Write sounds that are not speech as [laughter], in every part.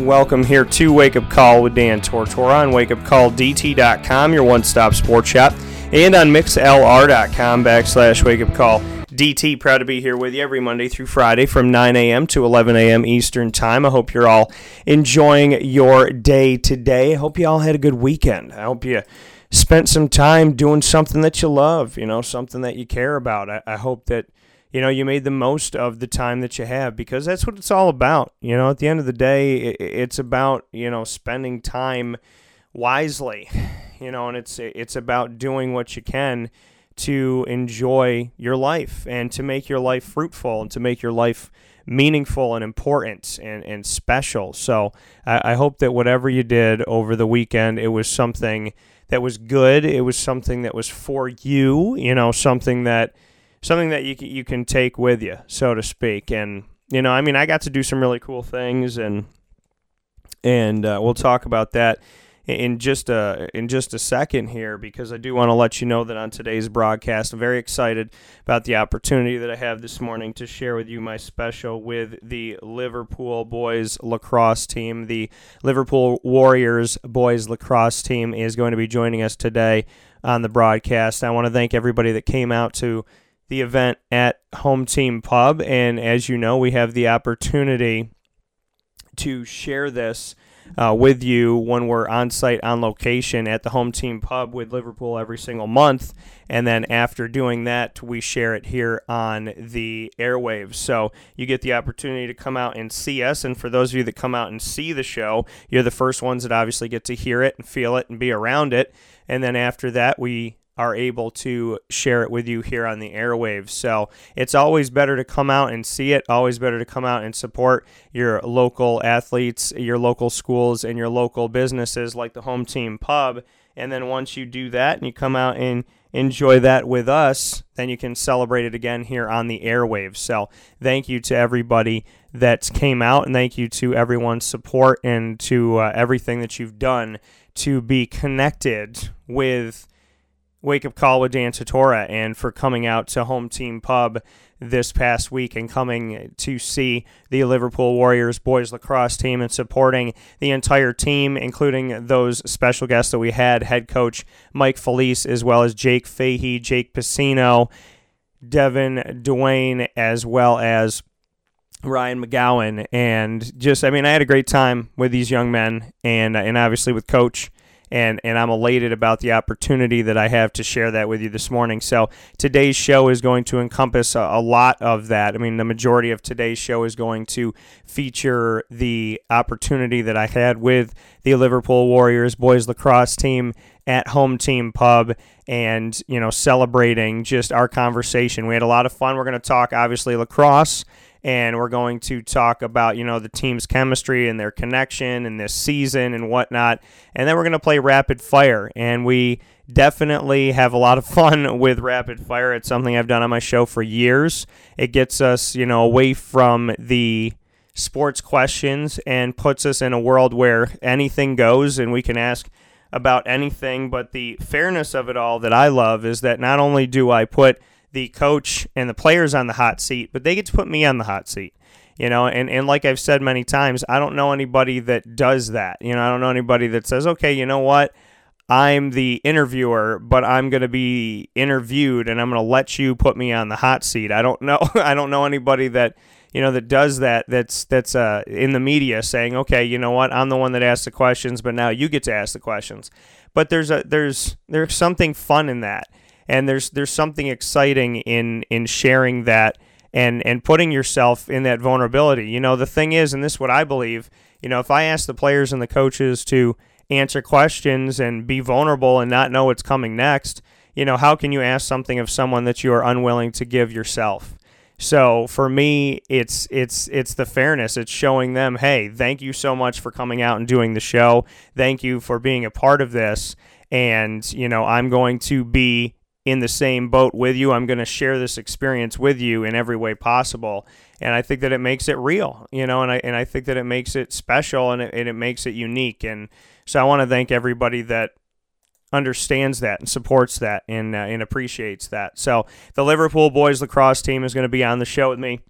Welcome here to Wake Up Call with Dan Tortora on wakeupcalldt.com, your one stop sports shop, and on mixlr.com backslash wake up call. DT, proud to be here with you every Monday through Friday from 9 a.m. to 11 a.m. Eastern Time. I hope you're all enjoying your day today. I hope you all had a good weekend. I hope you spent some time doing something that you love, you know, something that you care about. I, I hope that you know you made the most of the time that you have because that's what it's all about you know? At the end of the day it's about you know spending time wisely [sighs] you know and it's it's about doing what you can to enjoy your life and to make your life fruitful and to make your life meaningful and important and, and special. So I, I hope that whatever you did over the weekend it was something that was good it was something that was for you you know something that something that you you can take with you, so to speak. And you know, I mean, I got to do some really cool things, and and uh, we'll talk about that in just a in just a second here because I do want to let you know that on today's broadcast I'm very excited about the opportunity that I have this morning to share with you my special with the Liverpool boys lacrosse team. The Liverpool Warriors boys lacrosse team is going to be joining us today on the broadcast. I want to thank everybody that came out to the event at Home Team Pub. And as you know, we have the opportunity to share this uh, with you when we're on site on location at the Home Team Pub with Liverpool every single month. And then after doing that, we share it here on the airwaves. So you get the opportunity to come out and see us. And for those of you that come out and see the show, you're the first ones that obviously get to hear it and feel it and be around it. And then after that, we are able to share it with you here on the airwaves. So it's always better to come out and see it, always better to come out and support your local athletes, your local schools, and your local businesses like the Home Team Pub. And then once you do that and you come out and enjoy that with us, then you can celebrate it again here on the airwaves. So thank you to everybody that came out, and thank you to everyone's support and to uh, everything that you've done to be connected with Wake Up Call with Dan Tortora and for coming out to Home Team Pub this past week and coming to see the Liverpool Warriors boys lacrosse team and supporting the entire team, including those special guests that we had head coach Mike Felice, as well as Jake Fahey, Jake Piscino, Devin Dwayne, as well as Ryan McGowan. And just, I mean, I had a great time with these young men and, and obviously with Coach and and I'm elated about the opportunity that I have to share that with you this morning. So today's show is going to encompass a, a, lot of that. I mean, the majority of today's show is going to feature the opportunity that I had with the Liverpool Warriors boys lacrosse team at home team pub and you know celebrating just our conversation we had a lot of fun we're going to talk obviously lacrosse and we're going to talk about you know the team's chemistry and their connection and this season and whatnot. And then we're going to play rapid fire. And we definitely have a lot of [laughs] fun with rapid fire. It's something i've done on my show for years. It gets us you know away from the sports questions and puts us in a world where anything goes and we can ask about anything. But the fairness of it all that i love is that not only do i put the coach and the players on the hot seat, but they get to put me on the hot seat. You know, and, and like I've said many times, I don't know anybody that does that. You know, I don't know anybody that says, okay, you know what? I'm the interviewer, but I'm going to be interviewed and I'm going to let you put me on the hot seat. I don't know. [laughs] I don't know anybody that, you know, that does that. That's, that's, uh, in the media saying, okay, you know what? I'm the one that asked the questions, but now you get to ask the questions. But there's a, there's, there's something fun in that and there's there's something exciting in in sharing that and and putting yourself in that vulnerability. You know, the thing is, and this is what I believe. You know, if I ask the players and the coaches to answer questions and be vulnerable and not know what's coming next, you know, how can you ask something of someone that you are unwilling to give yourself? So for me, it's it's it's the fairness. It's showing them, hey, thank you so much for coming out and doing the show. Thank you for being a part of this and you know I'm going to be in the same boat with you. I'm going to share this experience with you in every way possible. And I think that it makes it real, you know, and I, and I think that it makes it special and it, and it makes it unique. And so I want to thank everybody that understands that and supports that and, uh, and appreciates that. So the Liverpool boys lacrosse team is going to be on the show with me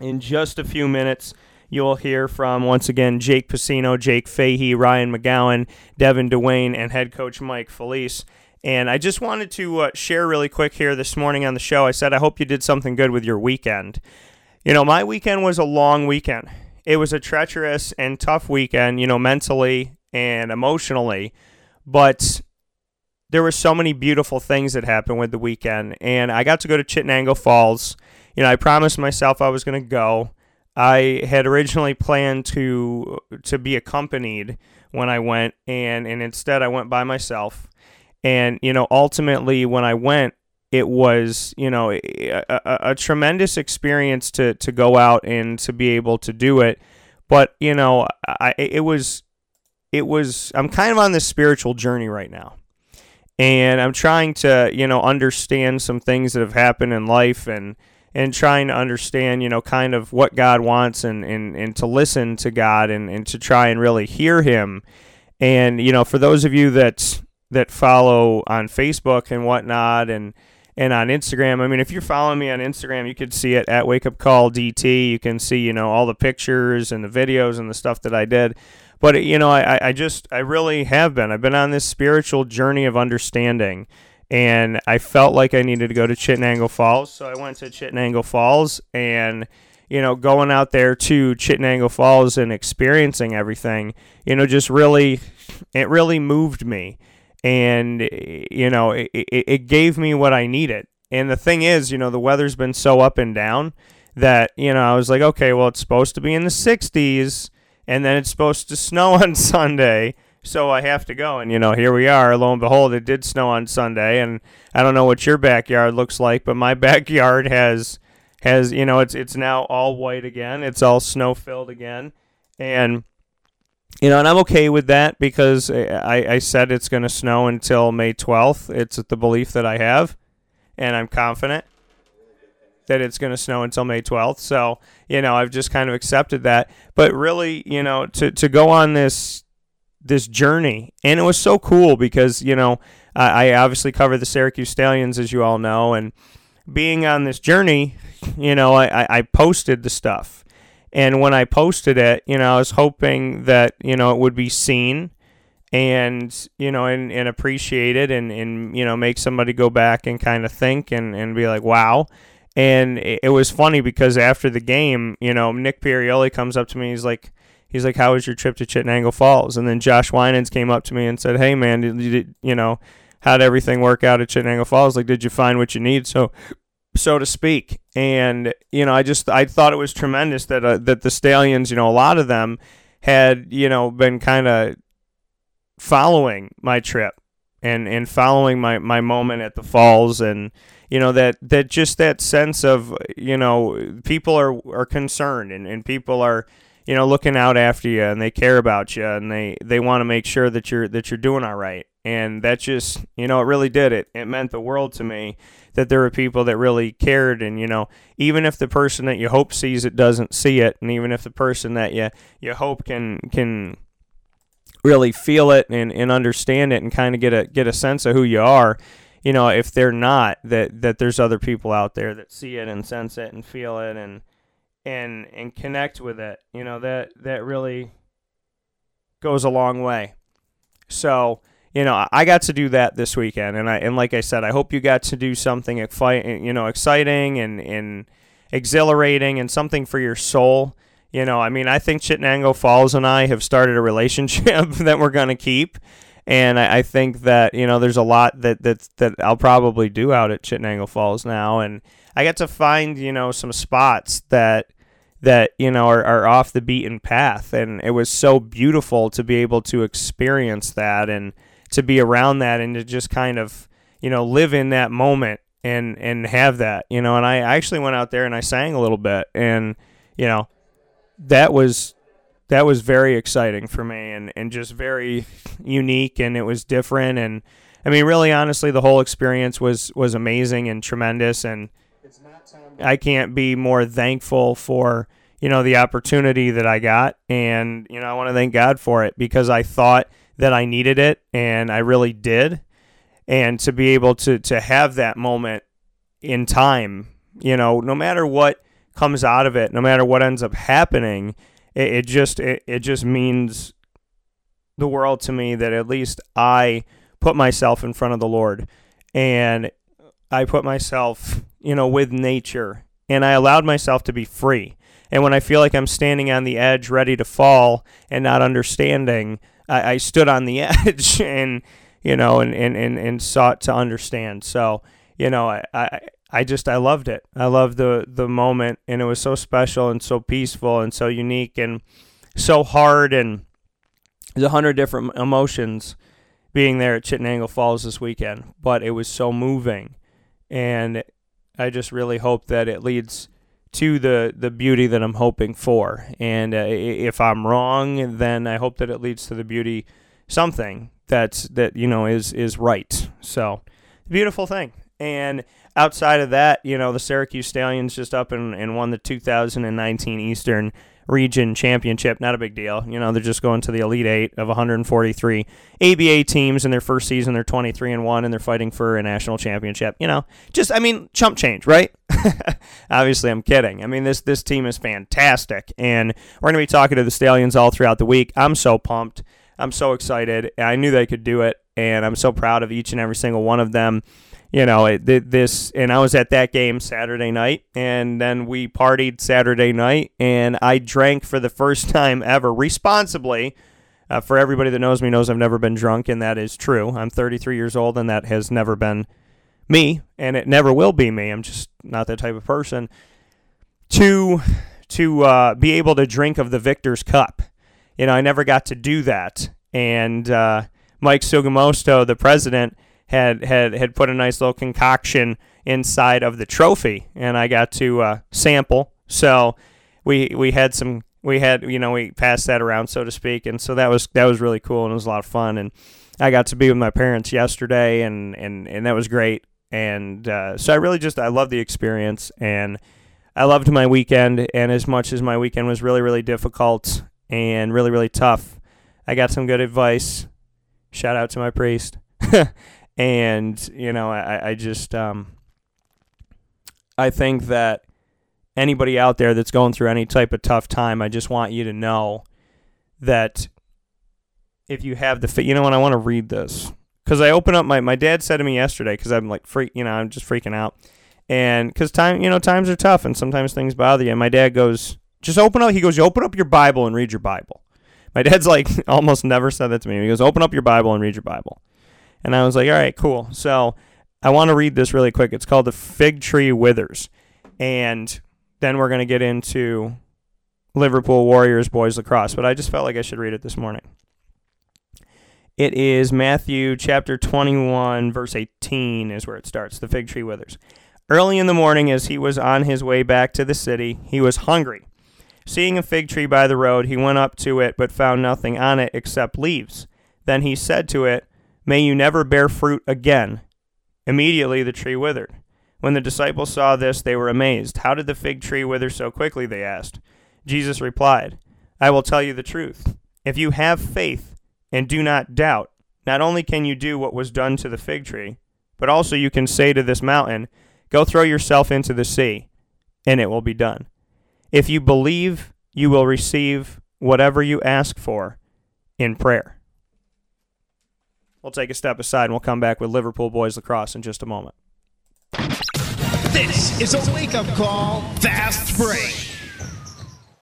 in just a few minutes. You'll hear from, once again, Jake Pacino, Jake Fahey, Ryan McGowan, Devin Dwayne, and head coach Mike Felice. And I just wanted to uh, share really quick here this morning on the show. I said, I hope you did something good with your weekend. You know, my weekend was a long weekend. It was a treacherous and tough weekend, you know, mentally and emotionally. But there were so many beautiful things that happened with the weekend. And I got to go to Chittenango Falls. You know, I promised myself I was going to go. I had originally planned to to be accompanied when I went, and, and instead I went by myself and, you know, ultimately when I went, it was, you know, a, a, a tremendous experience to, to go out and to be able to do it. But, you know, I, it was, it was, I'm kind of on this spiritual journey right now and I'm trying to, you know, understand some things that have happened in life and and trying to understand, you know, kind of what God wants and and, and to listen to God and, and to try and really hear him. And, you know, for those of you that that follow on Facebook and whatnot and and on Instagram. I mean, if you're following me on Instagram, you could see it at Wake Up Call DT. You can see, you know, all the pictures and the videos and the stuff that I did. But you know, I, I just I really have been. I've been on this spiritual journey of understanding, and I felt like I needed to go to Chittenango Falls, so I went to Chittenango Falls, and you know, going out there to Chittenango Falls and experiencing everything, you know, just really, it really moved me and eh, you know it, it gave me what I needed. And the thing is, you know, the weather's been so up and down that you know I was like, okay, well, it's supposed to be in the 60s, and then it's supposed to snow [laughs] on Sunday. So I have to go, and you know, here we are. Lo and behold, it did snow on Sunday, and I don't know what your backyard looks like, but my [laughs] backyard has has you know it's it's now all white again. It's all snow filled again, and you know, and I'm okay with that because I, I said it's going to snow until May 12th. It's the belief that I have, and I'm confident that it's going to snow until May 12th. So, you know, I've just kind of accepted that. But really, you know, to, to go on this this journey, and it was so cool because, you know, I, I obviously cover the Syracuse Stallions, as you all know, and being on this journey, you know, I, I posted the stuff and when I posted it, you know, I was hoping that, you know, it would be seen and, you know, and, and appreciated and, and, you know, make somebody go back and kind of think and, and be like, wow. And it, it was funny because after the game, you know, Nick Pierioli comes up to me. He's like, he's like, how was your trip to Chittenango Falls? And then Josh Winans came up to me and said, hey, man, did, did, you know, how'd everything work out at Chittenango Falls? Like, did you find what you need? So so to speak. And you know, I just I thought it was tremendous that uh, that the Stallions, you know, a lot of them had you know been kind of following my trip and and following my my moment at the falls. And you know that that just that sense of you know people are are concerned and, and people are you know looking out after you and they care about you and they they want to make sure that you're that you're doing all right. And that just you know it really did. It it meant the world to me that there were people that really cared. And you know even if the person that you hope sees it doesn't see it and even if the person that you you hope can can really feel it and, and understand it and kind of get a get a sense of who you are you know if they're not that that there's other people out there that see it and sense it and feel it and and and connect with it you know that that really goes a long way. So you know, I got to do that this weekend, and I and like I said, I hope you got to do something you know, exciting and and exhilarating and something for your soul. You know, I mean, I think Chittenango Falls and I have started a relationship [laughs] that we're going to keep, and I, I, think that you know, there's a lot that that that I'll probably do out at Chittenango Falls now, and I got to find you know some spots that that you know are, are off the beaten path, and it was so beautiful to be able to experience that and to be around that and to just kind of you know live in that moment and and have that you know and I actually went out there and I sang a little bit and you know that was that was very exciting for me and, and just very unique and it was different and I mean really honestly the whole experience was was amazing and tremendous and I can't be more thankful for you know the opportunity that I got and you know I want to thank God for it because I thought that I needed it and I really did and to be able to to have that moment in time you know no matter what comes out of it no matter what ends up happening it, it just it, it just means the world to me that at least I put myself in front of the Lord and I put myself, you know, with nature and I allowed myself to be free. And when I feel like I'm standing on the edge, ready to fall and not understanding, I, I stood on the [laughs] edge and, you know, and, and, and, and sought to understand. So, you know, I, I, I just I loved it. I loved the the moment, and it was so special and so peaceful and so unique and so hard. And there's a hundred different emotions being there at Chittenango Falls this weekend, but it was so moving, and I just really hope that it leads to the the beauty that I'm hoping for. And uh, if I'm wrong, then I hope that it leads to the beauty, something that's that you know is is right. So, beautiful thing. And outside of that, you know, the Syracuse Stallions just up and, and won the 2019 Eastern Region Championship. Not a big deal. You know, they're just going to the Elite Eight of 143 ABA teams in their first season. They're 23 and 1, and they're fighting for a national championship. You know, just, I mean, chump change, right? [laughs] Obviously, I'm kidding. I mean, this, this team is fantastic, and we're going to be talking to the Stallions all throughout the week. I'm so pumped. I'm so excited. I knew they could do it, and I'm so proud of each and every single one of them you know, it, this, and I was at that game Saturday night, and then we partied Saturday night, and I drank for the first [laughs] time ever responsibly. Uh, for everybody that knows me, knows I've never been drunk, and that is true. I'm 33 years old, and that has never been me, and it never will be me. I'm just not that type of person. To to uh, be able to drink of the victor's cup, you know, I never got to do that, and uh, Mike Sugamosto, the president had had had put a nice little concoction inside of the trophy, and I got to uh, sample. So we we had some we had you know we passed that around so to speak, and so that was that was really cool and it was a lot of fun. And I got to be with my parents yesterday, and and and that was great. And uh, so I really just I love the experience, and I loved my weekend. And as much as my weekend was really really difficult and really really tough, I got some good advice. Shout out to my priest. [laughs] And, you know, I, I just, um, I think that anybody out there that's going through any type of tough time, I just want you to know that if you have the, you know what, I want to read this. Because I open up my, my dad said to me yesterday, because I'm like, freak, you know, I'm just freaking out. And because time, you know, times are tough and sometimes things bother you. And my dad goes, just open up, he goes, you open up your Bible and read your Bible. My dad's like, [laughs] almost never said that to me. He goes, open up your Bible and read your Bible. And I was like, all right, cool. So I want to read this really quick. It's called The Fig Tree Withers. And then we're going to get into Liverpool Warriors boys lacrosse. But I just felt like I should read it this morning. It is Matthew chapter 21, verse 18 is where it starts. The fig tree withers. Early in the morning, as he was on his way back to the city, he was hungry. Seeing a fig tree by the road, he went up to it, but found nothing on it except leaves. Then he said to it, May you never bear fruit again. Immediately the tree withered. When the disciples saw this, they were amazed. How did the fig tree wither so quickly? They asked. Jesus replied, I will tell you the truth. If you have faith and do not doubt, not only can you do what was done to the fig tree, but also you can say to this mountain, Go throw yourself into the sea, and it will be done. If you believe, you will receive whatever you ask for in prayer. We'll take a step aside and we'll come back with Liverpool boys lacrosse in just a moment. This is a wake up call, fast break.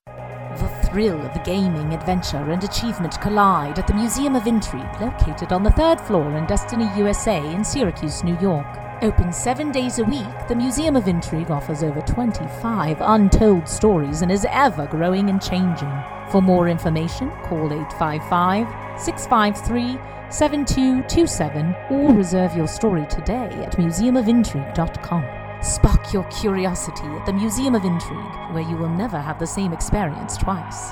The thrill of gaming, adventure, and achievement collide at the Museum of Intrigue, located on the third floor in Destiny, USA, in Syracuse, New York. Open seven days a week, the Museum of Intrigue offers over 25 untold stories and is ever growing and changing. For more information, call 855 653 7227 or reserve your story today at museumofintrigue.com. Spark your curiosity at the Museum of Intrigue, where you will never have the same experience twice.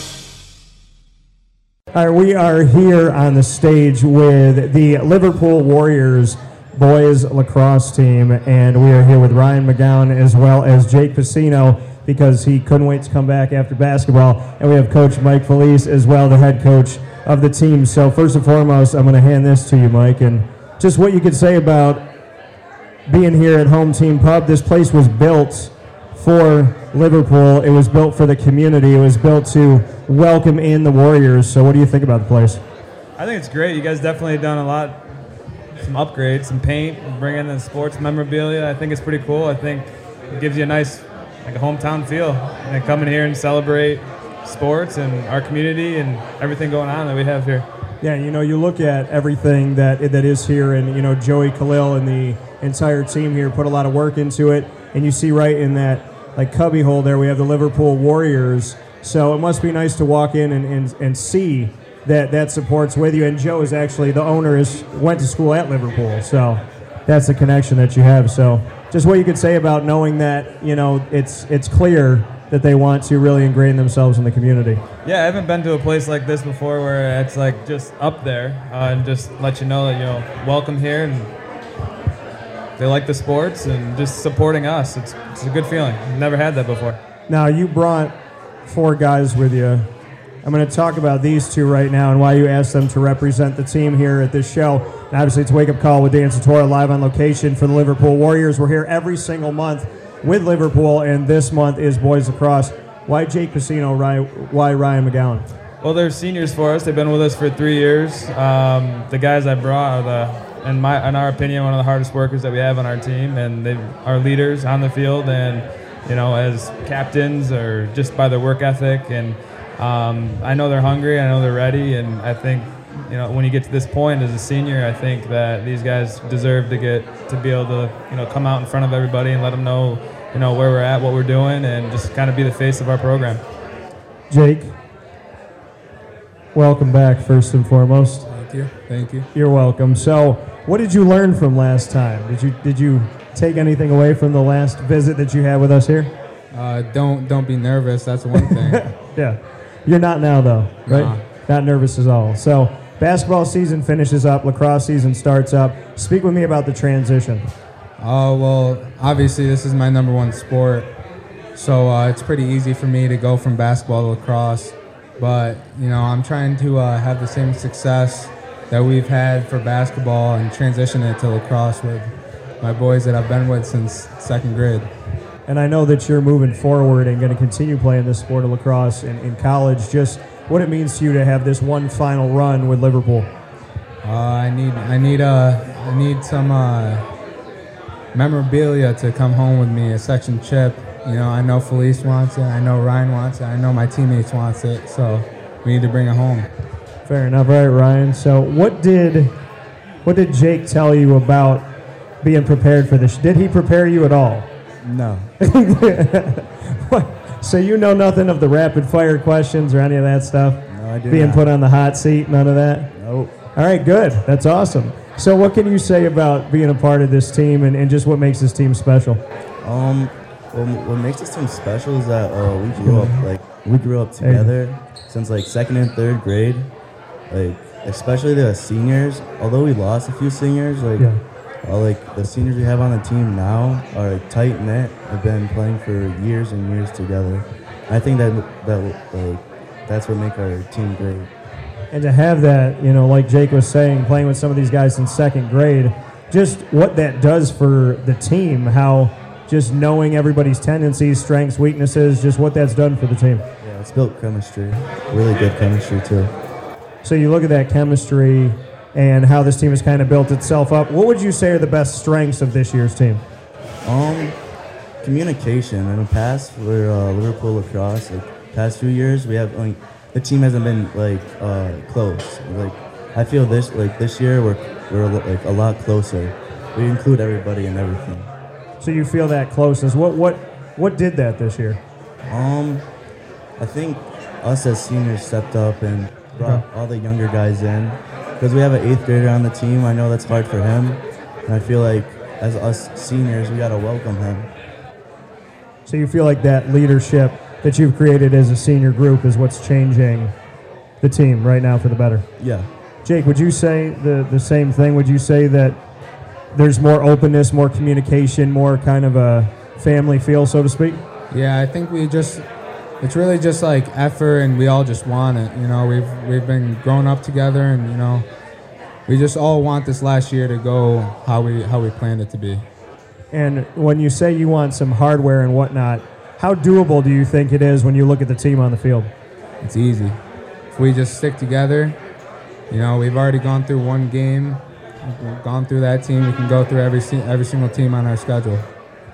All right, we are here on the stage with the Liverpool Warriors boys lacrosse team, and we are here with Ryan McGowan as well as Jake Pacino because he couldn't wait to come back after basketball. And we have Coach Mike Felice as well, the head coach of the team. So, first and foremost, I'm going to hand this to you, Mike, and just what you could say about being here at Home Team Pub. This place was built for Liverpool. It was built for the community. It was built to welcome in the Warriors. So, what do you think about the place? I think it's great. You guys definitely done a lot, some upgrades, some paint, bring in the sports memorabilia. I think it's pretty cool. I think it gives you a nice, like a hometown feel. And come in here and celebrate sports and our community and everything going on that we have here. Yeah, you know, you look at everything that that is here, and you know, Joey Khalil and the entire team here put a lot of work into it, and you see right in that like cubby hole there, we have the Liverpool Warriors. So it must be nice to walk in and, and, and see that that supports with you. And Joe is actually the owner is went to school at Liverpool, so that's the connection that you have. So just what you could say about knowing that you know it's it's clear that they want to really ingrain themselves in the community. Yeah, I haven't been to a place like this before where it's like just up there uh, and just let you know that you know welcome here and they like the sports and just supporting us. It's, it's a good feeling. Never had that before. Now you brought four guys with you. I'm going to talk about these two right now and why you asked them to represent the team here at this show. And obviously, it's Wake Up Call with Dan Tortora live on location for the Liverpool Warriors. We're here every single month with Liverpool, and this month is Boys Lacrosse. Why Jake Casino? Why Ryan McGowan? Well, they're seniors for us. They've been with us for three years. Um, the guys I brought are the, in my, in our opinion, one of the hardest workers that we have on our team, and they are leaders on the field, and you know, as captains or just by their work ethic. And um, I know they're hungry. I know they're ready, and I think you know when you get to this point as a senior, I think that these guys deserve to get to be able to you know come out in front of everybody and let them know you know where we're at, what we're doing, and just kind of be the face of our program. Jake, welcome back first and foremost. Thank you. Thank you. You're welcome. So, what did you learn from last time? Did you did you take anything away from the last visit that you had with us here? Uh, don't don't be nervous. That's one thing. [laughs] yeah, you're not now though, right? Nah. Not nervous at all. So, basketball season finishes up, lacrosse season starts up. Speak with me about the transition. Oh well, obviously this is my number one sport, so uh, it's pretty easy for me to go from basketball to lacrosse. But you know, I'm trying to uh, have the same success that we've had for basketball and transition it to lacrosse with my boys that I've been with since second grade. And I know that you're moving forward and going to continue playing this sport of lacrosse in, in college. Just what it means to you to have this one final run with Liverpool. Uh, I need I need uh, I need some uh, memorabilia to come home with me. A section chip. You know, I know Felice wants it. I know Ryan wants it. I know my teammates wants it. So we need to bring it home. Fair enough, all right, Ryan. So what did what did Jake tell you about being prepared for this? Did he prepare you at all? No. [laughs] So you know nothing of the rapid fire questions or any of that stuff? No, I do Being not. put on the hot seat, none of that? Nope. All right, good. That's awesome. So what can you say about being a part of this team and, and just what makes this team special? Um, well, what makes this team special is that uh, we grew up like we grew up together since like second and third grade. Like especially the seniors. Although we lost a few seniors, like Yeah. uh, like the seniors we have on the team now are like, tight knit. Have been playing for years and years together. I think that that like that's what make our team great. And to have that, you know, like Jake was saying, playing with some of these guys in second grade, just what that does for the team, how just knowing everybody's tendencies, strengths, weaknesses, just what that's done for the team. Yeah, it's built chemistry, really good chemistry too. So you look at that chemistry and how this team has kind of built itself up. What would you say are the best strengths of this year's team? Um, communication. In the past, for uh, Liverpool lacrosse, like past few years, we have like the team hasn't been like uh, close. Like I feel this like this year we're we're like a lot closer. We include everybody and everything. So you feel that closeness. What what what did that this year? Um, I think us as seniors stepped up and brought all the younger guys in because we have an eighth grader on the team. I know that's hard for him, and I feel like as us seniors, we gotta welcome him. So you feel like that leadership that you've created as a senior group is what's changing the team right now for the better. Yeah. Jake, would you say the, the same thing? Would you say that there's more openness, more communication, more kind of a family feel, so to speak? Yeah, I think we just it's really just like effort and we all just want it. You know, we've we've been growing up together and you know we just all want this last year to go how we how we planned it to be. And when you say you want some hardware and whatnot, how doable do you think it is when you look at the team on the field? It's easy. If we just stick together, you know, we've already gone through one game, we've gone through that team. We can go through every every single team on our schedule.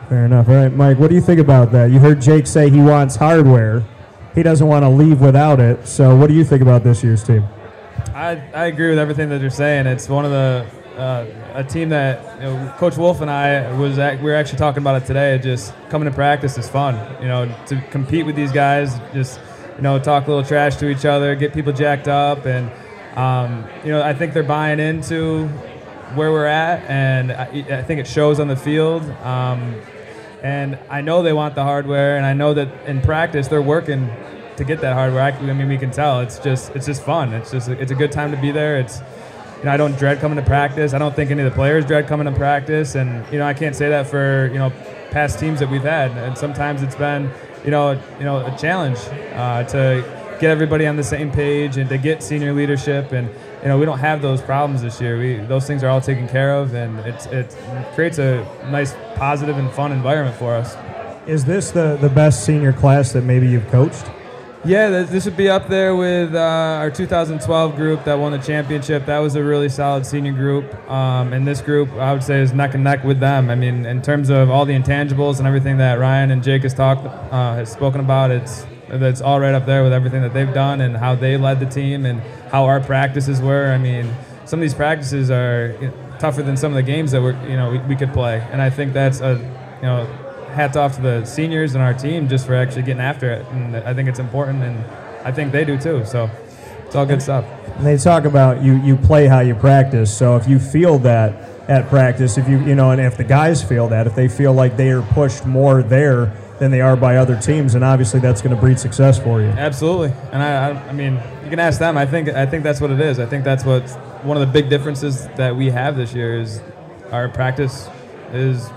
Fair enough. All right, Mike, what do you think about that? You heard Jake say he wants hardware. He doesn't want to leave without it. So, what do you think about this year's team? I, I agree with everything that you're saying. It's one of the uh, a team that you know, Coach Wolf and I was at, we were actually talking about it today. Just coming to practice is fun. You know, to compete with these guys, just you know, talk a little trash to each other, get people jacked up, and um, you know, I think they're buying into where we're at, and I, I think it shows on the field. Um, and I know they want the hardware, and I know that in practice they're working to get that hardware. I, mean, we can tell it's just it's just fun. It's just it's a good time to be there. It's you know I don't dread coming to practice. I don't think any of the players dread coming to practice, and you know I can't say that for you know past teams that we've had. And sometimes it's been you know you know a challenge uh, to get everybody on the same page and to get senior leadership and you know we don't have those problems this year. We those things are all taken care of and it's, it creates a nice positive and fun environment for us. Is this the, the best senior class that maybe you've coached? yeah this would be up there with uh, our 2012 group that won the championship. That was a really solid senior group. Um, and this group i would say is neck and neck with them. I mean in terms of all the intangibles and everything that ryan and jake has talked uh, has spoken about it's that's all right up there with everything that they've done and how they led the team and how our practices were. I mean, some of these practices are you know, tougher than some of the games that we're you know we, we could play, and I think that's a you know hats off to the seniors and our team just for actually getting after it, and I think it's important, and I think they do too. So it's all good stuff. And they talk about you, you play how you practice. So if you feel that at practice, if you you know, and if the guys feel that, if they feel like they are pushed more there than they are by other teams, and obviously that's going to breed success for you. Absolutely, and I, I, I mean, you can ask them. I think, I think that's what it is. I think that's what one of the big differences that we have this year is our practice is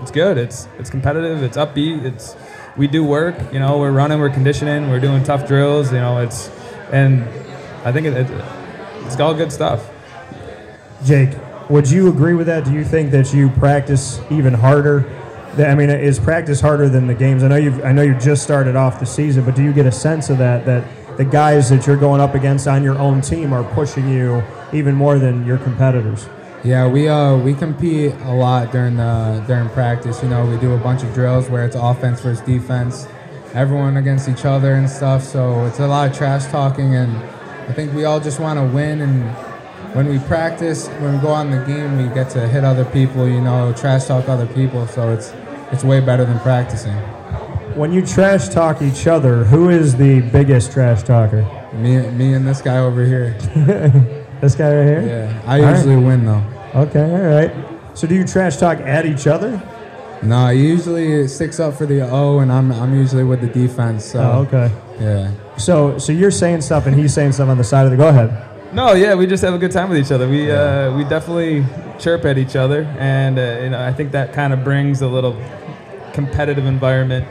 it's good. It's it's competitive. It's upbeat. It's we do work. You know, we're running, we're conditioning, we're doing tough drills. You know, it's and I think it, it, it's all good stuff. Jake, would you agree with that? Do you think that you practice even harder? I mean, is practice harder than the games? I know you've I know you just started off the season, but do you get a sense of that that the guys that you're going up against on your own team are pushing you even more than your competitors? Yeah, we uh we compete a lot during the during practice. You know, we do a bunch of drills where it's offense versus defense, everyone against each other and stuff. So it's a lot of trash talking, and I think we all just want to win. And when we practice, when we go on the game, we get to hit other people. You know, trash talk other people. So it's it's way better than practicing. When you trash talk each other, who is the biggest trash talker? Me, me, and this guy over here. [laughs] this guy right here. Yeah, I All right. usually win though. Okay, all right. So do you trash talk at each other? No, usually it sticks up for the O, and I'm I'm usually with the defense. So Oh, okay. yeah. So so you're saying stuff and he's saying stuff on the side of the. Go ahead. No, yeah, we just have a good time with each other. We uh, we definitely chirp at each other, and uh, you know I think that kind of brings a little competitive environment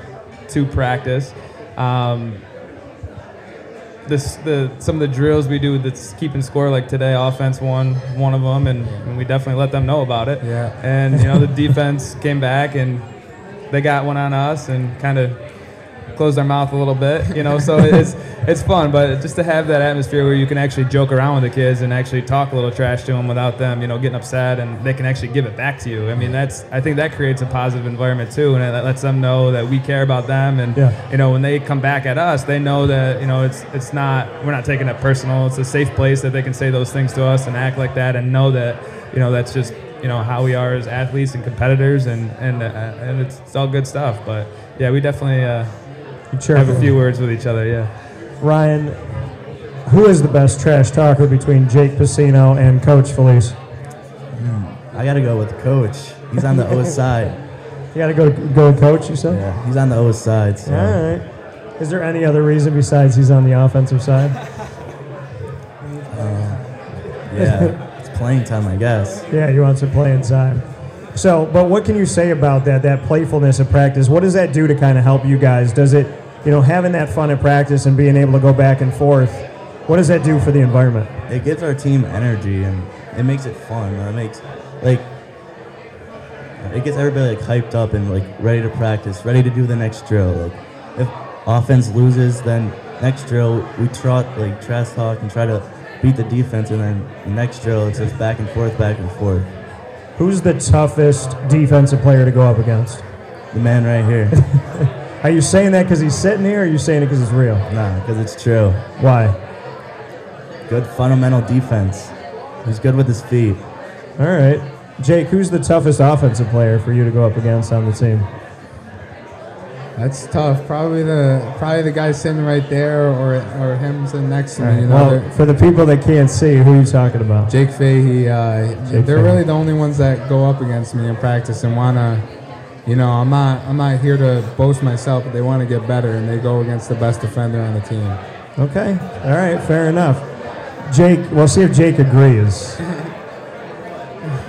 to practice. Um, this the some of the drills we do that's keeping score like today offense won one of them and, and we definitely let them know about it Yeah. and you know the [laughs] defense came back and they got one on us and kind of closed their mouth a little bit you know so it's it's fun but just to have that atmosphere where you can actually joke around with the kids and actually talk a little trash to them without them you know getting upset and they can actually give it back to you i mean that's i think that creates a positive environment too and it lets them know that we care about them and Yeah. you know when they come back at us they know that you know it's it's not we're not taking it personal it's a safe place that they can say those things to us and act like that and know that you know that's just you know how we are as athletes and competitors and and uh, and it's, it's all good stuff but yeah we definitely uh, You chirp have a few words with each other yeah Ryan, who is the best trash talker between Jake Piscino and Coach Felice? I gotta go with coach. He's on the O [laughs] side. You got to go go with Coach. You said. Yeah, he's on the O side. So. All right. Is there any other reason besides he's on the offensive side? Uh, yeah, [laughs] it's playing time, I guess. Yeah, he wants to play inside. So, but what can you say about that? That playfulness of practice. What does that do to kind of help you guys? Does it, you know, having that fun at practice and being able to go back and forth? What does that do for the environment? It gives our team energy and it makes it fun. It makes like it gets everybody like hyped up and like ready to practice, ready to do the next drill. Like if offense loses, then next drill we trot like trash talk and try to beat the defense, and then the next drill it's just back and forth, back and forth. Who's the toughest defensive player to go up against? The man right here. [laughs] Are you saying that because he's sitting here, or are you saying it because it's real? nah, because it's true. Why? Good fundamental defense. He's good with his feet. All right, Jake. Who's the toughest offensive player for you to go up against on the team? That's tough. Probably the probably the guy sitting right there, or or him sitting next to me. right, You know, well, for the people that can't see, who are you talking about? Jake Fahey. Uh, Jake they're Fahey. really the only ones that go up against me in practice and wanna. You know, I'm not I'm not here to boast myself, but they want to get better, and they go against the best defender on the team. Okay. All right. Fair enough. Jake, we'll see if Jake agrees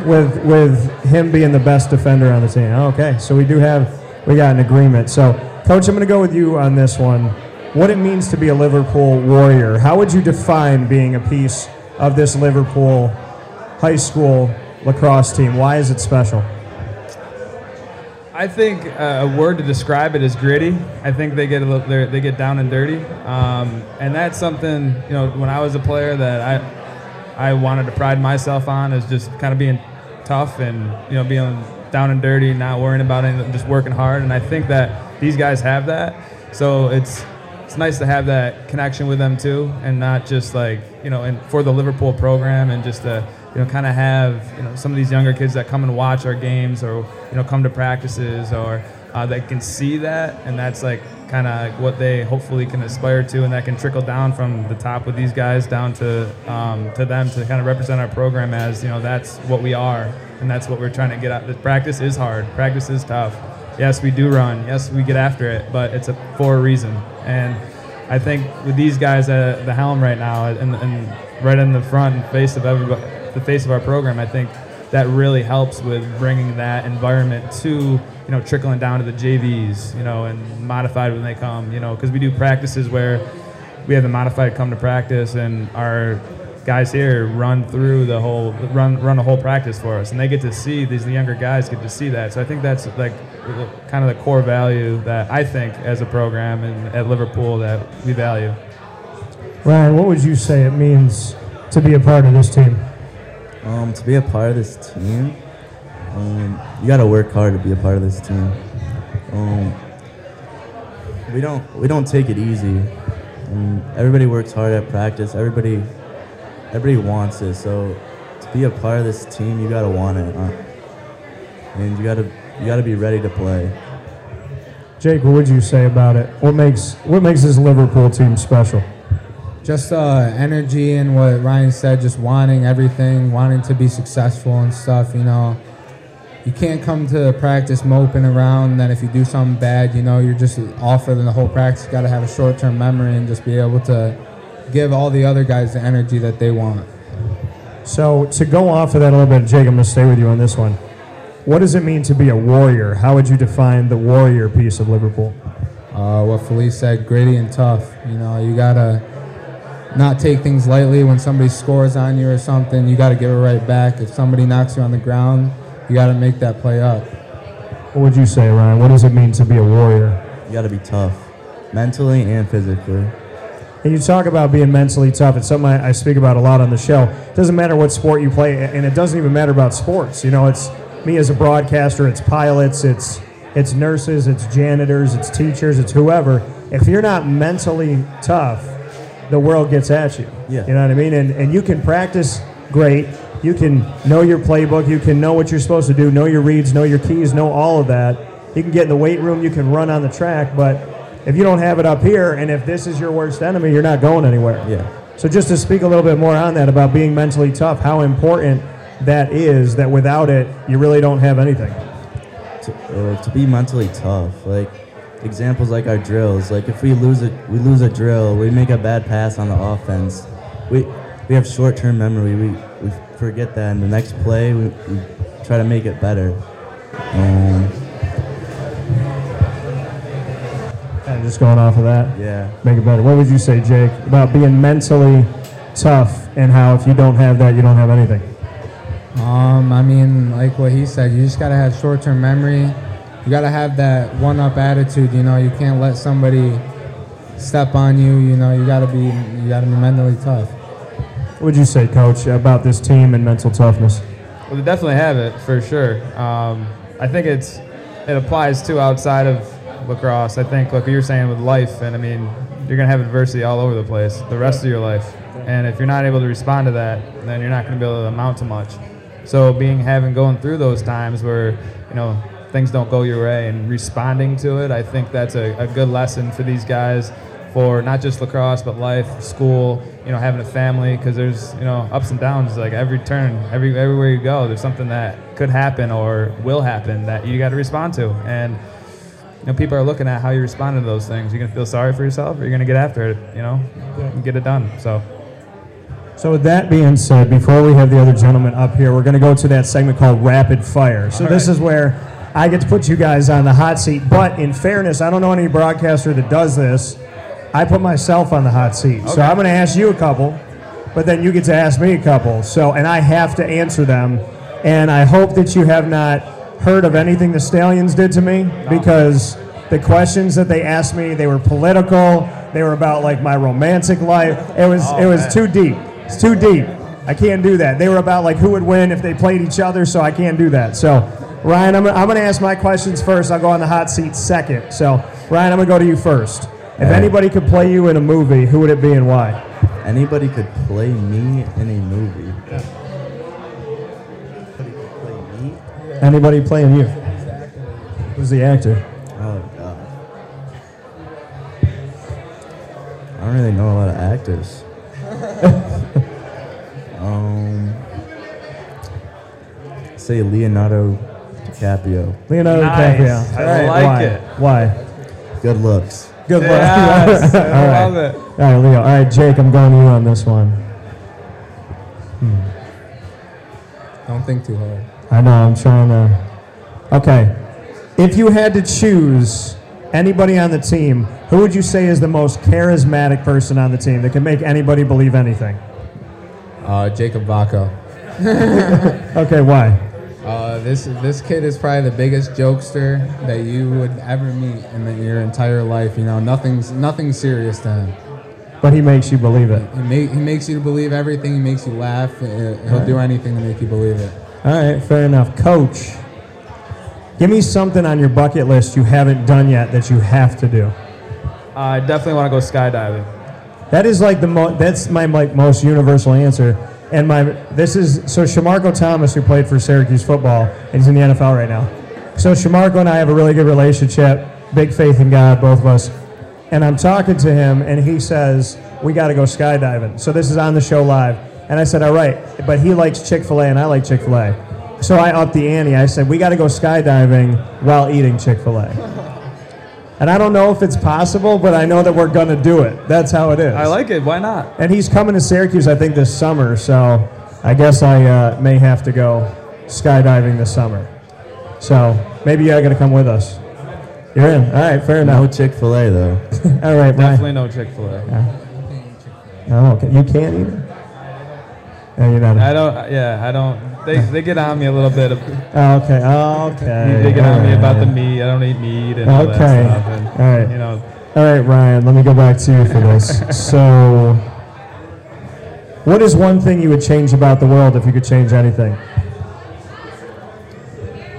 with with him being the best defender on the team. Okay. So we do have we got an agreement. So, coach, I'm going to go with you on this one. What it means to be a Liverpool Warrior? How would you define being a piece of this Liverpool high school lacrosse team? Why is it special? I think uh, a word to describe it is gritty. I think they get a little, they're- get down and dirty, um, and that's something you know. When I was a player, that I I wanted to pride myself on is just kind of being tough and you know being down and dirty, not worrying about anything, just working hard. And I think that these guys have that, so it's it's nice to have that connection with them too, and not just like you know, and for the Liverpool program, and just to you know, kind of have you know some of these younger kids that come and watch our games, or you know, come to practices, or uh, that can see that, and that's like kind of what they hopefully can aspire to, and that can trickle down from the top with these guys down to um, to them to kind of represent our program as you know that's what we are, and that's what we're trying to get at. The practice is hard, practice is tough. Yes, we do run. Yes, we get after it, but it's a, for a reason. And I think with these guys at the helm right now, and, and right in the front and face of everybody, the face of our program, I think that really helps with bringing that environment to you know trickling down to the JVs, you know, and modified when they come, you know, because we do practices where we have the modified come to practice, and our guys here run through the whole run run a whole practice for us, and they get to see these younger guys get to see that. So I think that's like kind of the core value that I think as a program and at Liverpool that we value. Ryan, what would you say it means to be a part of this team? Um, to be a part of this team, um, you gotta work hard to be a part of this team. Um, we don't we don't take it easy. Um, everybody works hard at practice. Everybody everybody wants it. So to be a part of this team, you gotta want it, uh, and you gotta you gotta be ready to play. Jake, what would you say about it? What makes what makes this Liverpool team special? Just uh, energy and what Ryan said, just wanting everything, wanting to be successful and stuff. You know, you can't come to practice moping around. And then if you do something bad, you know, you're just off for the whole practice. You got to have a short-term memory and just be able to give all the other guys the energy that they want. So to go off of that a little bit, Jake, I'm going to stay with you on this one. What does it mean to be a warrior? How would you define the warrior piece of Liverpool? Uh, what Felice said, gritty and tough. You know, you gotta not take things lightly. When somebody scores on you or something, you gotta give it right back. If somebody knocks you on the ground, you gotta make that play up. What would you say, Ryan? What does it mean to be a warrior? You got to be tough, mentally and physically. And you talk about being mentally tough. It's something I, I speak about a lot on the show. It doesn't matter what sport you play, and it doesn't even matter about sports. You know, it's me as a broadcaster, it's pilots, it's it's nurses, it's janitors, it's teachers, it's whoever. If you're not mentally tough, the world gets at you. Yeah. You know what I mean? And and you can practice great. You can know your playbook. You can know what you're supposed to do. Know your reads. Know your keys. Know all of that. You can get in the weight room. You can run on the track. But if you don't have it up here, and if this is your worst enemy, you're not going anywhere. Yeah. So just to speak a little bit more on that about being mentally tough, how important that is. That without it, you really don't have anything. to, uh, to be mentally tough. Like examples like our drills. Like if we lose a we lose a drill, we make a bad pass on the offense. We we have short term memory. We we forget that in the next play we, we try to make it better. Um, And just going off of that, yeah. make it better. What would you say, Jake, about being mentally tough and how if you don't have that, you don't have anything? Um, I mean, like what he said, you just gotta have short-term memory. You gotta have that one-up attitude. You know, you can't let somebody step on you. You know, you gotta be you gotta be mentally tough. What would you say, Coach, about this team and mental toughness? Well, they definitely have it for sure. Um, I think it's it applies to outside of lacrosse. I think like what you're saying with life, and I mean you're gonna have adversity all over the place the rest of your life, and if you're not able to respond to that, then you're not gonna be able to amount to much. So being having going through those times where you know things don't go your way and responding to it, I think that's a, a good lesson for these guys for not just lacrosse but life, school, you know, having a family because there's you know ups and downs like every turn, every everywhere you go, there's something that could happen or will happen that you got to respond to and. You know, people are looking at how you respond to those things. You're gonna feel sorry for yourself, or you're gonna get after it. You know, and get it done. So. So with that being said, before we have the other gentleman up here, we're going to go to that segment called Rapid Fire. So All this right. is where I get to put you guys on the hot seat. But in fairness, I don't know any broadcaster that does this. I put myself on the hot seat. So I'm going to ask you a couple, but then you get to ask me a couple. So and I have to answer them. And I hope that you have not heard of anything the Stallions did to me because the questions that they asked me, they were political. They were about like my romantic life. It was Oh, it was man. too deep. It's too deep. I can't do that. They were about like who would win if they played each other, so I can't do that. So, Ryan, I'm, I'm going to ask my questions first. I'll go on the hot seat second. So, Ryan, I'm going to go to you first. If Alright. anybody could play you in a movie, who would it be and why? Anybody could play me in a movie. Play me? Anybody playing you? Who's the actor? Oh god. I don't really know a lot of actors. [laughs] um, say Leonardo DiCaprio. Leonardo Nice. DiCaprio. I All right, like why? it. Why? Good looks. Good luck. Yes, [laughs] All I right. love it. All right, Leo. All right, Jake, I'm going to you on this one. Don't think too hard. I know, I'm trying to. Okay. If you had to choose anybody on the team, who would you say is the most charismatic person on the team that can make anybody believe anything? Uh, Jacob Vaco. [laughs] Okay, why? Uh, this this kid is probably the biggest jokester that you would ever meet in the, your entire life. You know, nothing's nothing serious to him. But he makes you believe it. He, make, he makes you believe everything. He makes you laugh. Uh, He'll do anything to make you believe it. All right, fair enough. Coach, give me something on your bucket list you haven't done yet that you have to do. I definitely want to go skydiving. That is like the mo- that's my like most universal answer. And my this is so Shamarko Thomas who played for Syracuse football and he's in the NFL right now. So Shamarko and I have a really good relationship, big faith in God, both of us. And I'm talking to him and he says, We gotta go skydiving. So this is on the show live. And I said, All right, but he likes Chick-fil-A and I like Chick-fil-A. So I upped the ante. I said, We gotta go skydiving while eating Chick-fil-A. And I don't know if it's possible, but I know that we're going to do it. That's how it is. I like it. Why not? And he's coming to Syracuse, I think, this summer. So I guess I uh, may have to go skydiving this summer. So maybe you're going to come with us. You're in. All right, fair enough. No enough. Chick Fil A though. [laughs] All right, Definitely Brian. no Chick Fil A. Oh, okay. You can't either. No, you're not. I don't. Yeah, I don't. They, they get on me a little bit. Of, Oh, okay. Oh, okay. they get on me about the meat. I don't eat meat and all that stuff. And, All right. You know, All right, Ryan. Let me go back to you for this. [laughs] so, what is one thing you would change about the world if you could change anything?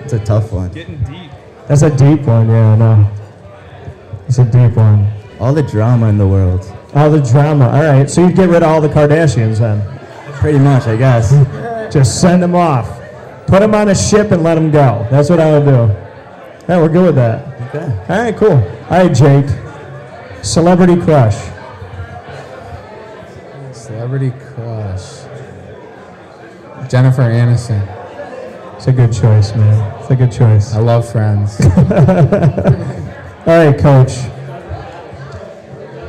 It's a tough one. getting deep. That's a deep one. Yeah, I know. It's a deep one. All the drama in the world. All the drama. All right. So you'd get rid of all the Kardashians then? Pretty much, I guess. [laughs] Just send them off. Put them on a ship and let them go. That's what I would do. Yeah, we're good with that. Okay. All right, cool. All right, Jake. Celebrity crush. Celebrity crush. Jennifer Aniston. It's a good choice, man. It's a good choice. I love Friends. [laughs] All right, coach.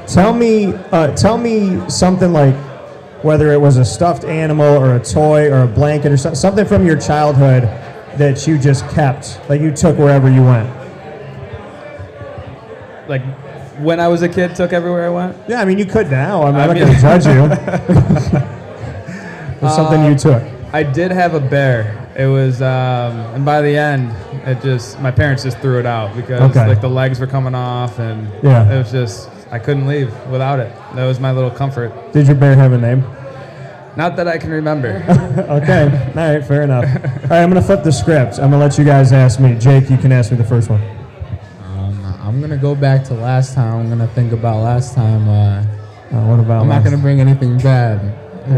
Tell me, uh, tell me something like whether it was a stuffed animal or a toy or a blanket or something from your childhood that you just kept, like you took wherever you went. Like when I was a kid, took everywhere I went. Yeah, I mean you could now. I'm, I'm not going [laughs] to judge you. [laughs] It's something you took. I did have a bear. It was, um, and by the end, it just my parents just threw it out because Okay. like the legs were coming off, and Yeah. it was just I couldn't leave without it. That was my little comfort. Did your bear have a name? Not that I can remember. [laughs] Okay. All right, fair enough. All right, I'm going to flip the script. I'm going to let you guys ask me. Jake, you can ask me the first one. Um, I'm gonna go back to last time. I'm gonna think about last time. Uh, Uh, what about I'm not gonna bring anything bad.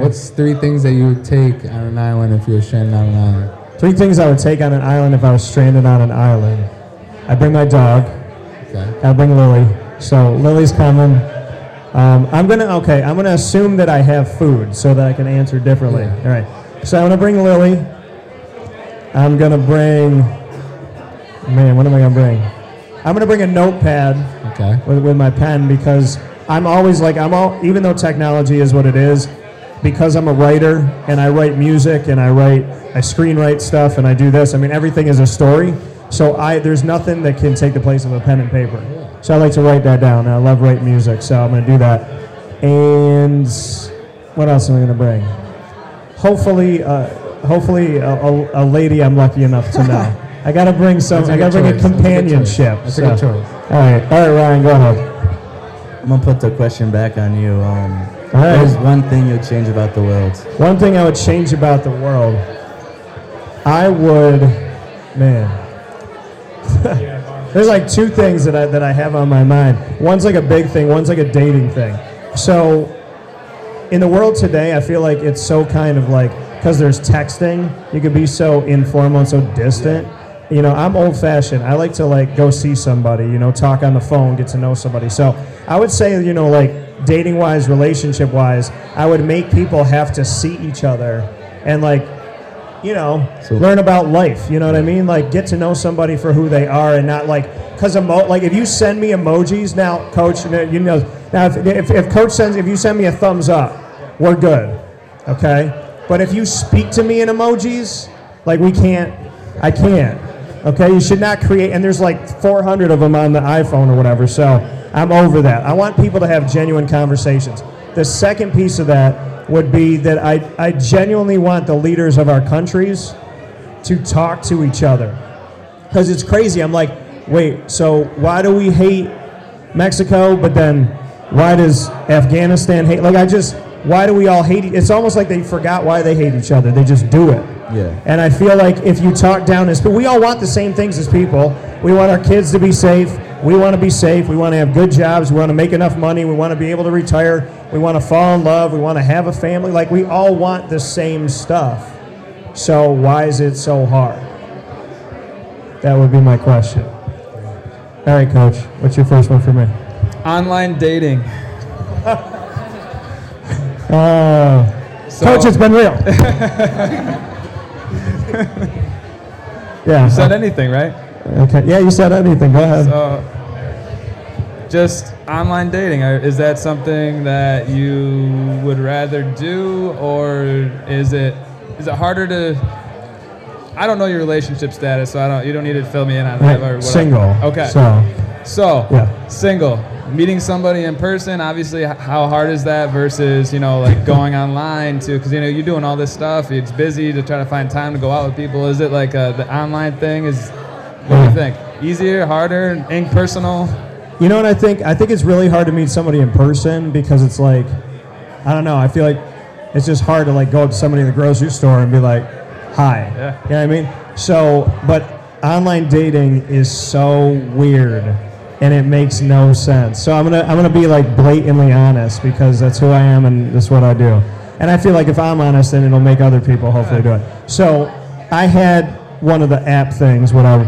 What's three things that you would take on an island if you were stranded on an island? Three things I would take on an island if I was stranded on an island. I'd bring my dog. Okay. I'd bring Lily. So Lily's coming. Um, I'm gonna okay. I'm gonna assume that I have food so that I can answer differently. Yeah. All right. So I'm gonna bring Lily. I'm gonna bring. Man, what am I gonna bring? I'm gonna bring a notepad Okay. with, with my pen because I'm always like I'm all even though technology is what it is, because I'm a writer and I write music and I write I screenwrite stuff and I do this. I mean everything is a story. So I there's nothing that can take the place of a pen and paper. So I like to write that down. I love writing music, so I'm gonna do that. And what else am I gonna bring? Hopefully, uh, hopefully a, a, a lady I'm lucky enough to know. [laughs] I gotta bring some. I gotta good bring a choice. That's a good companionship. choice. That's a good so- choice. All right, all right, Ryan, go ahead. I'm gonna put the question back on you. Um, All right. what is one thing you'd change about the world? One thing I would change about the world, I would, man. [laughs] There's like two things that I that I have on my mind. One's like a big thing. One's like a dating thing. So, in the world today, I feel like it's so kind of like because there's texting, you can be so informal and so distant. You know, I'm old fashioned. I like to like go see somebody. You know, talk on the phone, get to know somebody. So I would say, you know, like dating wise, relationship wise, I would make people have to see each other and like you know, So- learn about life. You know what I mean? Like get to know somebody for who they are, and not like because emo- like if you send me emojis now, coach, you know, you know now if, if if coach sends if you send me a thumbs up, we're good, okay. But if you speak to me in emojis, like we can't, I can't. Okay, you should not create, and there's like 400 of them on the iPhone or whatever. So I'm over that. I want people to have genuine conversations. The second piece of that would be that I, I genuinely want the leaders of our countries to talk to each other. Because it's crazy. I'm like, wait, so why do we hate Mexico, but then why does Afghanistan hate? Like, I just, why do we all hate? It's almost like they forgot why they hate each other. They just do it. Yeah. And I feel like if you talk down as, but we all want the same things as people. We want our kids to be safe. We want to be safe. We want to have good jobs. We want to make enough money. We want to be able to retire. We want to fall in love. We want to have a family. Like we all want the same stuff. So why is it so hard? That would be my question. All right, coach. What's your first one for me? Online dating. [laughs] Uh, So- coach, it's been real. [laughs] yeah. Said anything, right? Okay. Yeah, you said anything. Go ahead. So, just online dating. Is that something that you would rather do, or is it is it harder to? I don't know your relationship status, so I don't. You don't need to fill me in on that. Or whatever. Single. Okay. So, So, Yeah. single. Meeting somebody in person, obviously, how hard is that versus, you know, like going online to, because, you know, you're doing all this stuff. It's busy to try to find time to go out with people. Is it like uh, the online thing is, what do you think? Easier, harder, impersonal? You know what I think? I think it's really hard to meet somebody in person because it's like, I don't know. I feel like it's just hard to like go up to somebody in the grocery store and be like, "Hi." Yeah. You know what I mean? So, but online dating is so weird, and it makes no sense. So I'm gonna I'm gonna be like blatantly honest because that's who I am and that's what I do. And I feel like if I'm honest, then it'll make other people hopefully do it. So I had one of the app things, whatever,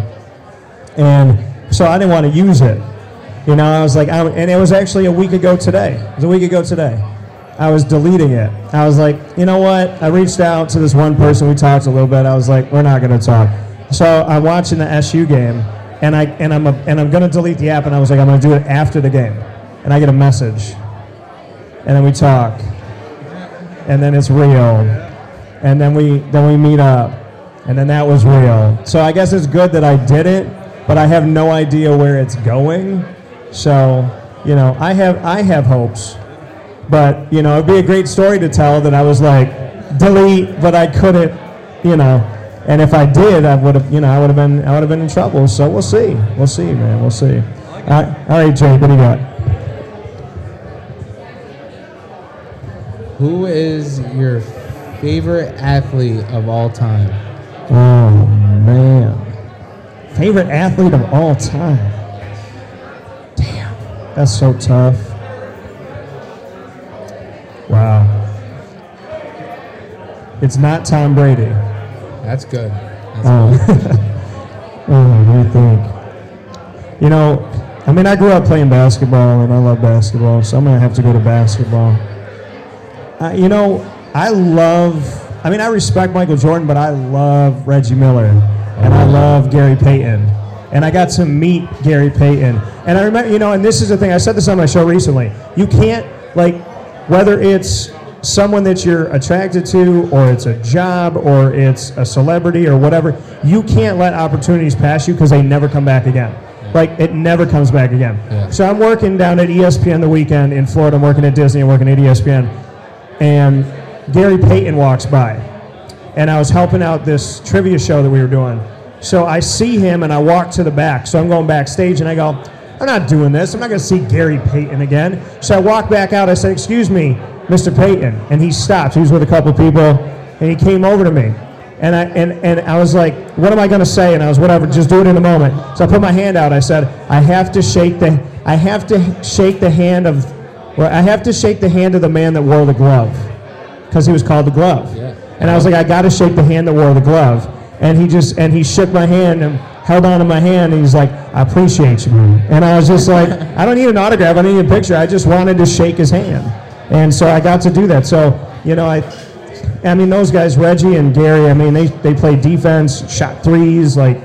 and so I didn't want to use it. You know, I was like, I, and it was actually a week ago today. It was a week ago today. I was deleting it. I was like, you know what? I reached out to this one person. We talked a little bit. I was like, we're not going to talk. So I'm watching the SU game, and I and I'm a, and I'm going to delete the app. And I was like, I'm going to do it after the game. And I get a message, and then we talk, and then it's real, and then we then we meet up, and then that was real. So I guess it's good that I did it, but I have no idea where it's going. So you know, I have I have hopes, but you know, it'd be a great story to tell that I was like delete, but I couldn't, you know. And if I did, I would have, you know, I would have been, I would have been in trouble. So we'll see, we'll see, man, we'll see. All right, all right Jake, what do you got? Who is your favorite athlete of all time? Oh man, favorite athlete of all time. Damn, that's so tough. Wow. It's not Tom Brady. That's good. That's Oh, [laughs] oh, what do you think? You know, I mean, I grew up playing basketball, and I love basketball, so I'm gonna have to go to basketball. Uh, you know, I love. I mean, I respect Michael Jordan, but I love Reggie Miller, and I love Gary Payton, and I got to meet Gary Payton, and I remember, you know, and this is the thing. I said this on my show recently. You can't like whether it's someone that you're attracted to, or it's a job, or it's a celebrity, or whatever. You can't let opportunities pass you because they never come back again. Like it never comes back again. Yeah. So I'm working down at ESPN the weekend in Florida. I'm working at Disney. I'm working at ESPN, and Gary Payton walks by, and I was helping out this trivia show that we were doing. So I see him, and I walk to the back. So I'm going backstage, and I go, "I'm not doing this. I'm not going to see Gary Payton again." So I walk back out. I said, "Excuse me, Mr. Payton," and he stopped. He was with a couple people, and he came over to me. And I and, and I was like, what am I gonna say? And I was whatever, just do it in a moment. So I put my hand out. I said, I have to shake the I have to shake the hand of well, I have to shake the hand of the man that wore the glove. Because he was called the glove. Yeah. And I was like, I gotta shake the hand that wore the glove. And he just and he shook my hand and held on to my hand and he's like, I appreciate you. And I was just like, [laughs] I don't need an autograph, I don't need a picture. I just wanted to shake his hand. And so I got to do that. So, you know, I I mean, those guys, Reggie and Gary, I mean, they, they played defense, shot threes. Like,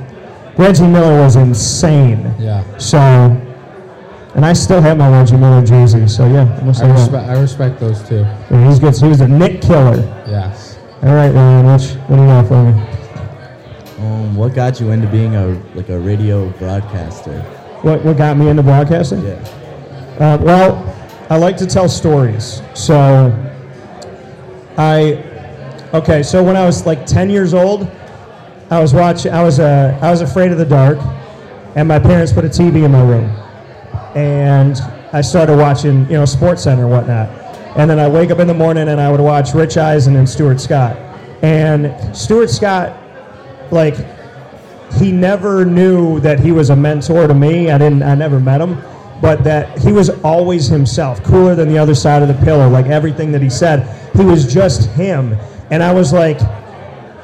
Reggie Miller was insane. Yeah. So, and I still have my Reggie Miller jersey. So, yeah, say I respect, I respect those two. Yeah, he's good. He was a Knick killer. Yes. All right, Ryan, what, what do you got for me? Um, what got you into being a like a radio broadcaster? What, what got me into broadcasting? Yeah. Uh, well, I like to tell stories. So, I, okay, so when I was like 10 years old, I was watching, I was, uh, I was afraid of the dark, and my parents put a TV in my room. And I started watching, you know, Sports Center and whatnot. And then I wake up in the morning and I would watch Rich Eisen and Stuart Scott. And Stuart Scott, like, he never knew that he was a mentor to me. I didn't. I never met him, but that he was always himself, cooler than the other side of the pillow. Like everything that he said, he was just him. And I was like,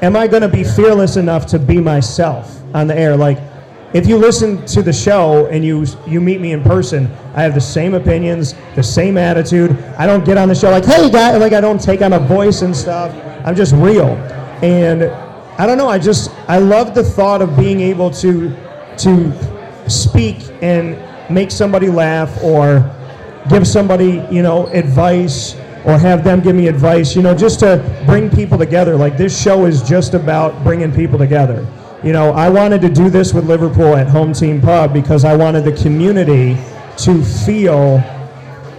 am I going to be fearless enough to be myself on the air? Like, if you listen to the show and you you meet me in person, I have the same opinions, the same attitude. I don't get on the show like, hey guy, like I don't take on a voice and stuff. I'm just real. And I don't know, I just I love the thought of being able to to speak and make somebody laugh or give somebody, you know, advice or have them give me advice, you know, just to bring people together. Like this show is just about bringing people together. You know, I wanted to do this with Liverpool at Home Team Pub because I wanted the community to feel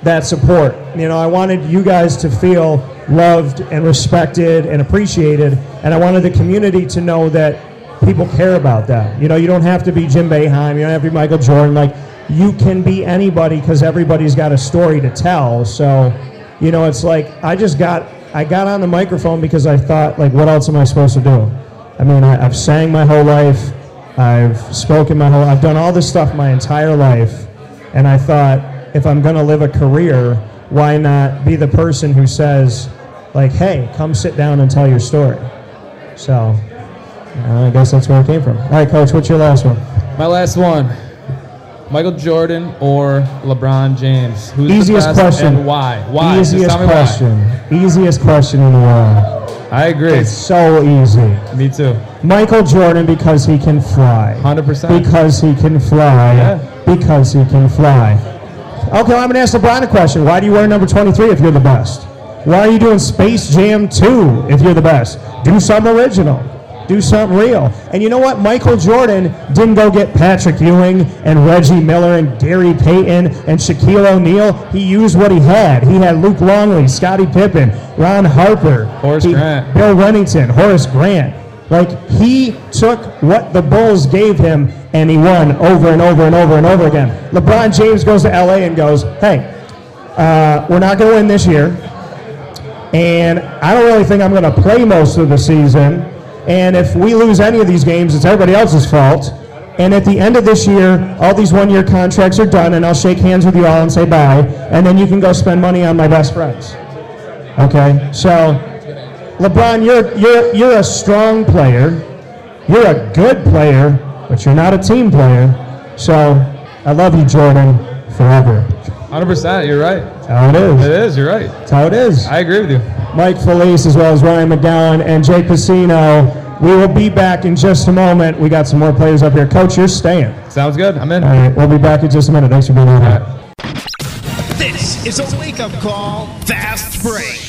that support. You know, I wanted you guys to feel loved and respected and appreciated, and I wanted the community to know that people care about that. You know, you don't have to be Jim Boeheim, you don't have to be Michael Jordan. Like, you can be anybody because everybody's got a story to tell. So, you know, it's like I just got I got on the microphone because I thought, like, what else am I supposed to do? I mean, I, I've sang my whole life, I've spoken my whole, I've done all this stuff my entire life, and I thought, if I'm going to live a career, why not be the person who says, like, hey, come sit down and tell your story. So, uh, I guess that's where it came from. All right, coach, what's your last one? My last one. Michael Jordan or LeBron James? Who's Easiest question. and why? Why? Easiest me why. question. Easiest question in the world. I agree. It's so easy. Me too. Michael Jordan because he can fly. 100%. Because he can fly. Yeah. Because he can fly. Okay, well, I'm going to ask LeBron a question. Why do you wear number 23 if you're the best? Why are you doing Space Jam 2 if you're the best? Do some original. Do something real. And you know what? Michael Jordan didn't go get Patrick Ewing and Reggie Miller and Gary Payton and Shaquille O'Neal. He used what he had. He had Luke Longley, Scottie Pippen, Ron Harper, Horace he- Grant. Bill Wennington, Horace Grant. Like he took what the Bulls gave him and he won over and over and over and over again. LeBron James goes to LA and goes, "Hey, uh, we're not going to win this year, and I don't really think I'm going to play most of the season. And if we lose any of these games, it's everybody else's fault. And at the end of this year, all these one-year contracts are done, and I'll shake hands with you all and say bye, and then you can go spend money on my best friends." Okay, so LeBron, you're you're you're a strong player. You're a good player, but you're not a team player. So I love you, Jordan, forever. 100%. You're right. That's how it is. It is. You're right. That's how it is. I agree with you. Mike Felice, as well as Ryan McGowan and Jake Pacino. We will be back in just a moment. We got some more players up here. Coach, you're staying. Sounds good. I'm in. All right, we'll be back in just a minute. Thanks for being here. This is a wake up call, fast break.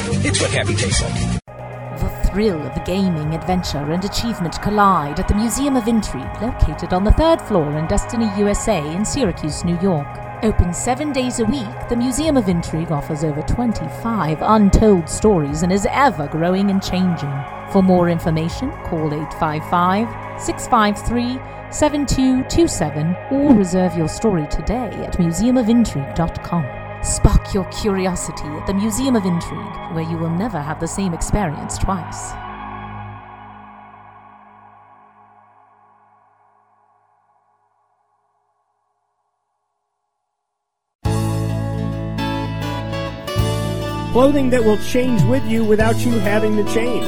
It's what happy tastes like. The thrill of the gaming, adventure, and achievement collide at the Museum of Intrigue, located on the third floor in Destiny, USA, in Syracuse, New York. Open seven days a week, the Museum of Intrigue offers over 25 untold stories and is ever growing and changing. For more information, call 855 653 7227 or reserve your story today at museumofintrigue.com. Spark your curiosity at the Museum of Intrigue, where you will never have the same experience twice. Clothing that will change with you without you having to change.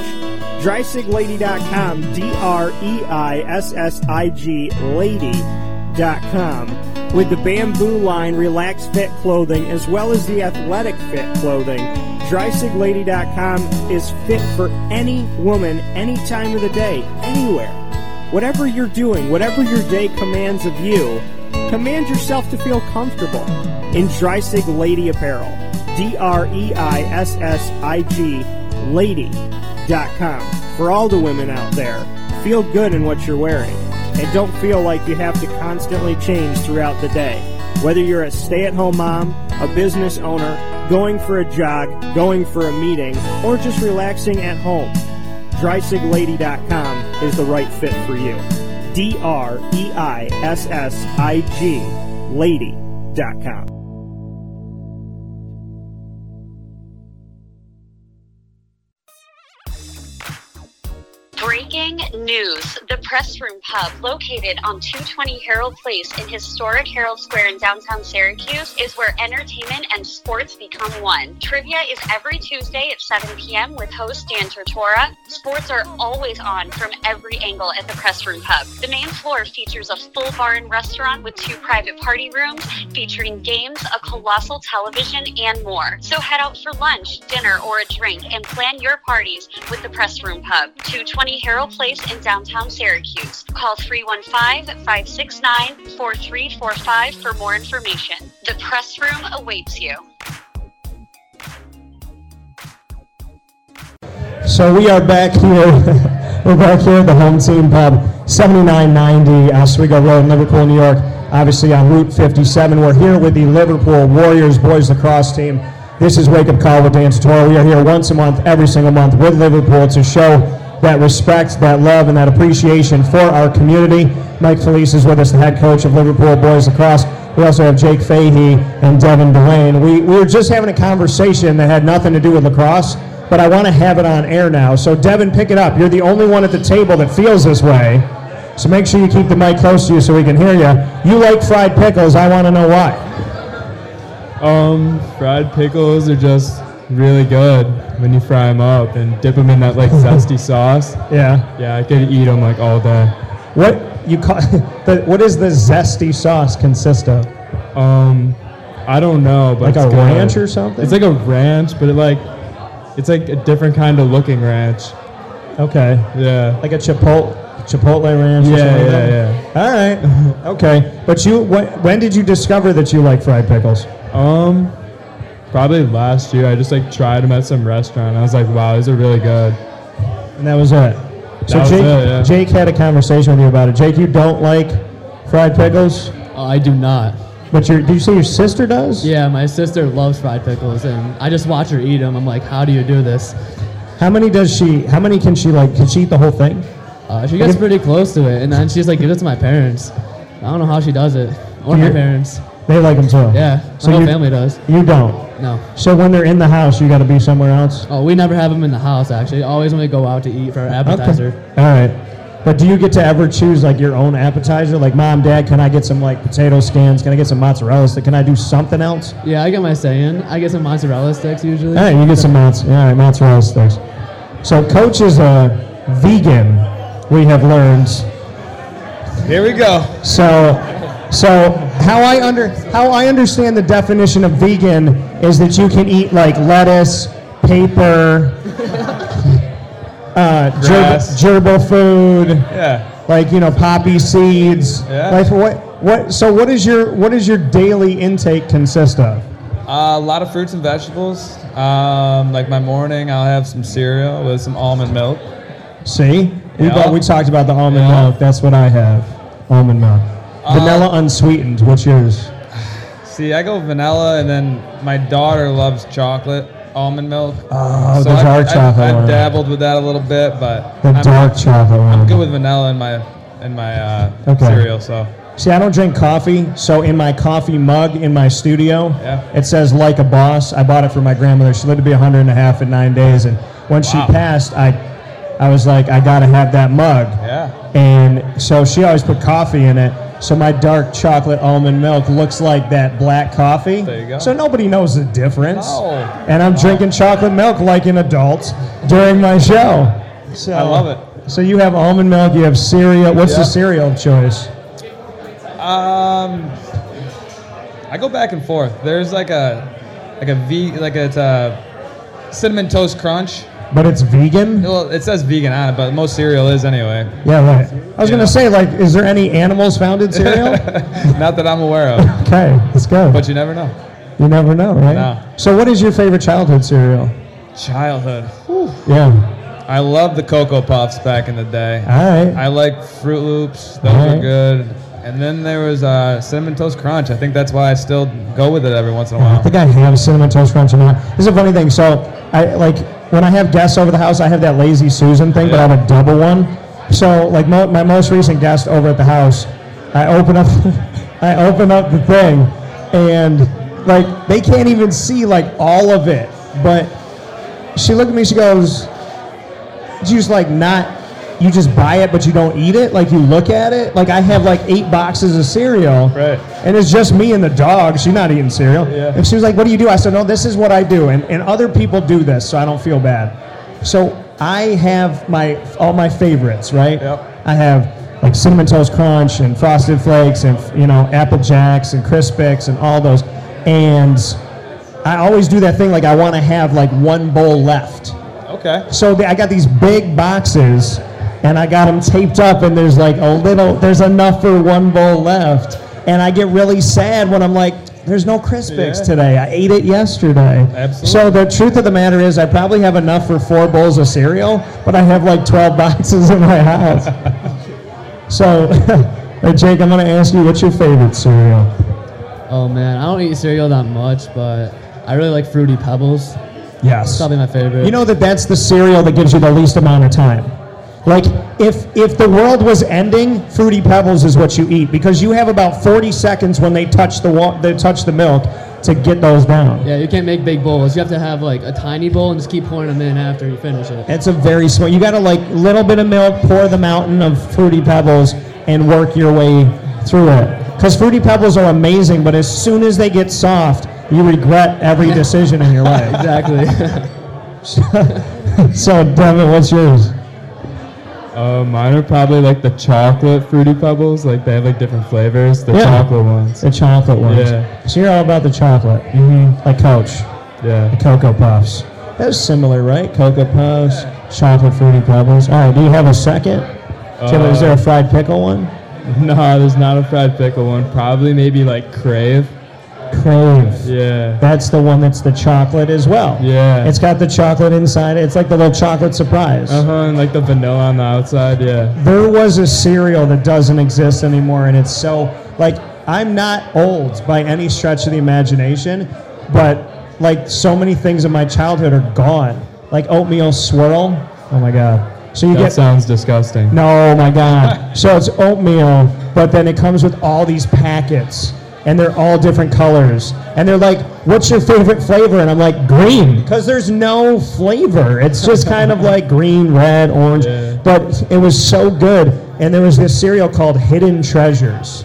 DreissigLady.com, D R E I S S I G Lady.com. With the bamboo line Relax Fit clothing as well as the athletic fit clothing, DreissigLady.com is fit for any woman, any time of the day, anywhere. Whatever you're doing, whatever your day commands of you, command yourself to feel comfortable in Dreissig Lady Apparel. D R E I S S I G Lady.com. For all the women out there, feel good in what you're wearing and don't feel like you have to constantly change throughout the day. Whether you're a stay at home mom, a business owner, going for a jog, going for a meeting, or just relaxing at home, DreissigLady.com is the right fit for you. D R E I S S I G Lady.com. News, the Press Room Pub, located on 220 Harold Place in historic Harold Square in downtown Syracuse, is where entertainment and sports become one. Trivia is every Tuesday at 7 p.m. with host Dan Tortora. Sports are always on from every angle at the Press Room Pub. The main floor features a full bar and restaurant with two private party rooms featuring games, a colossal television, and more. So head out for lunch, dinner, or a drink and plan your parties with the Press Room Pub, 220 Harold Place in downtown Syracuse. Call 315-569-4345 for more information. The Press Room awaits you. So we are back here. [laughs] We're back here at the home team pub, 7990 uh, Oswego Road, in Liverpool, New York. Obviously on Route 57. We're here with the Liverpool Warriors boys lacrosse team. This is Wake Up Call with Dan Tortora. We are here once a month, every single month with Liverpool to show that respect, that love, and that appreciation for our community. Mike Felice is with us, the head coach of Liverpool boys lacrosse. We also have Jake Fahey and Devin Delane. We, we were just having a conversation that had nothing to do with lacrosse, but I want to have it on air now. So, Devin, pick it up. You're the only one at the table that feels this way. So make sure you keep the mic close to you so we can hear you. You like fried pickles. I want to know why. Um, fried pickles are just really good when you fry them up and dip them in that like [laughs] zesty sauce. Yeah. Yeah, I could eat them like all day. What you call [laughs] the, what does the zesty sauce consist of? Um, I don't know, but Like it's a good. ranch or something? It's like a ranch, but it like it's like a different kind of looking ranch. Okay. Yeah. Like a chipotle chipotle ranch. or Yeah, something like yeah? All right. Okay. But you when, when did you discover that you like fried pickles? Um, probably last year. I just like tried them at some restaurant. I was like, wow, these are really good. And that was it. So was Jake, it, yeah. Jake had a conversation with you about it. Jake, you don't like fried pickles, Uh, I do not. but your did you say your sister does? Yeah, my sister loves fried pickles, and I just watch her eat them. I'm like, how do you do this? How many does she? How many can she like? Can she eat the whole thing? Uh, she gets pretty close to it, and then she's like, give it to my parents. I don't know how she does it, or my Your- parents. They like them too. Yeah, So my whole family does. You don't. No. So when they're in the house, you got to be somewhere else. Oh, we never have them in the house. Actually, always when we go out to eat for our appetizer. Okay. All right. But do you get to ever choose like your own appetizer? Like, mom, dad, can I get some like potato skins? Can I get some mozzarella sticks? Can I do something else? Yeah, I get my say in. I get some mozzarella sticks usually. All right, you get some mozz- all right, mozzarella sticks. So coach is a vegan. We have learned. Here we go. So, so how I under how I understand the definition of vegan is that you can eat like lettuce, paper, [laughs] uh, gerbil, gerbil food. Yeah. Like you know, poppy seeds. Yeah. Like what? What? So what is your what is your daily intake consist of? Uh, a lot of fruits and vegetables. Um, like my morning, I'll have some cereal with some almond milk. See, we Yeah. bought, we talked about the almond milk. That's what I have. Almond milk. Uh, Vanilla unsweetened. What's yours? See, I go vanilla, and then my daughter loves chocolate almond milk. Oh, so the I, dark I, chocolate I one. dabbled with that a little bit, but The I'm, dark chocolate one. I'm good with vanilla in my in my uh, Okay. cereal. So See, I don't drink coffee, so in my coffee mug in my studio, Yeah. it says "like a boss." I bought it for my grandmother. She lived to be 100 and a half in nine days, and when she passed, I, I was like, I gotta have that mug. yeah, And so she always put coffee in it. So my dark chocolate almond milk looks like that black coffee. There you go. So nobody knows the difference. No. And I'm drinking chocolate milk like an adult during my show. So, I love it. So you have almond milk, you have cereal. What's the cereal choice? Um, I go back and forth. There's like a like a V like it's a cinnamon toast crunch. But it's vegan? Well, it says vegan on it, but most cereal is anyway. Yeah, right. I was gonna say, like, is there any animals found in cereal? [laughs] Not that I'm aware of, okay, let's go. but you never know. you never know, right? No. So, what is your favorite childhood cereal? Childhood. Yeah. I love the Cocoa Puffs back in the day. All right. I like Froot Loops. Those Alright. were good. And then there was uh, Cinnamon Toast Crunch. I think that's why I still go with it every once in a I while. I think I have cinnamon toast crunch in there. This is a funny thing. So, I like when I have guests over the house, I have that lazy Susan thing, but I have a double one. So, like mo- my most recent guest over at the house, I open up, [laughs] I open up the thing, and like they can't even see like all of it. But she looked at me. She goes, "Did you like not you just buy it but you don't eat it. Like you look at it. Like I have like eight boxes of cereal, Right. and it's just me and the dog. She's not eating cereal. Yeah. And she was like, "What do you do?" I said, "No, this is what I do, and, and other people do this, so I don't feel bad." So I have my all my favorites, right? Yep. I have like cinnamon toast crunch and frosted flakes and you know apple jacks and crispix and all those, and I always do that thing like I want to have like one bowl left. Okay. So I got these big boxes, and I got them taped up, and there's like a little, there's enough for one bowl left, and I get really sad when I'm like, there's no Crispix Yeah. today. I ate it yesterday. Absolutely. So the truth of the matter is, I probably have enough for four bowls of cereal, but I have like 12 [laughs] boxes in my house. so, [laughs] hey, Jake, I'm gonna ask you, what's your favorite cereal? Oh man, I don't eat cereal that much, but I really like Fruity Pebbles. Yes. It's probably my favorite. You know that that's the cereal that gives you the least amount of time. Like if if the world was ending, fruity pebbles is what you eat because you have about 40 seconds when they touch the wa- they touch the milk to get those down. Yeah, you can't make big bowls. You have to have like a tiny bowl and just keep pouring them in after you finish it. It's a very small. You got to like little bit of milk, pour the mountain of fruity pebbles, and work your way through it. Because fruity pebbles are amazing, but as soon as they get soft, you regret every [laughs] decision in your life. exactly. [laughs] so, Devin, what's yours? Uh, mine are probably like the chocolate fruity pebbles. Like they have like different flavors. The Yeah. chocolate ones. The chocolate ones. Yeah. So you're all about the chocolate. Mm-hmm. Like Coach. Yeah. The Cocoa Puffs. That's similar, right? Cocoa Puffs, chocolate fruity pebbles. All right. Do you have a second? You is there a Uh, fried pickle one? [laughs] No, there's not a fried pickle one. Probably maybe like Krave. Krave. Yeah. That's the one that's the chocolate as well. Yeah. It's got the chocolate inside. It's like the little chocolate surprise. Uh huh. And like the vanilla on the outside. Yeah. There was a cereal that doesn't exist anymore, and it's so like I'm not old by any stretch of the imagination, but like so many things in my childhood are gone. Like oatmeal swirl. Oh my god. So you that get sounds disgusting. no, oh my God. so it's oatmeal, but then it comes with all these packets, and they're all different colors. And they're like, "What's your favorite flavor?" And I'm like, "Green," because there's no flavor. It's just kind of like green, red, orange. Yeah. But it was so good. And there was this cereal called Hidden Treasures.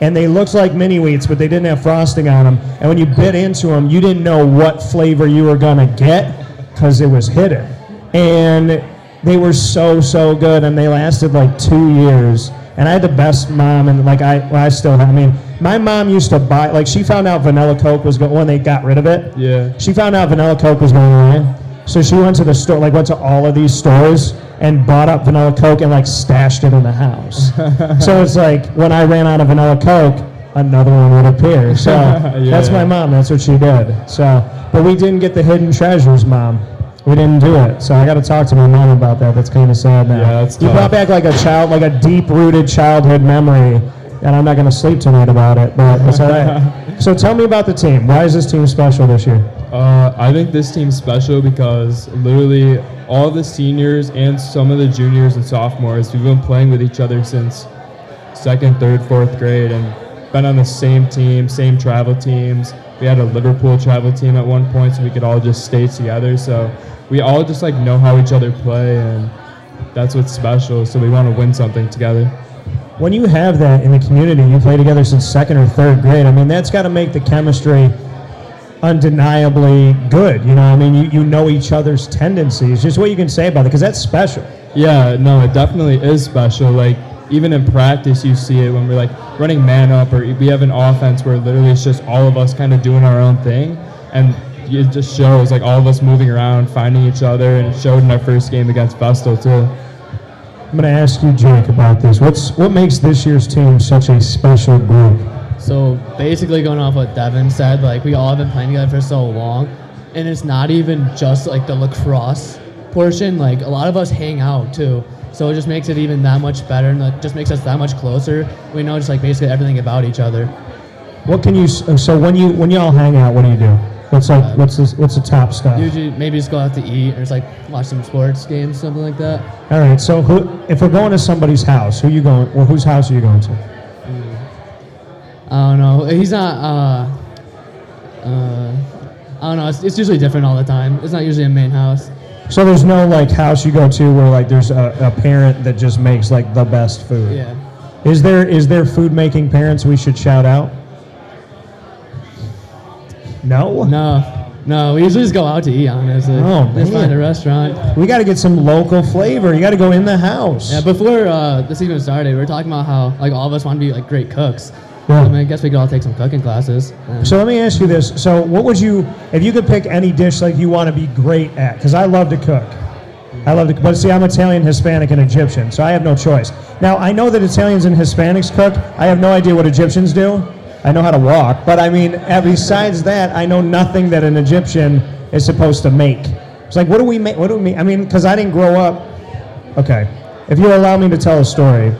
And they looked like mini wheats, but they didn't have frosting on them. And when you bit into them, you didn't know what flavor you were gonna get because it was hidden. And they were so so good, and they lasted like two years. And I had the best mom, and like I, well, I still have. I mean, my mom used to buy like she found out vanilla Coke was going when they got rid of it. Yeah. She found out vanilla Coke was going away, so she went to the store, like went to all of these stores and bought up vanilla Coke and like stashed it in the house. [laughs] so it's like when I ran out of vanilla Coke, another one would appear. So [laughs] that's Yeah. my mom. That's what she did. So, but we didn't get the hidden treasures, mom. We didn't do it. So I got to talk to my mom about that. That's kind of sad now. Yeah, that's you tough. brought back like a child, like a deep-rooted childhood memory, and I'm not going to sleep tonight about it. But it's all right. [laughs] so tell me about the team. Why is this team special this year? Uh, I think this team's special because literally all the seniors and some of the juniors and sophomores, we've been playing with each other since second, third, fourth grade and been on the same team, same travel teams. We had a Liverpool travel team at one point so we could all just stay together. So we all just like know how each other play and that's what's special. So we want to win something together. When you have that in the community, you play together since second or third grade. I mean, that's got to make the chemistry undeniably good. You know, I mean, you, you know each other's tendencies. Just what you can say about it, because that's special. Yeah, no, it definitely is special. Like even in practice, you see it when we're like running man up, or we have an offense where literally it's just all of us kind of doing our own thing, and it just shows like all of us moving around, finding each other, and it showed in our first game against Vestal too. I'm going to ask you, Jake, about this. What's what makes this year's team such a special group? So basically, going off what Devin said, like we all have been playing together for so long, and it's not even just like the lacrosse portion. Like a lot of us hang out too, so it just makes it even that much better, and it just makes us that much closer. We know just like basically everything about each other. What can you? So when you when y'all hang out, what do you do? What's like what's the, what's the top stuff? Usually, maybe just go out to eat or just like watch some sports games, something like that. All right. So who, if we're going to somebody's house, who you going? Or whose house are you going to? I don't know. He's not. Uh, uh, I don't know. It's, it's usually different all the time. It's not usually a main house. So there's no like house you go to where like there's a, a parent that just makes like the best food. Yeah. Is there is there food making parents we should shout out? No. No. No, we usually just go out to eat, honestly. Oh, Just man. find a restaurant. We got to get some local flavor. You got to go in the house. Yeah, before uh, this even started, we were talking about how like all of us want to be like great cooks. Yeah. I, mean, I guess we could all take some cooking classes. So let me ask you this: So, what would you, if you could pick any dish like you want to be great at? Because I love to cook. I love to, cook but see, I'm Italian, Hispanic, and Egyptian, so I have no choice. Now, I know that Italians and Hispanics cook. I have no idea what Egyptians do. I know how to walk, but I mean, besides that, I know nothing that an Egyptian is supposed to make. It's like, what do we make? What do we? mean? I mean, because I didn't grow up. Okay, if you allow me to tell a story.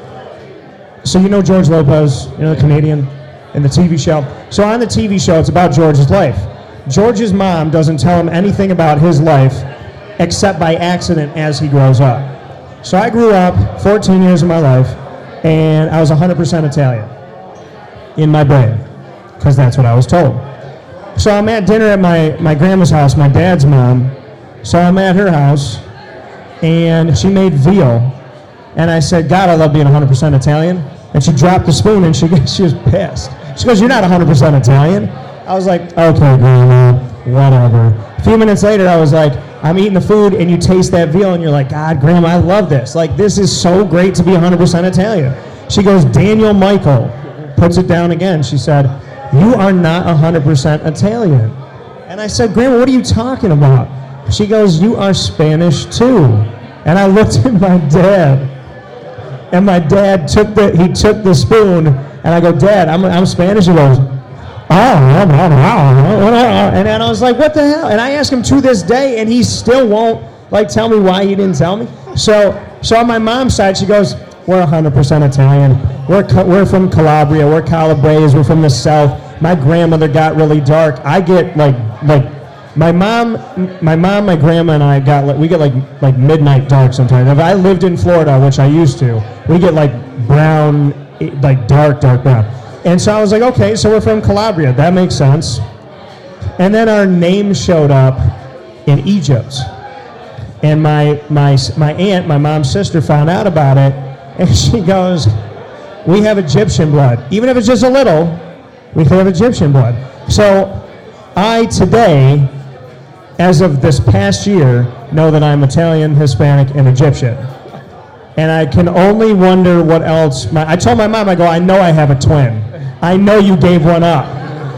So you know George Lopez, you know the Canadian, in the TV show. So on the TV show, it's about George's life. George's mom doesn't tell him anything about his life, except by accident as he grows up. So I grew up 14 years of my life, and I was 100% Italian in my brain, because that's what I was told. So I'm at dinner at my, my grandma's house, my dad's mom. So I'm at her house, and she made veal. And I said, God, I love being 100% Italian. And she dropped the spoon and she, [laughs] she was pissed. She goes, You're not 100% Italian. I was like, Okay, Grandma, whatever. A few minutes later, I was like, I'm eating the food and you taste that veal and you're like, God, Grandma, I love this. Like, this is so great to be 100% Italian. She goes, Daniel Michael puts it down again. She said, You are not 100% Italian. And I said, Grandma, what are you talking about? She goes, You are Spanish too. And I looked at my dad. And my dad took the he took the spoon and I go, Dad, I'm, I'm Spanish. He goes, Oh, and then I was like, what the hell? And I asked him to this day, and he still won't like tell me why he didn't tell me. So, so on my mom's side, she goes, we're 100% Italian. We're we're from Calabria. We're Calabrese. We're from the south. My grandmother got really dark. I get like like my mom, my mom, my grandma, and I got like we get like like midnight dark sometimes. If I lived in Florida, which I used to, we get like brown, like dark, dark brown. And so I was like, okay, so we're from Calabria. That makes sense. And then our name showed up in Egypt. And my my my aunt, my mom's sister, found out about it, and she goes, "We have Egyptian blood, even if it's just a little. We have Egyptian blood." So I today, as of this past year, know that I'm Italian, Hispanic, and Egyptian. And I can only wonder what else. My, I told my mom, I go, I know I have a twin. I know you gave one up.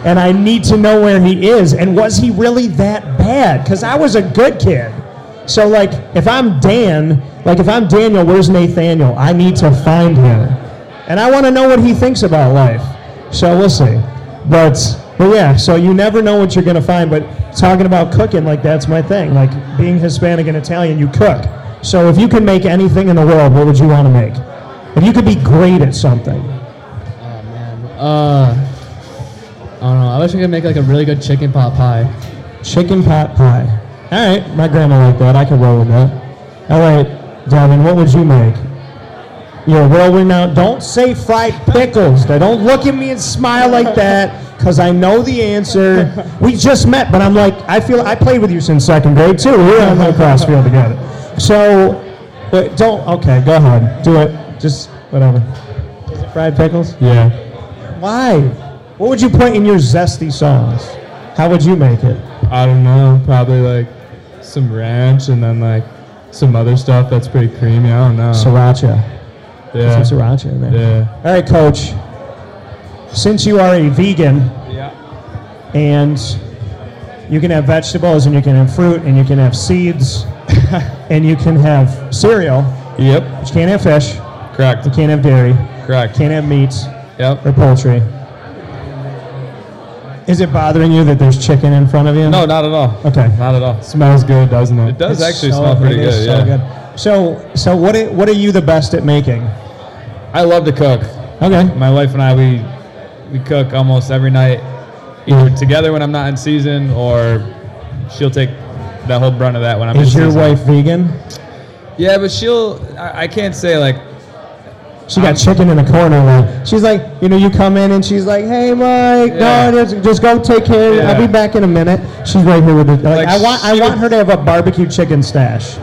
And I need to know where he is. And was he really that bad? Because I was a good kid. So, like, if I'm Dan, like, if I'm Daniel, where's Nathaniel? I need to find him. And I want to know what he thinks about life. So, we'll see. But, but yeah, so you never know what you're going to find. But talking about cooking, like, that's my thing. Like, being Hispanic and Italian, you cook. So, if you could make anything in the world, what would you want to make? If you could be great at something. Oh man. Uh, I don't know. I wish I could make like a really good chicken pot pie. Chicken pot pie. All right, my grandma liked that. I can roll with that. All right, Devin, what would you make? You're well renowned. Don't say fried pickles. Now, don't look at me and smile like that, because I know the answer. We just met, but I'm like, I feel I played with you since second grade too. We were on the cross field together. So, but don't. Okay, go ahead. Do it. Just whatever. Is it fried pickles? Yeah. Why? What would you put in your zesty sauce? How would you make it? I don't know. Probably like some ranch and then like some other stuff that's pretty creamy. I don't know. Sriracha. Yeah. Some sriracha in there. Yeah. All right, coach. Since you are a vegan, Yeah. and you can have vegetables, and you can have fruit, and you can have seeds, [laughs] and you can have cereal. Yep. But you can't have fish. Correct. You can't have dairy. Correct. Can't have meats. Yep. Or poultry. Is it bothering you that there's chicken in front of you? No, not at all. Okay. Not at all. Smells good, doesn't it? It does It's actually so- smell pretty good. so yeah. good. So, so what? Are, what are you the best at making? I love to cook. Okay. My wife and I we we cook almost every night, either together when I'm not in season, or she'll take the whole brunt of that when I'm in Is your season. wife vegan? Yeah, but she'll. I, I can't say like. She got chicken in the corner. Like she's like, you know, you come in and she's like, "Hey, Mike, Yeah. no, just, just go take care. Yeah. I'll be back in a minute." She's right here with it. Like, Like, I want, I want her to have a barbecue chicken stash.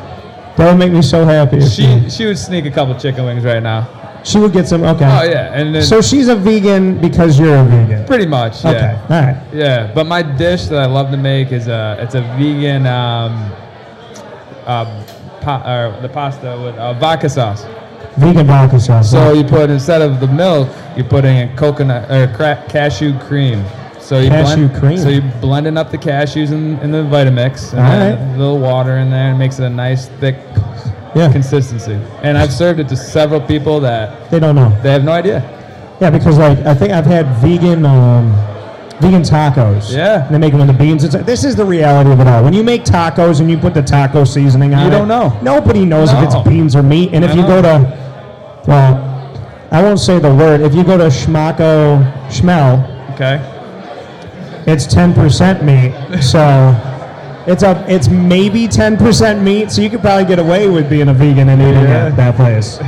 That would make me so happy. She she would sneak a couple chicken wings right now. She would get some. Okay. Oh yeah, and then So she's a vegan because you're a vegan. pretty much. Okay. Yeah. All right. Yeah, but my dish that I love to make is a it's a vegan um, uh, pa- or the pasta with uh, vodka sauce. Vegan sauce. So you put instead of the milk, you're putting in coconut or cra- cashew cream. So you Cashew blend, cream. So you're blending up the cashews in, in the Vitamix, and right. a little water in there, and it makes it a nice thick Yeah. consistency. And I've served it to several people that They don't know. they have no idea. Yeah, because like I think I've had vegan um, vegan tacos. Yeah. And they make them with the beans. It's this is the reality of it all. When you make tacos and you put the taco seasoning on You it, don't know. Nobody knows if it's beans or meat. And if you know. go to, well, I won't say the word. If you go to Schmacko Schmel, Okay. it's 10% meat. So it's a it's maybe 10% meat. So you could probably get away with being a vegan and eating Yeah. at that place.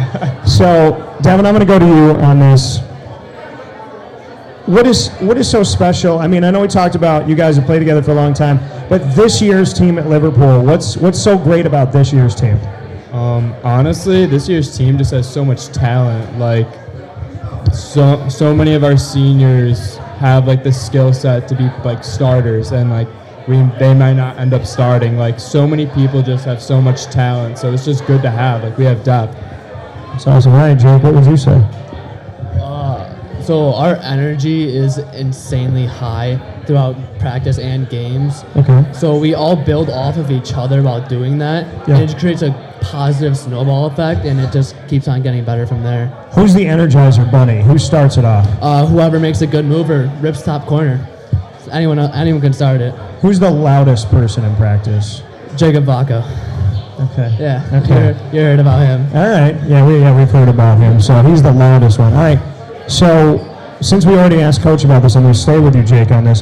so Devin, I'm going to go to you on this. What is what is so special? I mean, I know we talked about you guys have played together for a long time, but this year's team at Liverpool, what's what's so great about this year's team? Um, honestly, this year's team just has so much talent. Like, so so many of our seniors have like the skill set to be like starters, and like we they might not end up starting. Like, so many people just have so much talent. So it's just good to have. Like, we have depth. It's awesome. Ryan, Jake, what would you say? Uh, so our energy is insanely high throughout practice and games. Okay. So we all build off of each other while doing that, Yeah. and it creates a positive snowball effect, and it just keeps on getting better from there. Who's the Energizer Bunny? Who starts it off? Uh, whoever makes a good move or rips top corner, anyone anyone can start it. Who's the loudest person in practice? Jacob Vaca. Okay. Yeah. Okay. You, heard, you heard about him. All right. Yeah, we yeah we've heard about him. So he's the loudest one. All right. So since we already asked Coach about this, I'm going to stay with you, Jake, on this.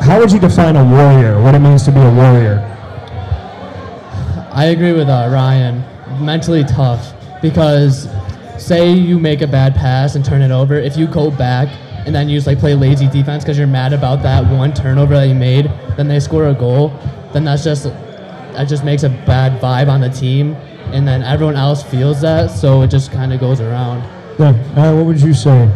How would you define a warrior? What it means to be a warrior? I agree with uh, Ryan. Mentally tough because say you make a bad pass and turn it over. If you go back and then you just like play lazy defense because you're mad about that one turnover that you made, then they score a goal. Then that's just that just makes a bad vibe on the team, and then everyone else feels that, so it just kind of goes around. Yeah. Uh, what would you say,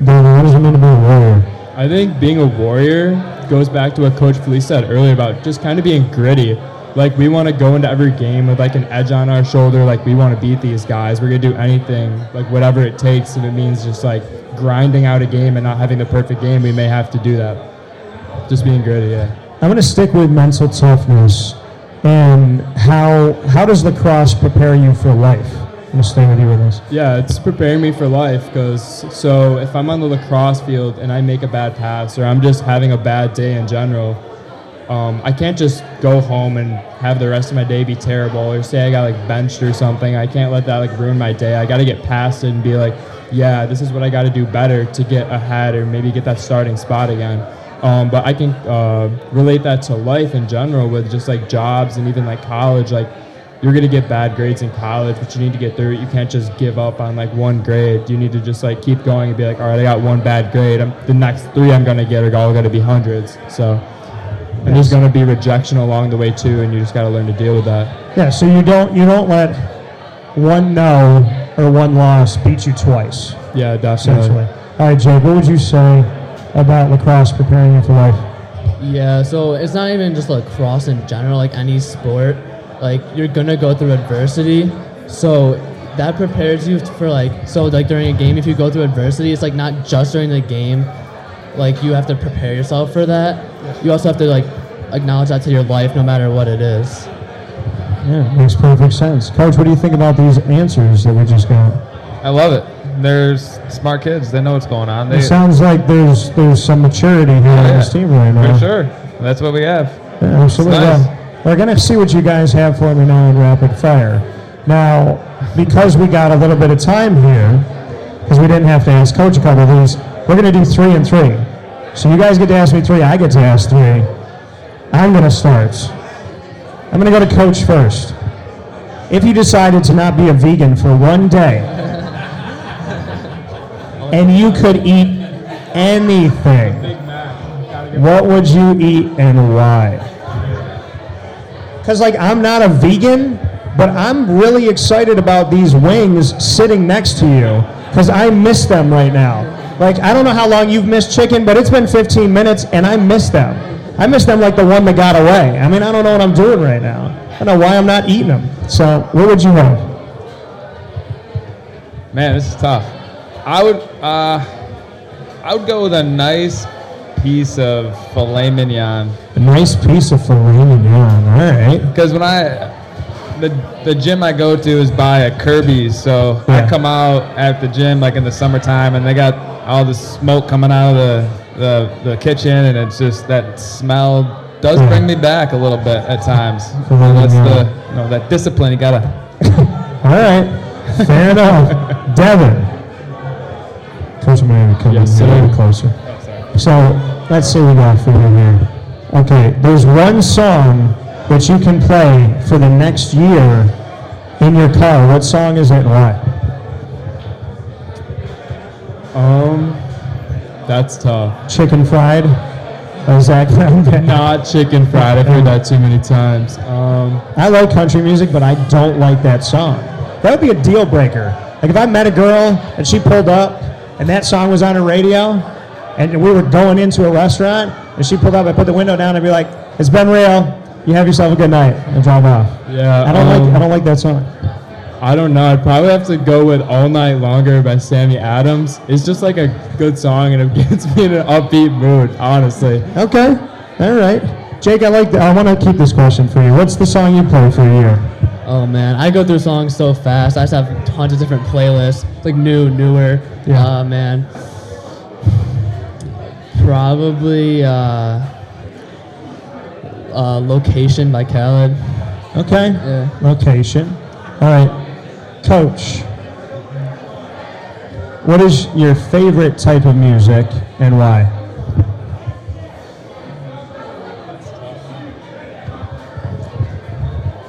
David? What does it mean to be a warrior? I think being a warrior goes back to what Coach Felice said earlier about just kind of being gritty. Like we want to go into every game with like an edge on our shoulder. Like we want to beat these guys. We're gonna do anything, like whatever it takes. If it means just like grinding out a game and not having the perfect game, we may have to do that. Just being gritty, yeah. I'm to stick with mental toughness and how how does lacrosse prepare you for life? To stay with you with this. Yeah, it's preparing me for life because so if I'm on the lacrosse field and I make a bad pass or I'm just having a bad day in general, um, I can't just go home and have the rest of my day be terrible or say I got like benched or something. I can't let that like ruin my day. I got to get past it and be like, yeah, this is what I got to do better to get ahead or maybe get that starting spot again. Um, but I can uh, relate that to life in general with just like jobs and even like college. Like you're gonna get bad grades in college, but you need to get through it. You can't just give up on like one grade. You need to just like keep going and be like, all right, I got one bad grade. I'm, the next three I'm gonna get are all gonna be hundreds. So, and there's gonna be rejection along the way too, and you just gotta learn to deal with that. Yeah, so you don't you don't let one no or one loss beat you twice. Yeah, definitely. Essentially. All right, Jake, what would you say about lacrosse preparing you for life? Yeah, so it's not even just lacrosse in general, like any sport. Like you're gonna go through adversity, so that prepares you for like so like during a game if you go through adversity, it's like not just during the game. Like you have to prepare yourself for that. You also have to like acknowledge that to your life, no matter what it is. Yeah, makes perfect sense. Coach, what do you think about these answers that we just got? I love it. There's smart kids. They know what's going on. They, It sounds like there's there's some maturity here on this team right now. For sure. That's what we have. Yeah, absolutely. We're going to see what you guys have for me now in rapid fire. Now, because we got a little bit of time here, because we didn't have to ask Coach a couple of these, we're going to do three and three. So you guys get to ask me three, I get to ask three. I'm going to start. I'm going to go to Coach first. If you decided to not be a vegan for one day, and you could eat anything, what would you eat and why? Because, like, I'm not a vegan, but I'm really excited about these wings sitting next to you because I miss them right now. Like, I don't know how long you've missed chicken, but it's been 15 minutes and I miss them. I miss them like the one that got away. I mean, I don't know what I'm doing right now. I don't know why I'm not eating them. So, what would you have? Man, this is tough. I would uh, I would go with a nice piece of filet mignon. A nice piece of filet mignon. All right. Because when I the the gym I go to is by a Kirby's, so I come out at the gym like in the summertime, and they got all the smoke coming out of the the, the kitchen, and it's just that smell does Yeah. bring me back a little bit at times. [laughs] Filet that's the you know that discipline you gotta. [laughs] All right. Fair enough. [laughs] Devin. Uh, closer, I'm going come Yes, a little closer. So, let's see what we got for you here. Okay, there's one song that you can play for the next year in your car. What song is it and why? Um, that's tough. Chicken Fried by Zac Brown Band. Not chicken fried. I've heard that too many times. Um, I like country music, but I don't like that song. That would be a deal breaker. Like if I met a girl and she pulled up and that song was on her radio and we were going into a restaurant and she pulled up, I put the window down and be like, It's been real. You have yourself a good night and drive off. yeah. I don't um, like I don't like that song. I don't know. I'd probably have to go with All Night Longer by Sammy Adams. It's just like a good song and it [laughs] gets me in an upbeat mood, honestly. Okay. All right. Jake, I like that. I want to keep this question for you. What's the song you play for a year? Oh man, I go through songs so fast. I just have tons of different playlists, like new, newer. Yeah. Uh, man, probably uh, uh, "Location" by Khalid. Okay. Yeah. Location. All right. Coach. What is your favorite type of music and why?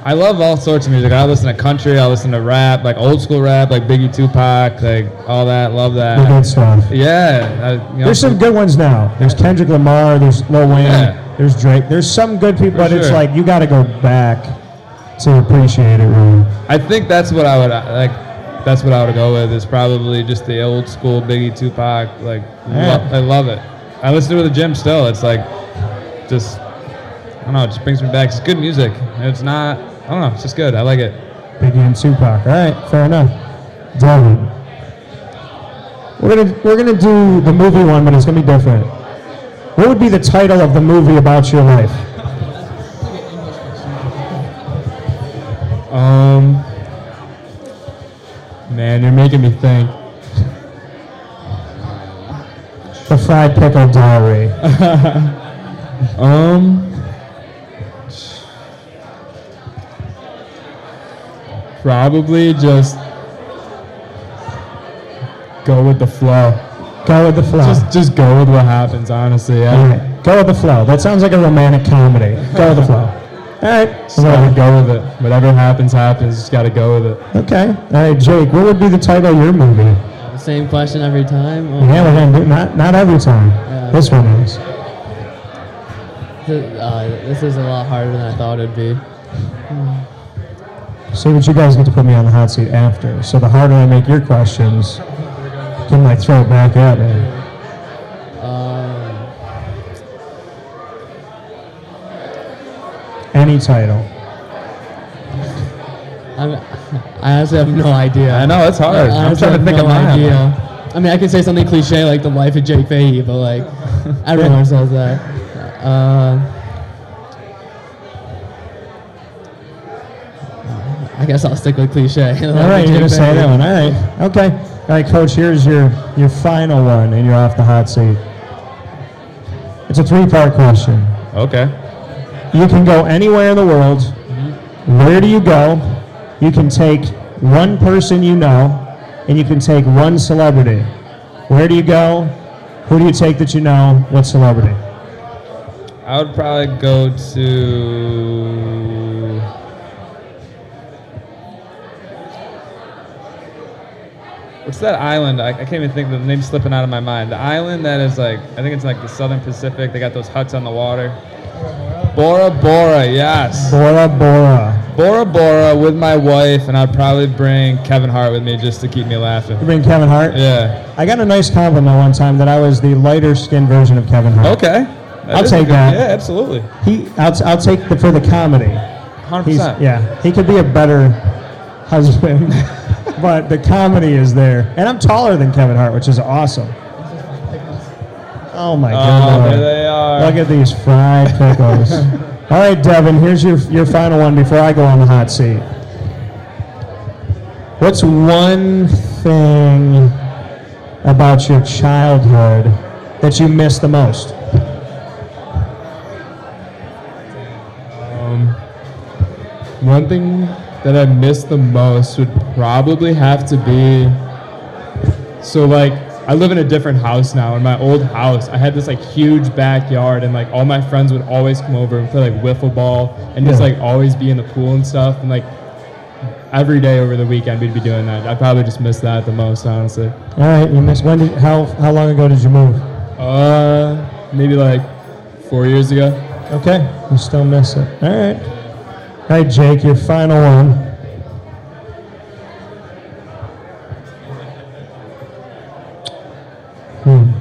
I love all sorts of music. I listen to country. I listen to rap, like old school rap, like Biggie, Tupac, like all that. Love that. The good stuff. Yeah. I, you know, There's some good ones now. There's Kendrick Lamar. There's Lil Wayne. Yeah. There's Drake. There's some good people, For but it's like you got to go back to appreciate it. Really. I think that's what I would like. That's what I would go with. Is probably just the old school Biggie, Tupac. Like, Yeah. lo- I love it. I listen to it at the gym still. It's like, just I don't know. It just brings me back. It's good music. It's not. I don't know. It's just good. I like it. Biggie and Tupac. All right, fair enough. Devin. We're gonna we're gonna do the movie one, but it's gonna be different. What would be the title of the movie about your life? Um, man, you're making me think. The Fried Pickle Diary. [laughs] Um, probably just go with the flow. Go with the flow. Just, just go with what happens. Honestly, yeah. All right, go with the flow. That sounds like a romantic comedy. Go with the flow. [laughs] All right. Just gotta go with it. Whatever happens, happens. Just gotta go with it. Okay. All right, Jake. What would be the title of your movie? Same question every time. Oh, Yeah, we're gonna do not not every time. Yeah. This one is. uh, this is a lot harder than I thought it'd be. See what you guys get to put me on the hot seat after. So the harder I make your questions, can like throw it back at me. Um, Any title. I'm, I honestly have no idea. I know, it's hard. I I'm honestly trying to think no of mine. idea. I mean, I can say something cliche like the life of Jake Fahey, but like everyone says that. [laughs] Uh, I guess I'll stick with cliche. [laughs] All right, you're gonna say that one. All right. Okay. All right, coach. Here's your your final one, and you're off the hot seat. It's a three-part question. Okay. You can go anywhere in the world. Mm-hmm. Where do you go? You can take one person you know, and you can take one celebrity. Where do you go? Who do you take that you know? What celebrity? I would probably go to What's that island? I, I can't even think the name's slipping out of my mind. The island that is like I think it's like the Southern Pacific. They got those huts on the water. Bora Bora, yes. Bora Bora. Bora Bora with my wife, and I'd probably bring Kevin Hart with me just to keep me laughing. You bring Kevin Hart? Yeah. I got a nice compliment one time that I was the lighter skinned version of Kevin Hart. Okay. That I'll take good- that. Yeah, absolutely. He, I'll, I'll take the for the comedy. 100%. He's, yeah, he could be a better husband, [laughs] but the comedy is there. And I'm taller than Kevin Hart, which is awesome. Oh my Oh, god! there they are. Look at these fried pickles. [laughs] All right, Devin, here's your your final one before I go on the hot seat. What's one thing about your childhood that you miss the most? Um, one thing that I miss the most would probably have to be. So like, I live in a different house now. In my old house, I had this like huge backyard, and like all my friends would always come over and play like wiffle ball, and just like always be in the pool and stuff. And like every day over the weekend, we'd be doing that. I probably just miss that the most, honestly. All right, you miss When did? How how long ago did you move? Uh, maybe like four years ago. Okay, you still miss it. All right. All right, Jake, your final one. Hmm.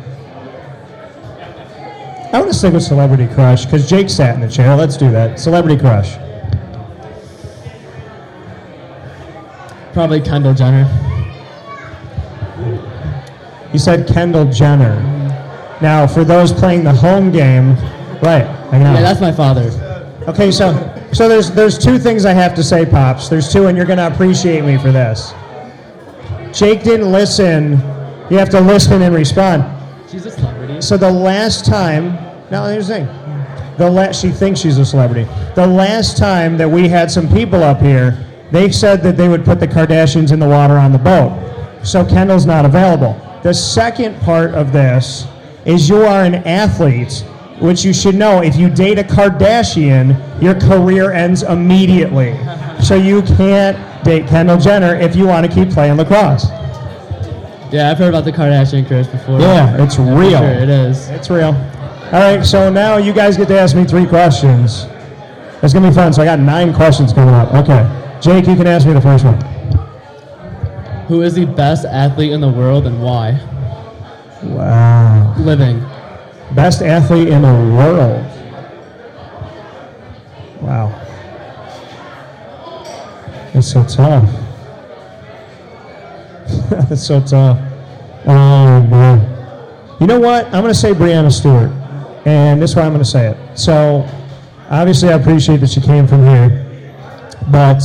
I want to stick with Celebrity Crush because Jake sat in the chair. Let's do that. Celebrity Crush. Probably Kendall Jenner. You said Kendall Jenner. Now, for those playing the home game, right? Hang on. Yeah, that's my father. Okay, so so there's there's two things I have to say, pops. There's two, and you're gonna appreciate me for this. Jake didn't listen. You have to listen and respond. She's a celebrity. So the last time, now here's the thing. The la- she thinks she's a celebrity. The last time that we had some people up here, they said that they would put the Kardashians in the water on the boat. So Kendall's not available. The second part of this is you are an athlete, which you should know. If you date a Kardashian, your career ends immediately. So you can't date Kendall Jenner if you want to keep playing lacrosse. Yeah, I've heard about the Kardashian curse before. Yeah, it's real. Sure, it is. It's real. All right, so now you guys get to ask me three questions. It's gonna be fun. So I got nine questions coming up. Okay, Jake, you can ask me the first one. Who is the best athlete in the world and why? Wow. Living. Best athlete in the world. Wow. It's so tough. [laughs] That's so tough. Oh man. You know what? I'm going to say Breanna Stewart, and this is why I'm going to say it. So, obviously, I appreciate that she came from here, but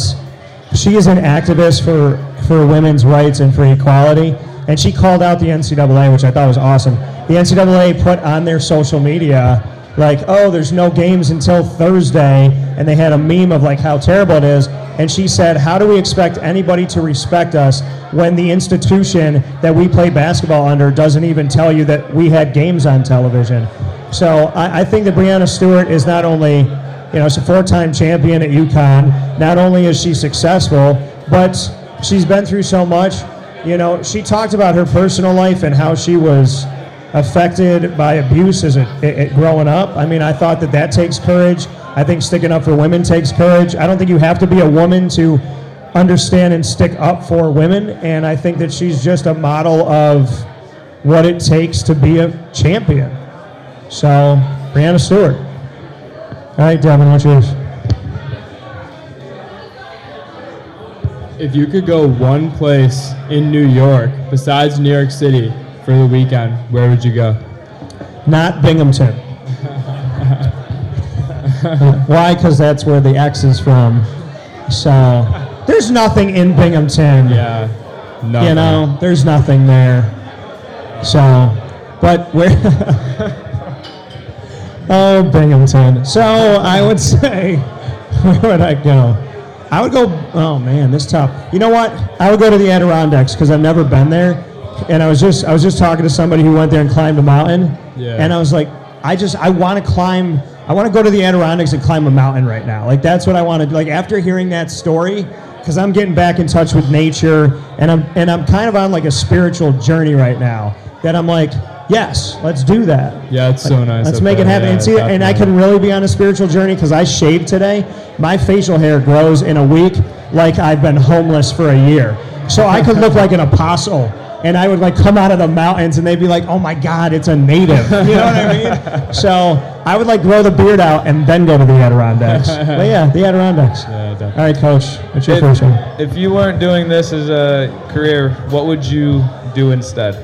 she is an activist for for women's rights and for equality, and she called out the NCAA, which I thought was awesome. The NCAA put on their social media like, "Oh, there's no games until Thursday," and they had a meme of like how terrible it is. And she said, "How do we expect anybody to respect us when the institution that we play basketball under doesn't even tell you that we had games on television?" So I, I think that Breanna Stewart is not only you know, she's a four-time champion at UConn. Not only is she successful, but she's been through so much. You know, she talked about her personal life and how she was affected by abuse as a- growing up. I mean, I thought that that takes courage. I think sticking up for women takes courage. I don't think you have to be a woman to understand and stick up for women. And I think that she's just a model of what it takes to be a champion. So, Breanna Stewart. All right, Devin, what's yours? If you could go one place in New York besides New York City for the weekend, where would you go? Not Binghamton. Why? Because that's where the X is from. So there's nothing in Binghamton. Yeah. You know, there's nothing there. So, but where? [laughs] oh, Binghamton. So I would [laughs] say, where would I go? I would go. Oh man, this tough. You know what? I would go to the Adirondacks because I've never been there, and I was just I was just talking to somebody who went there and climbed a mountain, Yeah. and I was like, I just I want to climb. I want to go to the Adirondacks and climb a mountain right now. Like that's what I want to do. Like after hearing that story, because I'm getting back in touch with nature, and I'm and I'm kind of on like a spiritual journey right now. That I'm like, yes, let's do that. Yeah, it's so nice. Let's make it happen. Yeah, and see, and I can really be on a spiritual journey because I shaved today. My facial hair grows in a week like I've been homeless for a year. So I could look like an apostle. And I would like come out of the mountains and they'd be like, oh my God, it's a native. You know what I mean? [laughs] So I would like grow the beard out and then go to the Adirondacks. [laughs] But yeah, the Adirondacks. All right, coach, what's your If- first one? If you weren't doing this as a career, what would you do instead?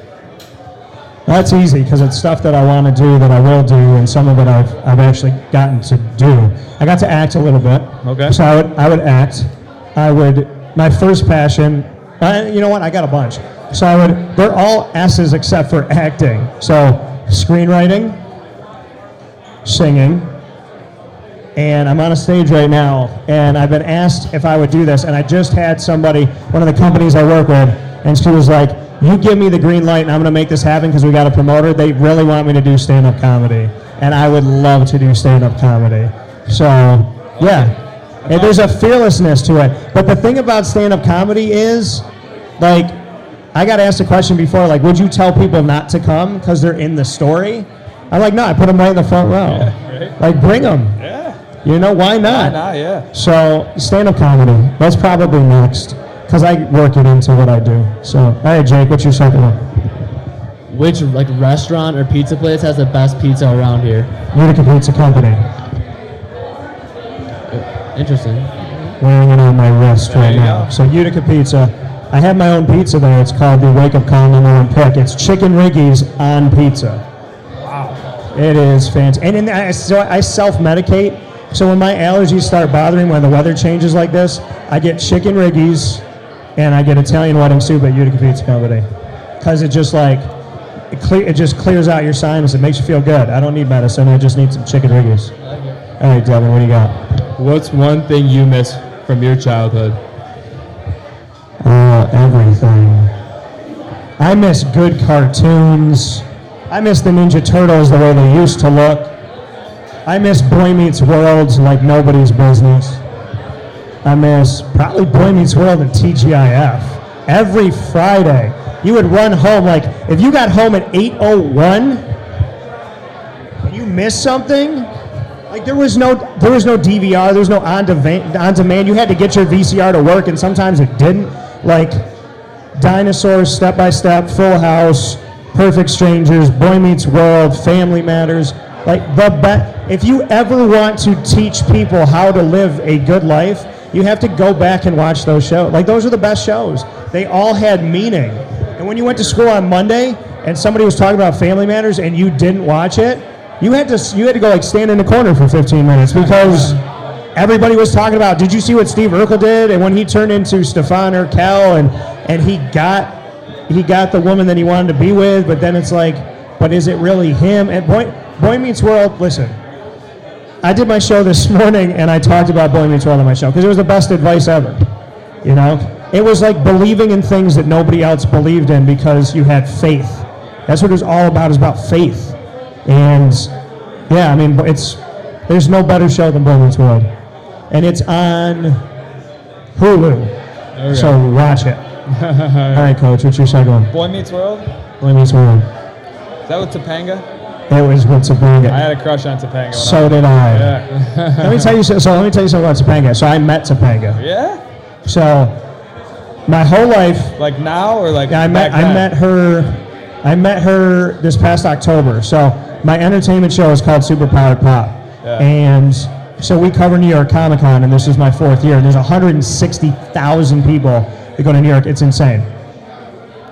That's easy because it's stuff that I want to do that I will do, and some of it I've, I've actually gotten to do. I got to act a little bit. Okay. So I would I would act. I would my first passion. You know what? I got a bunch. So I would. They're all S's except for acting. So screenwriting, singing, and I'm on a stage right now, and I've been asked if I would do this, and I just had somebody, one of the companies I work with, and she was like, "You give me the green light, and I'm going to make this happen because we got a promoter. They really want me to do stand-up comedy, and I would love to do stand-up comedy. So, yeah, And there's a fearlessness to it. But the thing about stand-up comedy is, like, I got asked a question before, like, would you tell people not to come because they're in the story? I'm like, no, I put them right in the front row. right. Like, bring them. Yeah. You know, why not? Why not, yeah. So, stand up comedy. That's probably next. Because I work it into what I do. So, all right, Jake, what's your second one? Which like restaurant or pizza place has the best pizza around here? Utica Pizza Company. Interesting. Wearing it on my wrist There right you now. go. So, Utica Pizza. I have my own pizza there. It's called the Wake Up Call number one pick. It's chicken riggies on pizza. Wow. It is fantastic. And in the, I, so I self medicate. So when my allergies start bothering when the weather changes like this, I get chicken riggies and I get Italian wedding soup at Utica Pizza Company. Because it just like, it, cle- it just clears out your sinus. It makes you feel good. I don't need medicine. I just need some chicken riggies. All right, Devin, what do you got? What's one thing you miss from your childhood? Uh, everything. I miss good cartoons. I miss the Ninja Turtles the way they used to look. I miss Boy Meets World like nobody's business. I miss probably Boy Meets World and TGIF. Every Friday, you would run home like if you got home at 8:01 and you missed something, like there was no there was no DVR, there was no on demand. On demand, you had to get your VCR to work, and sometimes it didn't. Like Dinosaurs, Step by Step, Full House, Perfect Strangers, Boy Meets World, Family Matters. Like the best. If you ever want to teach people how to live a good life, you have to go back and watch those shows. Like those are the best shows. They all had meaning. And when you went to school on Monday and somebody was talking about Family Matters and you didn't watch it, you had to you had to go like stand in the corner for 15 minutes because everybody was talking about. Did you see what Steve Urkel did? And when he turned into Stefan Urquelle and and he got he got the woman that he wanted to be with, but then it's like, but is it really him? And Boy Boy Meets World. Listen, I did my show this [laughs] morning and I talked about Boy Meets World on my show because it was the best advice ever. You know, it was like believing in things that nobody else believed in because you had faith. That's what it was all about. Is about faith. And yeah, I mean, it's there's no better show than Boy Meets World, and it's on Hulu. So watch it. [laughs] All right, Coach. What's your second one? Boy Meets World? Boy Meets World. Is that with Topanga? It was with Topanga. I had a crush on Topanga. So was- did I. Yeah. [laughs] let me tell you. So, so let me tell you something about Topanga. So I met Topanga. Yeah? So my whole life, Like now or like Yeah, I met I met her I met her this past October. So my entertainment show is called Superpowered Pop. Yeah. And so we cover New York Comic Con and this is my fourth year. And there's 160,000 people that go to New York. It's insane.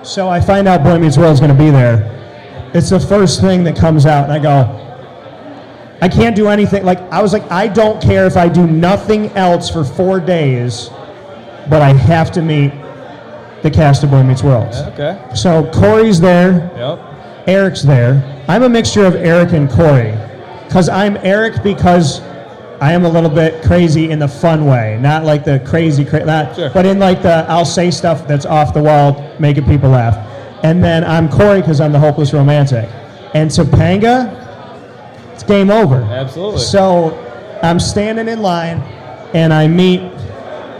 So I find out Boy Meets World is going to be there. It's the first thing that comes out and I go, I can't do anything. Like I was like, I don't care if I do nothing else for four days, but I have to meet the cast of Boy Meets World. Okay. So Corey's there, Yep. Eric's there. I'm a mixture of Eric and Corey, because I'm Eric because I am a little bit crazy in the fun way, not like the crazy, cra- not, but in like the I'll say stuff that's off the wall, making people laugh. And then I'm Corey because I'm the hopeless romantic. And Topanga, it's game over. Absolutely. So I'm standing in line, and I meet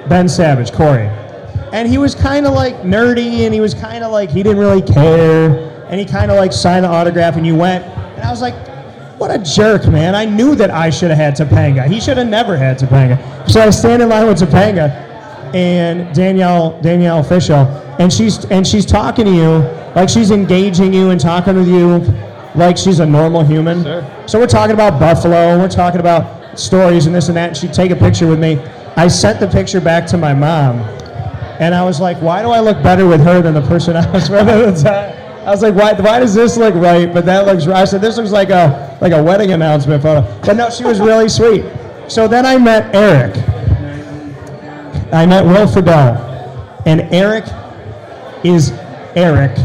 Ben Savage, Corey. And he was kind of like nerdy and he was kind of like, he didn't really care. And he kind of like signed the autograph and you went. And I was like, what a jerk, man. I knew that I should have had Topanga. He should have never had Topanga. So I stand in line with Topanga and Danielle Danielle Fishel, and she's and she's talking to you like she's engaging you and talking with you like she's a normal human. So we're talking about Buffalo, and we're talking about stories and this and that. And she'd take a picture with me. I sent the picture back to my mom, and I was like, why do I look better with her than the person I was with at the time? I was like, why, why does this look right, but that looks right? I said, this looks like a like a wedding announcement photo. But no, she was really sweet. So then I met Eric. I met Will and Eric is Eric.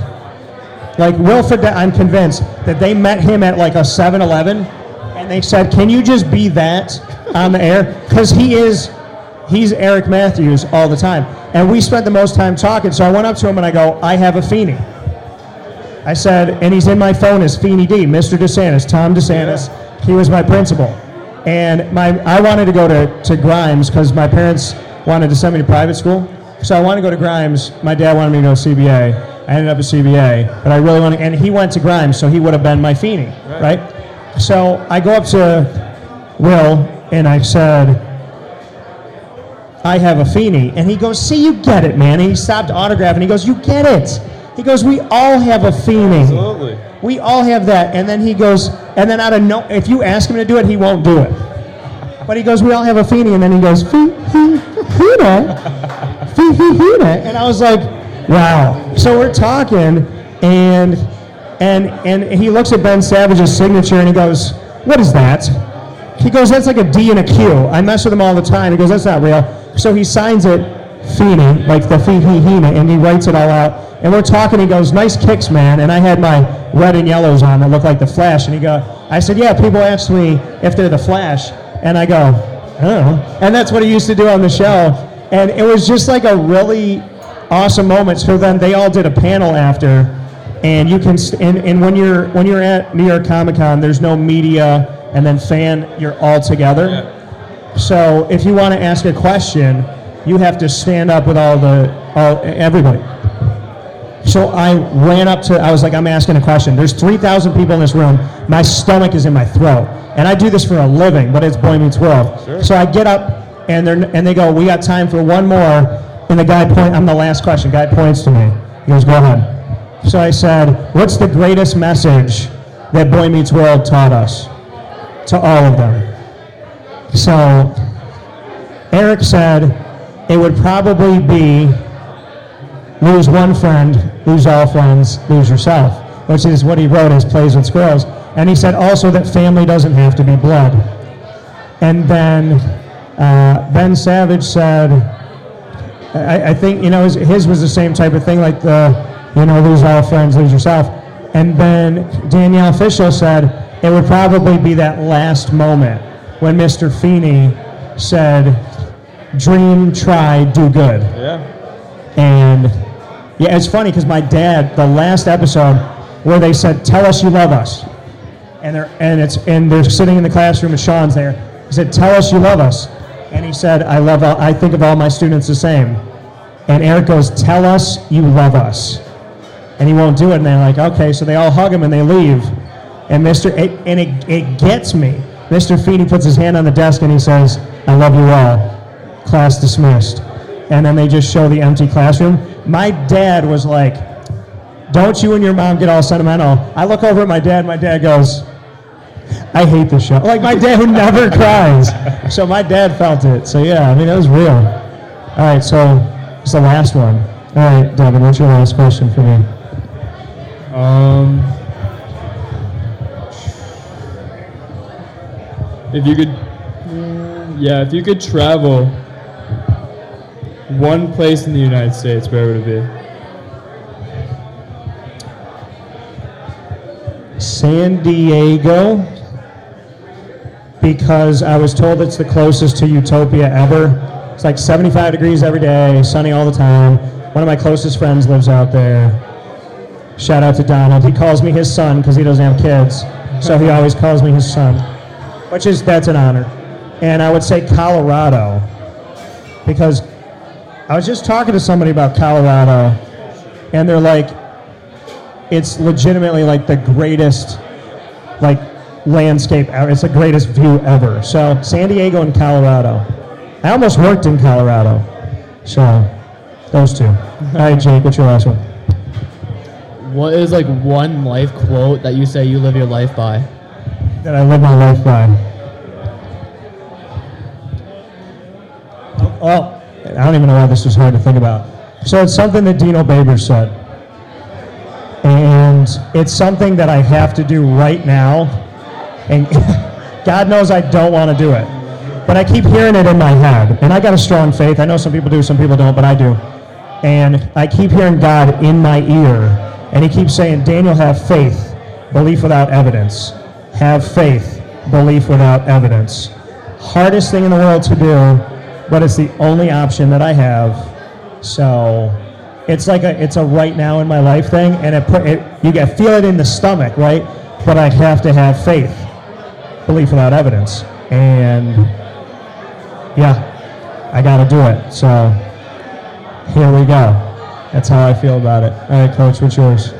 Like Will I'm convinced that they met him at like a 7-Eleven, and they said, "Can you just be that on the air?" Because he is, he's Eric Matthews all the time, and we spent the most time talking. So I went up to him and I go, "I have a Feeney." I said, and he's in my phone as Feeney D, Mr. DeSantis, Tom DeSantis. He was my principal. And my, I wanted to go to, to Grimes because my parents wanted to send me to private school. So I wanted to go to Grimes. My dad wanted me to go to CBA. I ended up at CBA, but I really wanted, and he went to Grimes, so he would have been my Feeney, right? So I go up to Will and I said, I have a Feeney. And he goes, See, you get it, man. And he stopped autographing. He goes, You get it. He goes, We all have a Feeney. Absolutely. We all have that. And then he goes, and then out of no, if you ask him to do it, he won't do it. But he goes, We all have a Feeney. And then he goes, Fee. Fee, hee, Feena. And I was like, Wow. So we're talking, and and and he looks at Ben Savage's signature and he goes, What is that? He goes, That's like a D and a Q. I mess with him all the time. He goes, That's not real. So he signs it Feeney, like the Fee Hee Heena, and he writes it all out. And we're talking, he goes, Nice kicks, man. And I had my red and yellows on that looked like the Flash. And he go, I said, Yeah, people ask me if they're the Flash. And I go, I don't know. And that's what he used to do on the show. And it was just like a really awesome moment. So then they all did a panel after, and you can st- and, and when you're when you're at New York Comic Con, there's no media and then fan. You're all together. So if you want to ask a question, you have to stand up with all the all everybody. So I ran up to, I was like, I'm asking a question. There's 3,000 people in this room. My stomach is in my throat. And I do this for a living, but it's Boy Meets World. So I get up and, they're, and they go, we got time for one more. And the guy point, I'm the last question. Guy points to me. He goes, go ahead. So I said, what's the greatest message that Boy Meets World taught us? To all of them. So Eric said it would probably be lose one friend, lose all friends, lose yourself, which is what he wrote as Plays with Squirrels. And he said also that family doesn't have to be blood. And then uh, Ben Savage said, I, I think, you know, his, his was the same type of thing, like the, you know, lose all friends, lose yourself. And then Danielle Fishel said it would probably be that last moment when Mr. Feeney said, dream, try, do good. Yeah. And yeah, it's funny because my dad, the last episode where they said, "Tell us you love us," and they're and it's and they're sitting in the classroom and Sean's there. He said, "Tell us you love us," and he said, "I love. All, I think of all my students the same." And Eric goes, "Tell us you love us," and he won't do it. And they're like, "Okay," so they all hug him and they leave. And Mr. It, and it, it gets me. Mr. Feeney puts his hand on the desk and he says, "I love you all." Class dismissed and then they just show the empty classroom. My dad was like, Don't you and your mom get all sentimental. I look over at my dad, my dad goes, I hate this show. Like my dad who never [laughs] cries. So my dad felt it. So yeah, I mean, it was real. All right, so it's the last one. All right, Devin, what's your last question for me? Um, if you could, yeah, if you could travel one place in the United States, where would it be? San Diego, because I was told it's the closest to utopia ever. It's like 75 degrees every day, sunny all the time. One of my closest friends lives out there. Shout out to Donald. He calls me his son because he doesn't have kids, so he always calls me his son, which is that's an honor. And I would say Colorado, because I was just talking to somebody about Colorado, and they're like, it's legitimately like the greatest, like landscape ever. It's the greatest view ever. So San Diego and Colorado. I almost worked in Colorado. So those two. [laughs] All right, Jake, what's your last one? What is like one life quote that you say you live your life by? That I live my life by. Oh, I don't even know why this was hard to think about. So it's something that Dino Babers said. And it's something that I have to do right now. And [laughs] God knows I don't want to do it. But I keep hearing it in my head. And I got a strong faith. I know some people do, some people don't, but I do. And I keep hearing God in my ear. And he keeps saying, Daniel, have faith, belief without evidence. Have faith, belief without evidence. Hardest thing in the world to do, but it's the only option that I have. So it's like a it's a right now in my life thing, and it put it you get feel it in the stomach, right? But I have to have faith, belief without evidence, and yeah, I got to do it. So here we go. That's how I feel about it. All right, coach, what's yours?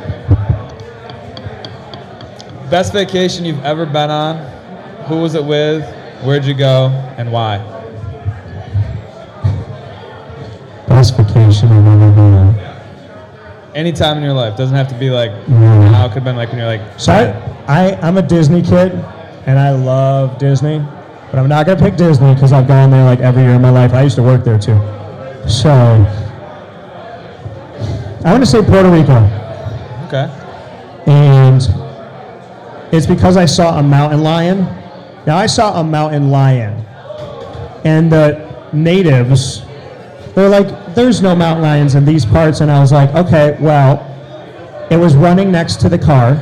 Best vacation you've ever been on? Who was it with? Where'd you go? And why? Best vacation I've ever been on. Any time in your life. Doesn't have to be like Mm. now. It could have been like when you're like. So I, I, I'm a Disney kid, and I love Disney, but I'm not gonna pick Disney because I've gone there like every year in my life. I used to work there too. So I'm gonna say Puerto Rico, Okay. and it's because I saw a mountain lion. Now I saw a mountain lion, and the natives, they're like, "There's no mountain lions in these parts," and I was like, "Okay, well." It was running next to the car.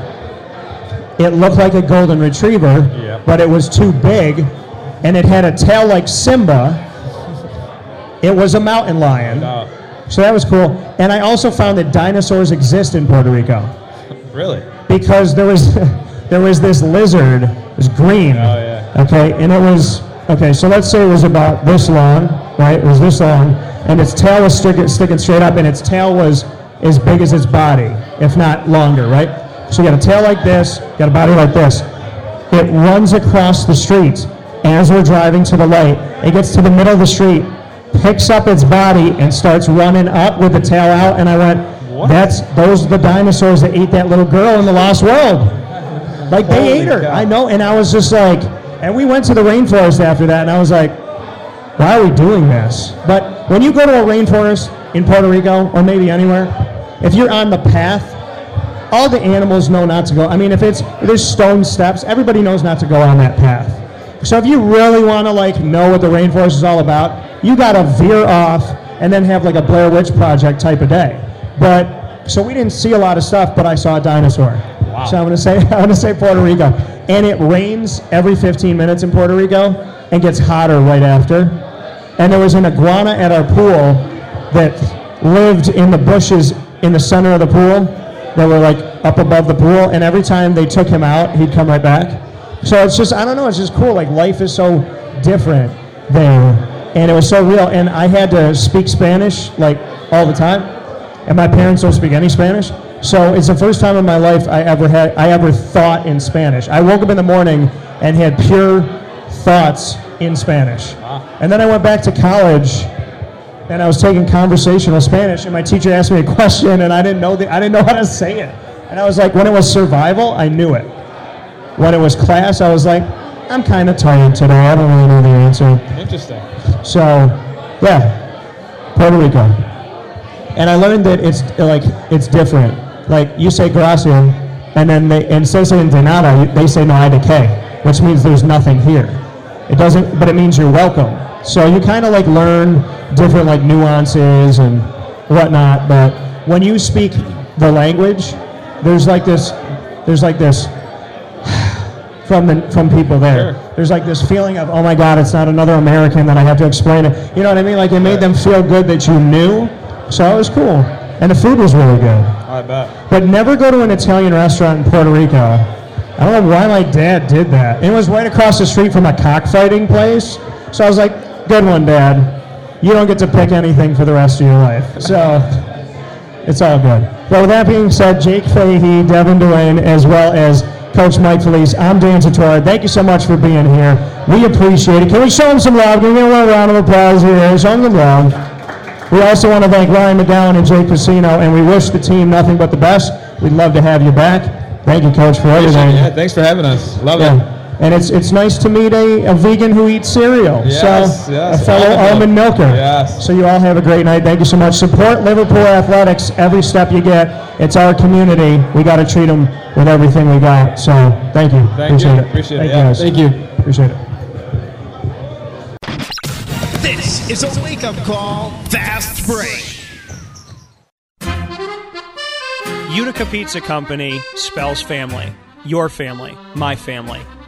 It looked like a golden retriever, Yep. but it was too big, and it had a tail like Simba. It was a mountain lion. No. So that was cool. And I also found that dinosaurs exist in Puerto Rico [laughs] Really? because there was [laughs] there was this lizard, it was green. Oh, yeah. Okay, and it was okay. So let's say it was about this long, right? It was this long, and its tail was sticking, sticking straight up, and its tail was as big as its body, if not longer, right? So you got a tail like this, got a body like this. It runs across the street as we're driving to the light. It gets to the middle of the street, picks up its body, and starts running up with the tail out. And I went, what? "That's those are the dinosaurs that ate that little girl in the Lost World." Like they Holy ate her. cow. I know, and I was just like, and we went to the rainforest after that, and I was like, why are we doing this? But when you go to a rainforest in Puerto Rico or maybe anywhere, if you're on the path, all the animals know not to go. I mean, if it's if there's stone steps, everybody knows not to go on that path. So if you really want to like know what the rainforest is all about, you got to veer off and then have like a Blair Witch Project type of day. But so we didn't see a lot of stuff, but I saw a dinosaur. Wow. So I'm gonna say [laughs] I'm gonna say Puerto Rico, and it rains every 15 minutes in Puerto Rico and gets hotter right after. And there was an iguana at our pool that lived in the bushes in the center of the pool that were like up above the pool, and every time they took him out, he'd come right back. So it's just I don't know, it's just cool. Like life is so different there, and it was so real. And I had to speak Spanish like all the time, and my parents don't speak any Spanish. So it's the first time in my life I ever had I ever thought in Spanish. I woke up in the morning and had pure thoughts in Spanish. And then I went back to college and I was taking conversational Spanish and my teacher asked me a question and I didn't know the, I didn't know how to say it. And I was like when it was survival, I knew it. When it was class, I was like I'm kind of tired today. I don't really know the answer. Interesting. So, yeah, Puerto Rico. And I learned that it's like it's different. Like you say gracias, and then they saying de nada, they say no hay de qué, which means there's nothing here. It doesn't, but it means you're welcome. So you kind of like learn different like nuances and whatnot. But when you speak the language, there's like this, there's like this [sighs] from the from people there. There's like this feeling of oh my god, it's not another American that I have to explain it. You know what I mean? Like it made them feel good that you knew. So it was cool, and the food was really good. I bet. But never go to an Italian restaurant in Puerto Rico. I don't know why my dad did that. It was right across the street from a cockfighting place. So I was like, good one, Dad. you don't get to pick anything for the rest of your life. So it's all good. But with that being said, Jake Fahey, Devin Duane, as well as Coach Mike Felice, I'm Dan Tortora. Thank you so much for being here. We appreciate it. Can we show them some love? Can we get a round of applause here? Show them some love. We also want to thank Ryan McGowan and Jake Casino, and we wish the team nothing but the best. We'd love to have you back. Thank you, Coach, for everything. Yeah, thanks for having us. Love Yeah. it. And it's it's nice to meet a, a vegan who eats cereal. Yes, so yes, a fellow almond almond milk. milker. Yes. So you all have a great night. Thank you so much. Support Liverpool athletics every step you get. It's our community. We got to treat them with everything we got. So thank you. Thank Appreciate you. it. Appreciate it. Thank Yeah. you. guys. Thank you. Appreciate it. This is a wake up call, fast break. Utica Pizza Company spells family. Your family, my family,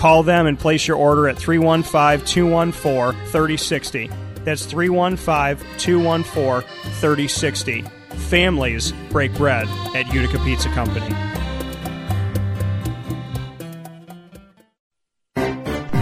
Call them and place your order at 315 214 3060. That's 315 214 3060. Families break bread at Utica Pizza Company.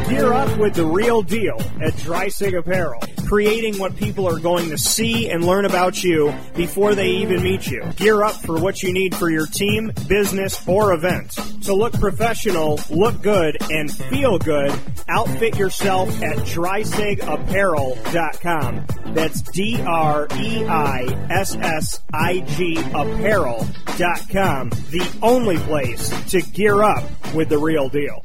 Gear up with the real deal at Dreissig Apparel, creating what people are going to see and learn about you before they even meet you. Gear up for what you need for your team, business, or event. To look professional, look good, and feel good, outfit yourself at dreissigapparel.com. That's D R E I S S I G apparel.com. The only place to gear up with the real deal.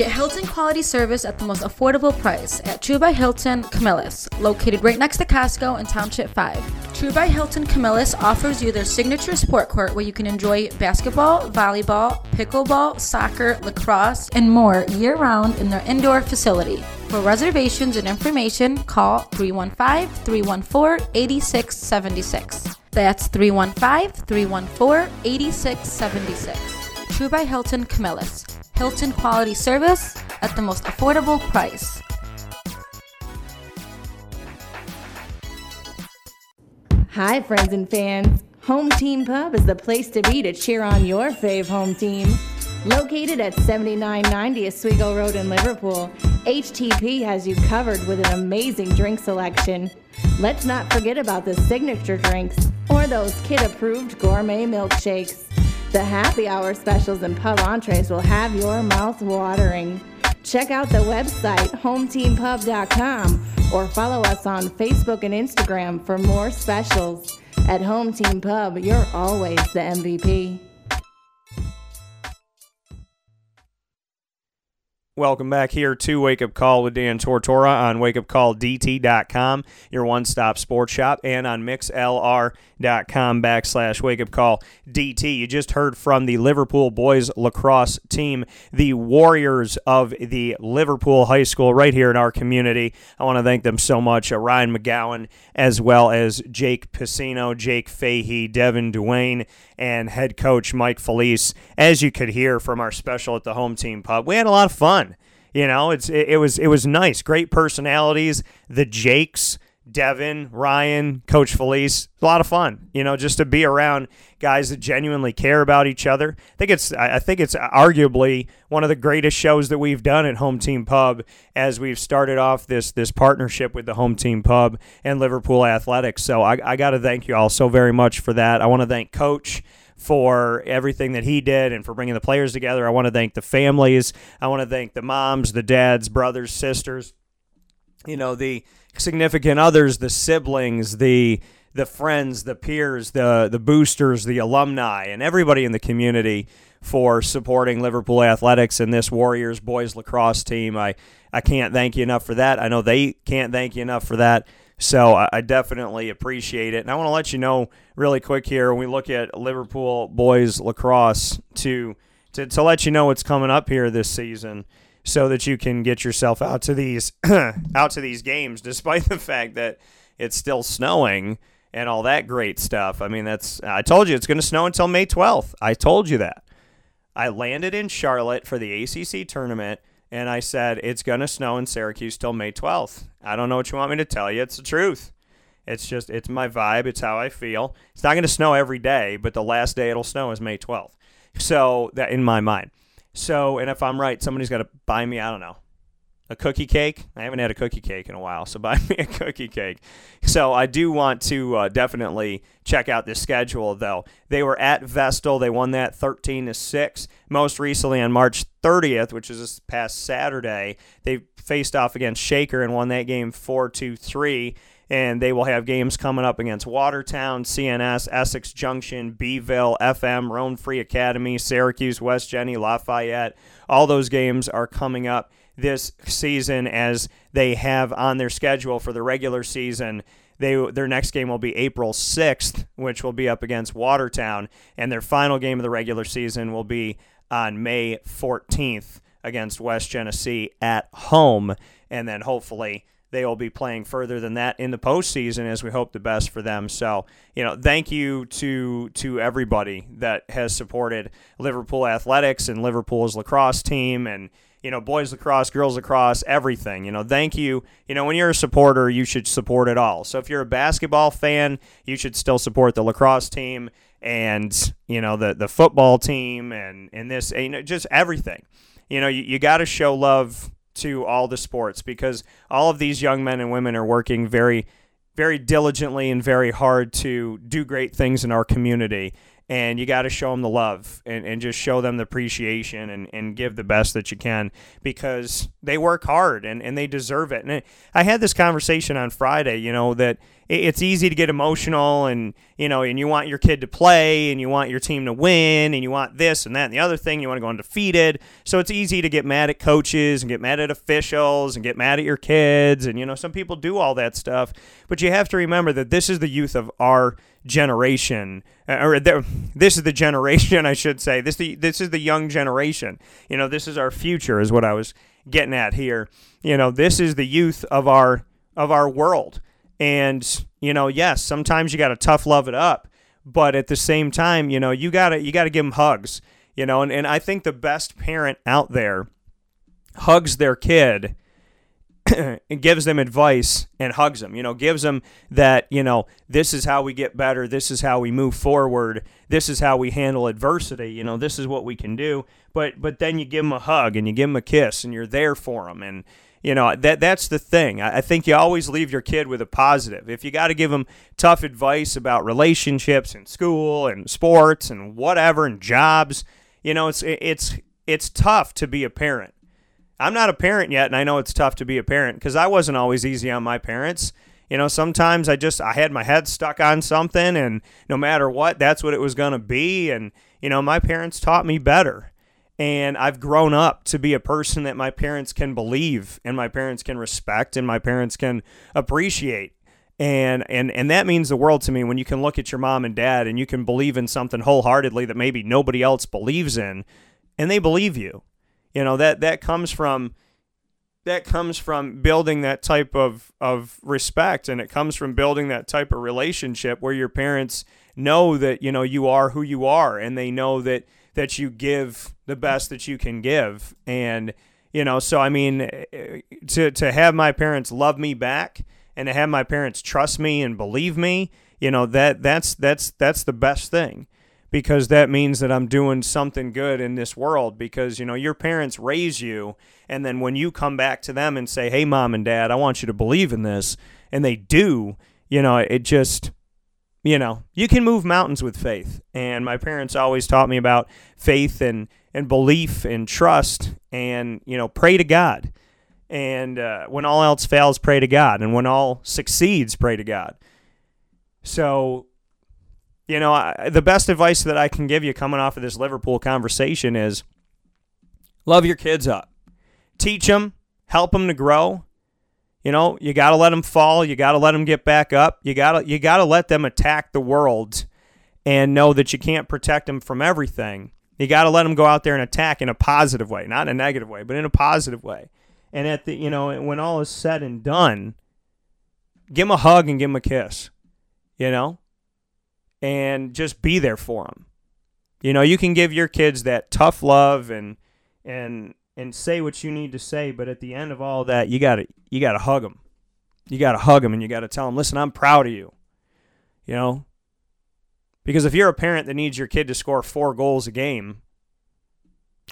Get Hilton quality service at the most affordable price at True by Hilton Camillus, located right next to Costco in Township 5. True by Hilton Camillus offers you their signature sport court where you can enjoy basketball, volleyball, pickleball, soccer, lacrosse, and more year round in their indoor facility. For reservations and information, call 315 314 8676. That's 315 314 8676. True by Hilton Camillus. Hilton quality service at the most affordable price. Hi, friends and fans. Home Team Pub is the place to be to cheer on your fave home team. Located at 7990 Oswego Road in Liverpool, HTP has you covered with an amazing drink selection. Let's not forget about the signature drinks or those kid approved gourmet milkshakes. The happy hour specials and pub entrees will have your mouth watering. Check out the website hometeampub.com or follow us on Facebook and Instagram for more specials. At Home Team Pub, you're always the MVP. Welcome back here to Wake Up Call with Dan Tortora on wakeupcalldt.com, your one stop sports shop, and on mixlr.com backslash wake up call DT. You just heard from the Liverpool boys lacrosse team, the Warriors of the Liverpool High School, right here in our community. I want to thank them so much. Uh, Ryan McGowan, as well as Jake Piscino, Jake Fahey, Devin Duane, and head coach Mike Felice. As you could hear from our special at the home team pub, we had a lot of fun. You know, it's it, it was it was nice. Great personalities. The Jakes, Devin, Ryan, Coach Felice, a lot of fun. You know, just to be around guys that genuinely care about each other. I think it's I think it's arguably one of the greatest shows that we've done at Home Team Pub as we've started off this this partnership with the Home Team Pub and Liverpool Athletics. So I, I got to thank you all so very much for that. I want to thank Coach for everything that he did and for bringing the players together. I want to thank the families. I want to thank the moms, the dads, brothers, sisters, you know, the significant others, the siblings, the the friends, the peers, the the boosters, the alumni, and everybody in the community for supporting Liverpool athletics and this Warriors boys lacrosse team. I I can't thank you enough for that. I know they can't thank you enough for that. So I, I definitely appreciate it. And I want to let you know really quick here when we look at Liverpool boys lacrosse to to, to let you know what's coming up here this season so that you can get yourself out to these [clears throat] out to these games despite [laughs] the fact that it's still snowing and all that great stuff. I mean, that's I told you it's going to snow until May 12th. I told you that. I landed in Charlotte for the ACC tournament and I said it's going to snow in Syracuse till May 12th. I don't know what you want me to tell you. It's the truth. It's just it's my vibe. It's how I feel. It's not going to snow every day, but the last day it'll snow is May 12th. So that in my mind. So and if I'm right, somebody's got to buy me. I don't know a cookie cake. I haven't had a cookie cake in a while, so [laughs] buy me a cookie cake. So I do want to uh, definitely check out this schedule, though. They were at Vestal. They won that 13 to six. Most recently on March 30th, which is this past Saturday, they faced off against Shaker and won that game 4 to three. And they will have games coming up against Watertown, CNS, Essex Junction, B'ville, FM, Rome Free Academy, Syracuse, West Genesee, Lafayette. All those games are coming up this season as they have on their schedule for the regular season. They their next game will be April 6th, which will be up against Watertown, and their final game of the regular season will be on May 14th against West Genesee at home, and then hopefully they will be playing further than that in the postseason as we hope the best for them. So, you know, thank you to to everybody that has supported Liverpool athletics and Liverpool's lacrosse team and you know, boys lacrosse, girls lacrosse, everything. You know, thank you. You know, when you're a supporter, you should support it all. So if you're a basketball fan, you should still support the lacrosse team and, you know, the the football team and and this, you know, just everything. You know, you, you got to show love to all the sports because all of these young men and women are working very very diligently and very hard to do great things in our community and you got to show them the love and, and just show them the appreciation and, and give the best that you can because they work hard and, and they deserve it. And I had this conversation on Friday, you know, that it's easy to get emotional and, you know, and you want your kid to play and you want your team to win and you want this and that and the other thing. You want to go undefeated. So it's easy to get mad at coaches and get mad at officials and get mad at your kids. And, you know, some people do all that stuff. But you have to remember that this is the youth of our generation, uh, or this is the generation, [laughs] I should say. This the this is the young generation. You know, this is our future, is what I was getting at here. You know, this is the youth of our of our world, and you know, yes, sometimes you got to tough love it up, but at the same time, you know, you gotta you gotta give them hugs. You know, and, and I think the best parent out there hugs their kid [coughs] and gives them advice and hugs them, you know, gives them that, you know, this is how we get better, this is how we move forward, this is how we handle adversity, you know, this is what we can do. But but then you give them a hug and you give them a kiss and you're there for them and you know that that's the thing. I, I think you always leave your kid with a positive. If you got to give them tough advice about relationships and school and sports and whatever and jobs, you know, it's it's it's tough to be a parent I'm not a parent yet, and I know it's tough to be a parent because I wasn't always easy on my parents. You know, sometimes I just I had my head stuck on something, and no matter what, that's what it was going to be. And you know, my parents taught me better, and I've grown up to be a person that my parents can believe, and my parents can respect, and my parents can appreciate. And, and and that means the world to me when you can look at your mom and dad and you can believe in something wholeheartedly that maybe nobody else believes in and they believe you you know that that comes from that comes from building that type of, of respect and it comes from building that type of relationship where your parents know that you know you are who you are and they know that that you give the best that you can give. And you know so i mean eh, eh, to to have my parents love me back and to have my parents trust me and believe me you know that that's that's that's the best thing because that means that I'm doing something good in this world because you know your parents raise you and then when you come back to them and say hey mom and dad I want you to believe in this and they do you know it just you know you can move mountains with faith. And my parents always taught me about faith and and belief and trust and you know pray to God. And uh, when all else fails pray to God. And when all succeeds pray to God. So, you know, I, the best advice that I can give you coming off of this Liverpool conversation is love your kids up. Teach them, help them to grow. You know, you got to let them fall, you got to let them get back up. You got to you got to let them attack the world and know that you can't protect them from everything. You got to let them go out there and attack in a positive way, not in a negative way, but in a positive way. And at the, you know, when all is said and done, give them a hug and give them a kiss, you know, and just be there for them. You know, you can give your kids that tough love and and and say what you need to say, but at the end of all that, you got to you got to hug them. You got to hug them and you got to tell them, "Listen, I'm proud of you." You know, because if you're a parent that needs your kid to score 4 goals a game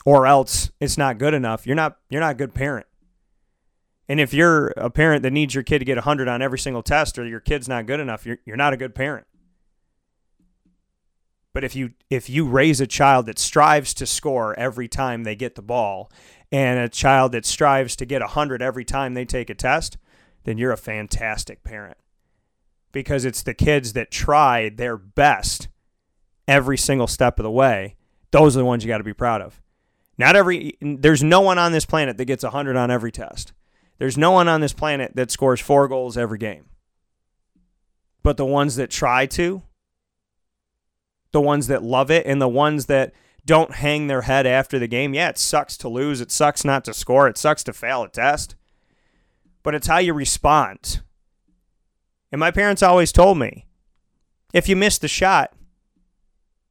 or else it's not good enough, you're not you're not a good parent. And if you're a parent that needs your kid to get 100 on every single test or your kid's not good enough, you're, you're not a good parent. But if you if you raise a child that strives to score every time they get the ball and a child that strives to get 100 every time they take a test, then you're a fantastic parent. Because it's the kids that try their best every single step of the way. Those are the ones you got to be proud of. Not every there's no one on this planet that gets 100 on every test. There's no one on this planet that scores 4 goals every game. But the ones that try to, the ones that love it and the ones that don't hang their head after the game. Yeah, it sucks to lose. It sucks not to score. It sucks to fail a test. But it's how you respond. And my parents always told me if you miss the shot,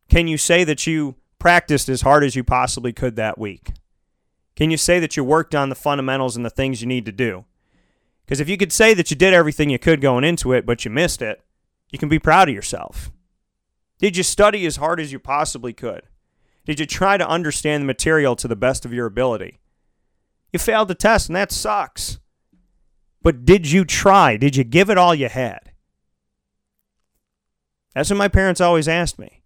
can you say that you practiced as hard as you possibly could that week? Can you say that you worked on the fundamentals and the things you need to do? Because if you could say that you did everything you could going into it, but you missed it, you can be proud of yourself. Did you study as hard as you possibly could? Did you try to understand the material to the best of your ability? You failed the test, and that sucks. But did you try? Did you give it all you had? That's what my parents always asked me.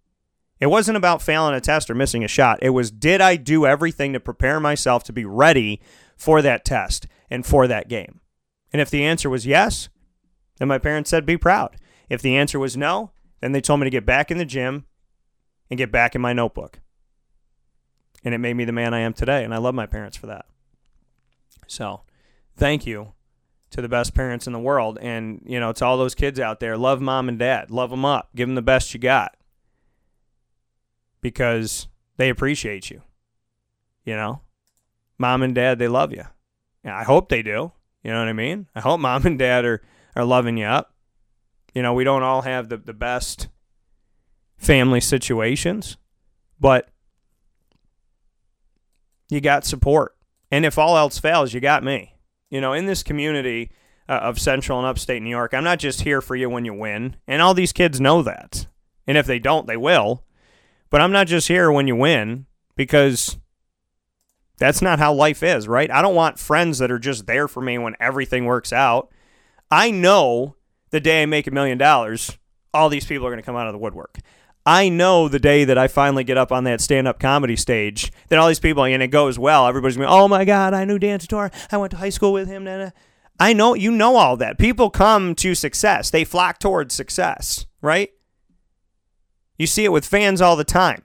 It wasn't about failing a test or missing a shot. It was did I do everything to prepare myself to be ready for that test and for that game? And if the answer was yes, then my parents said be proud. If the answer was no, then they told me to get back in the gym and get back in my notebook. And it made me the man I am today. And I love my parents for that. So thank you to the best parents in the world. And, you know, to all those kids out there, love mom and dad. Love them up. Give them the best you got because they appreciate you. You know, mom and dad, they love you. I hope they do. You know what I mean? I hope mom and dad are, are loving you up. You know, we don't all have the, the best family situations, but you got support. And if all else fails, you got me. You know, in this community uh, of central and upstate New York, I'm not just here for you when you win. And all these kids know that. And if they don't, they will. But I'm not just here when you win because that's not how life is, right? I don't want friends that are just there for me when everything works out. I know the day I make a million dollars, all these people are going to come out of the woodwork. I know the day that I finally get up on that stand up comedy stage, that all these people, and it goes well, everybody's going, oh my God, I knew Dan Tortora. I went to high school with him. Nah. I know, you know all that. People come to success, they flock towards success, right? You see it with fans all the time.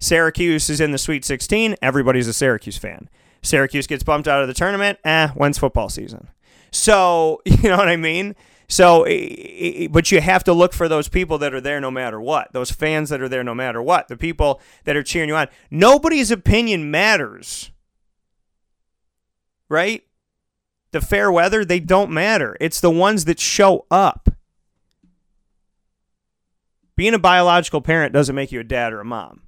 Syracuse is in the Sweet 16, everybody's a Syracuse fan. Syracuse gets bumped out of the tournament, eh, when's football season? So, [laughs] you know what I mean? So, but you have to look for those people that are there no matter what, those fans that are there no matter what, the people that are cheering you on. Nobody's opinion matters, right? The fair weather, they don't matter. It's the ones that show up. Being a biological parent doesn't make you a dad or a mom.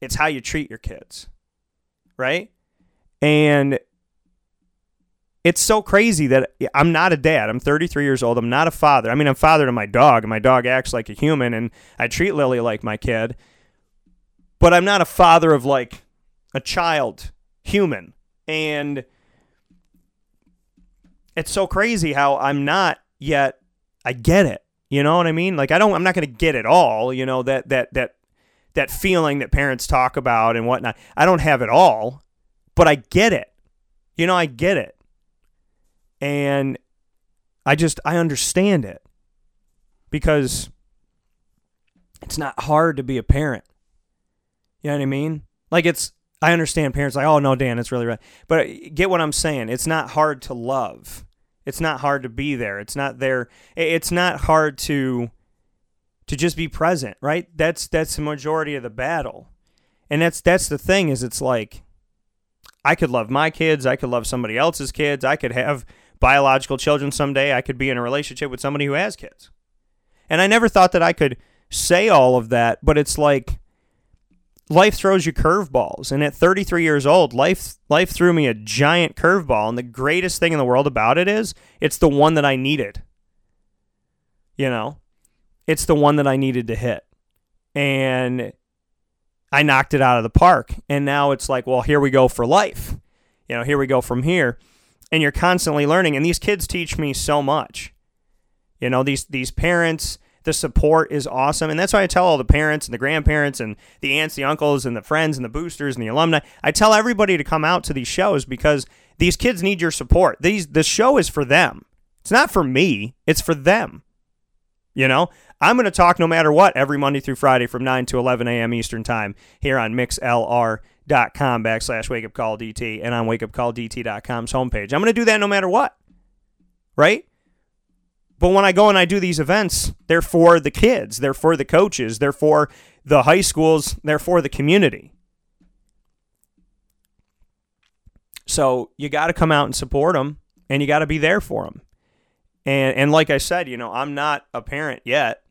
It's how you treat your kids, right? And it's so crazy that I'm not a dad. I'm 33 years old. I'm not a father. I mean, I'm father to my dog, and my dog acts like a human, and I treat Lily like my kid. But I'm not a father of like a child, human. And it's so crazy how I'm not yet. I get it. You know what I mean? Like I don't. I'm not going to get it all. You know that that that that feeling that parents talk about and whatnot. I don't have it all, but I get it. You know, I get it and I just I understand it. because it's not hard to be a parent. You know what I mean? Like it's I understand parents like, "Oh no, Dan, it's really right." But get what I'm saying? It's not hard to love. It's not hard to be there. It's not there. It's not hard to to just be present, right? That's that's the majority of the battle. And that's that's the thing is it's like I could love my kids, I could love somebody else's kids, I could have biological children someday, I could be in a relationship with somebody who has kids. And I never thought that I could say all of that, but it's like life throws you curveballs. And at 33 years old, life life threw me a giant curveball, and the greatest thing in the world about it is it's the one that I needed. You know? It's the one that I needed to hit. And I knocked it out of the park. And now it's like, well, here we go for life. You know, here we go from here. And you're constantly learning. And these kids teach me so much. You know, these these parents, the support is awesome. And that's why I tell all the parents and the grandparents and the aunts, the uncles, and the friends and the boosters and the alumni. I tell everybody to come out to these shows because these kids need your support. These the show is for them. It's not for me, it's for them. You know, I'm going to talk no matter what every Monday through Friday from 9 to 11 a.m. Eastern Time here on mixlr.com backslash wake up call DT and on wakeupcalldt.com's homepage. I'm going to do that no matter what. Right? But when I go and I do these events, they're for the kids, they're for the coaches, they're for the high schools, they're for the community. So you got to come out and support them and you got to be there for them. And and like I said, you know, I'm not a parent yet,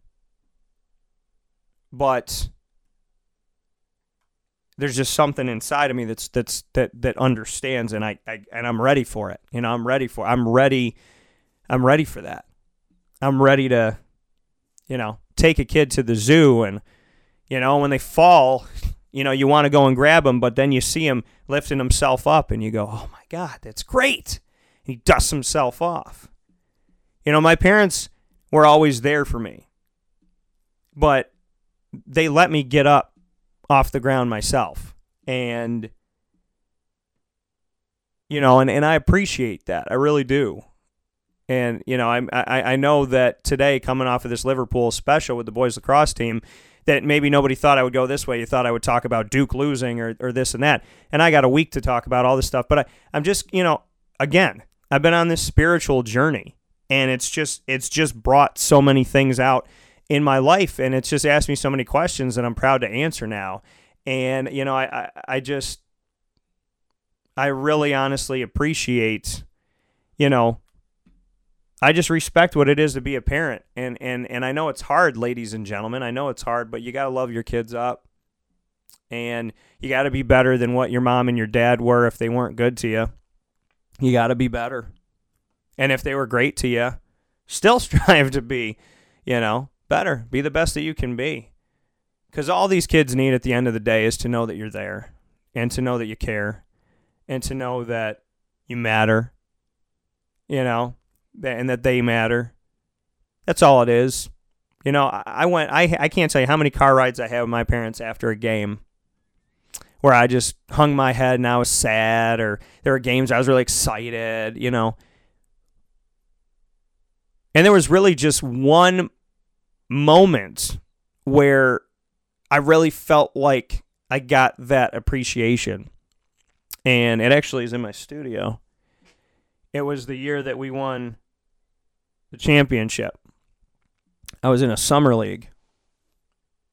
but there's just something inside of me that's that's that that understands and I, I and I'm ready for it. You know, I'm ready for I'm ready I'm ready for that. I'm ready to you know, take a kid to the zoo and you know, when they fall, you know, you want to go and grab him, but then you see him lifting himself up and you go, "Oh my god, that's great." He dusts himself off. You know, my parents were always there for me. But they let me get up off the ground myself. And you know, and, and I appreciate that. I really do. And you know, I, I I know that today, coming off of this Liverpool special with the boys lacrosse team, that maybe nobody thought I would go this way. You thought I would talk about Duke losing or, or this and that. And I got a week to talk about all this stuff. But I, I'm just, you know, again, I've been on this spiritual journey, and it's just it's just brought so many things out in my life, and it's just asked me so many questions that I'm proud to answer now. And you know, I I, I just I really honestly appreciate, you know, I just respect what it is to be a parent. And and and I know it's hard, ladies and gentlemen. I know it's hard, but you got to love your kids up. And you got to be better than what your mom and your dad were if they weren't good to you. You got to be better. And if they were great to you, still [laughs] strive to be, you know, better. Be the best that you can be. Cuz all these kids need at the end of the day is to know that you're there and to know that you care and to know that you matter. You know, and that they matter. That's all it is. You know, I went. I I can't tell you how many car rides I had with my parents after a game, where I just hung my head and I was sad, or there were games I was really excited. You know, and there was really just one moment where I really felt like I got that appreciation, and it actually is in my studio. It was the year that we won the championship. I was in a summer league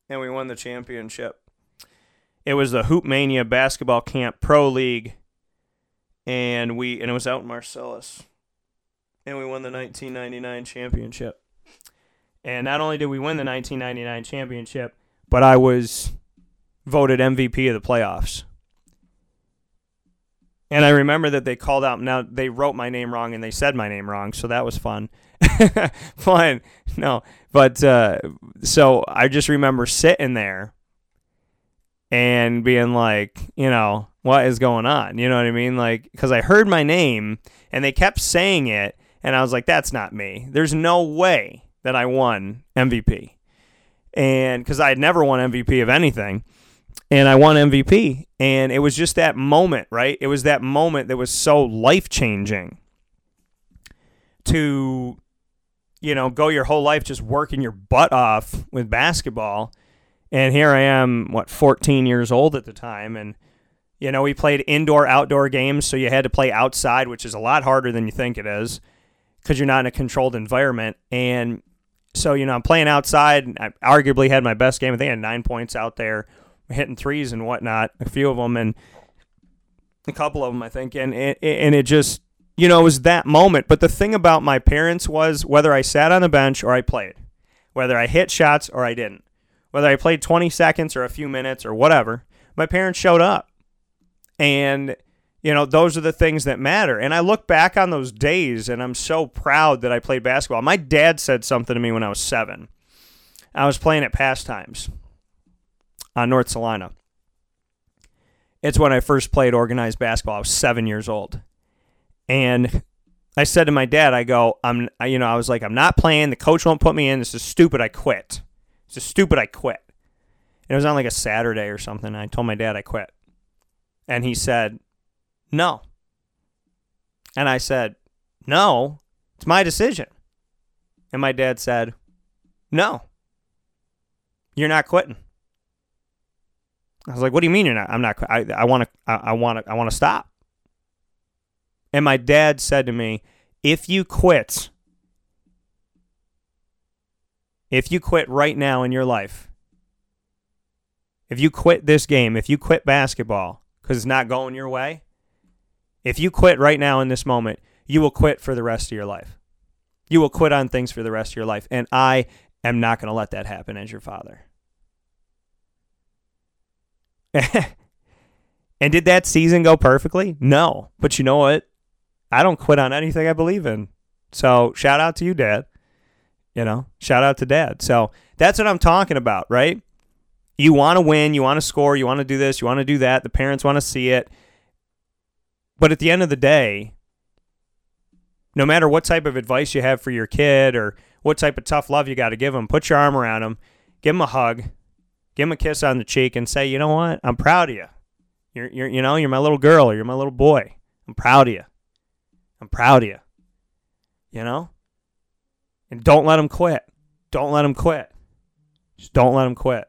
and we won the championship. It was the Hoop Mania Basketball Camp Pro League and we and it was out in Marcellus. And we won the 1999 championship. And not only did we win the 1999 championship, but I was voted MVP of the playoffs. And I remember that they called out. Now they wrote my name wrong and they said my name wrong, so that was fun. [laughs] fun, no, but uh, so I just remember sitting there and being like, you know, what is going on? You know what I mean? Like, because I heard my name and they kept saying it, and I was like, that's not me. There's no way that I won MVP, and because I had never won MVP of anything and I won MVP. And it was just that moment, right? It was that moment that was so life changing to, you know, go your whole life just working your butt off with basketball. And here I am, what, 14 years old at the time. And, you know, we played indoor, outdoor games. So you had to play outside, which is a lot harder than you think it is because you're not in a controlled environment. And so, you know, I'm playing outside. I arguably had my best game. I think I had nine points out there, hitting threes and whatnot, a few of them. And, a couple of them, I think, and and, and it just you know it was that moment. But the thing about my parents was whether I sat on the bench or I played, whether I hit shots or I didn't, whether I played 20 seconds or a few minutes or whatever, my parents showed up, and you know those are the things that matter. And I look back on those days, and I'm so proud that I played basketball. My dad said something to me when I was seven. I was playing at pastimes on North Salina it's when I first played organized basketball. I was seven years old, and I said to my dad, "I go, I'm, you know, I was like, I'm not playing. The coach won't put me in. This is stupid. I quit. This is stupid. I quit." And it was on like a Saturday or something. I told my dad I quit, and he said, "No." And I said, "No, it's my decision." And my dad said, "No, you're not quitting." I was like, "What do you mean you're not? I'm not. I want to. I want to. I want to stop." And my dad said to me, "If you quit, if you quit right now in your life, if you quit this game, if you quit basketball because it's not going your way, if you quit right now in this moment, you will quit for the rest of your life. You will quit on things for the rest of your life, and I am not going to let that happen as your father." [laughs] and did that season go perfectly? No. But you know what? I don't quit on anything I believe in. So shout out to you, Dad. You know, shout out to Dad. So that's what I'm talking about, right? You want to win, you want to score, you want to do this, you want to do that. The parents want to see it. But at the end of the day, no matter what type of advice you have for your kid or what type of tough love you got to give them, put your arm around them, give them a hug, give them a kiss on the cheek and say, you know what? I'm proud of you. You're, you're, you know, you're my little girl or you're my little boy. I'm proud of you. I'm proud of you. You know? And don't let them quit. Don't let them quit. Just don't let them quit.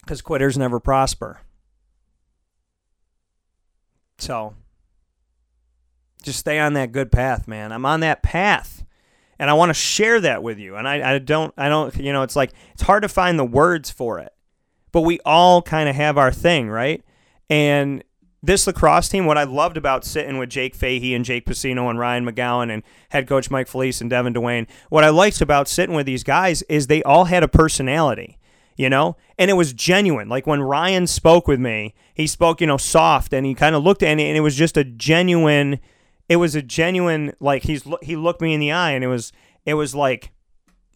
Because quitters never prosper. So, just stay on that good path, man. I'm on that path and I want to share that with you. And I, I don't, I don't, you know, it's like it's hard to find the words for it, but we all kind of have our thing, right? And this lacrosse team, what I loved about sitting with Jake Fahey and Jake Pacino and Ryan McGowan and head coach Mike Felice and Devin Dwayne, what I liked about sitting with these guys is they all had a personality, you know, and it was genuine. Like when Ryan spoke with me, he spoke, you know, soft and he kind of looked at me and it was just a genuine it was a genuine like he's he looked me in the eye and it was it was like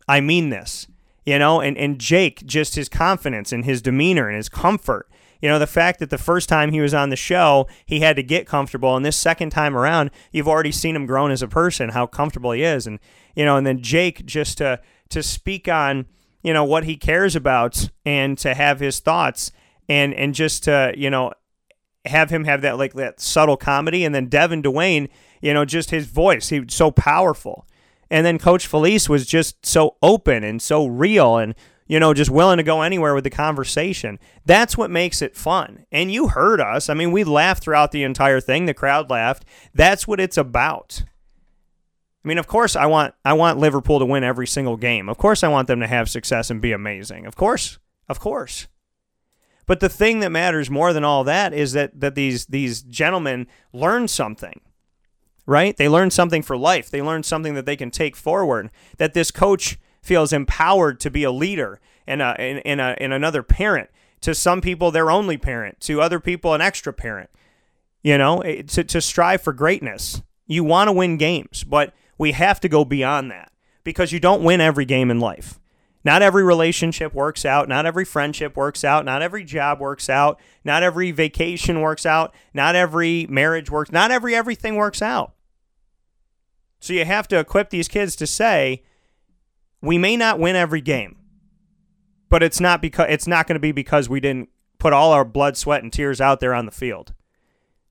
I mean this, you know, and and Jake just his confidence and his demeanor and his comfort. You know, the fact that the first time he was on the show, he had to get comfortable, and this second time around, you've already seen him grown as a person, how comfortable he is, and you know, and then Jake just to to speak on you know what he cares about and to have his thoughts and and just to you know have him have that like that subtle comedy, and then Devin Dwayne, you know, just his voice, he was so powerful, and then Coach Felice was just so open and so real, and you know, just willing to go anywhere with the conversation. That's what makes it fun. And you heard us. I mean, we laughed throughout the entire thing. The crowd laughed. That's what it's about. I mean, of course, I want I want Liverpool to win every single game. Of course, I want them to have success and be amazing. Of course, of course. But the thing that matters more than all that is that that these these gentlemen learn something. Right? They learn something for life. They learn something that they can take forward. That this coach feels empowered to be a leader and a, and, a, and another parent. To some people, their only parent. To other people, an extra parent. You know, eh, to, to strive for greatness. You want to win games, but we have to go beyond that because you don't win every game in life. Not every relationship works out. Not every friendship works out. Not every job works out. Not every vacation works out. Not every marriage works. Not every everything works out. So you have to equip these kids to say, we may not win every game, but it's not because it's not going to be because we didn't put all our blood, sweat, and tears out there on the field.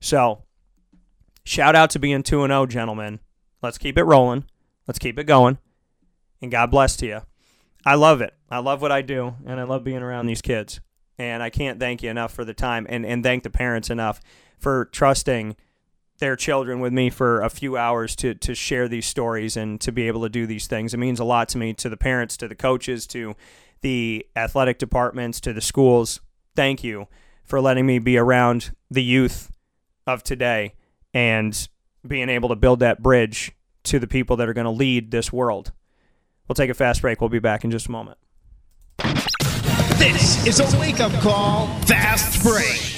So, shout out to being two and zero, gentlemen. Let's keep it rolling. Let's keep it going. And God bless to you. I love it. I love what I do, and I love being around these kids. And I can't thank you enough for the time and, and thank the parents enough for trusting their children with me for a few hours to, to share these stories and to be able to do these things. It means a lot to me, to the parents, to the coaches, to the athletic departments, to the schools. Thank you for letting me be around the youth of today and being able to build that bridge to the people that are going to lead this world. We'll take a fast break. We'll be back in just a moment. This is a wake up call, fast break.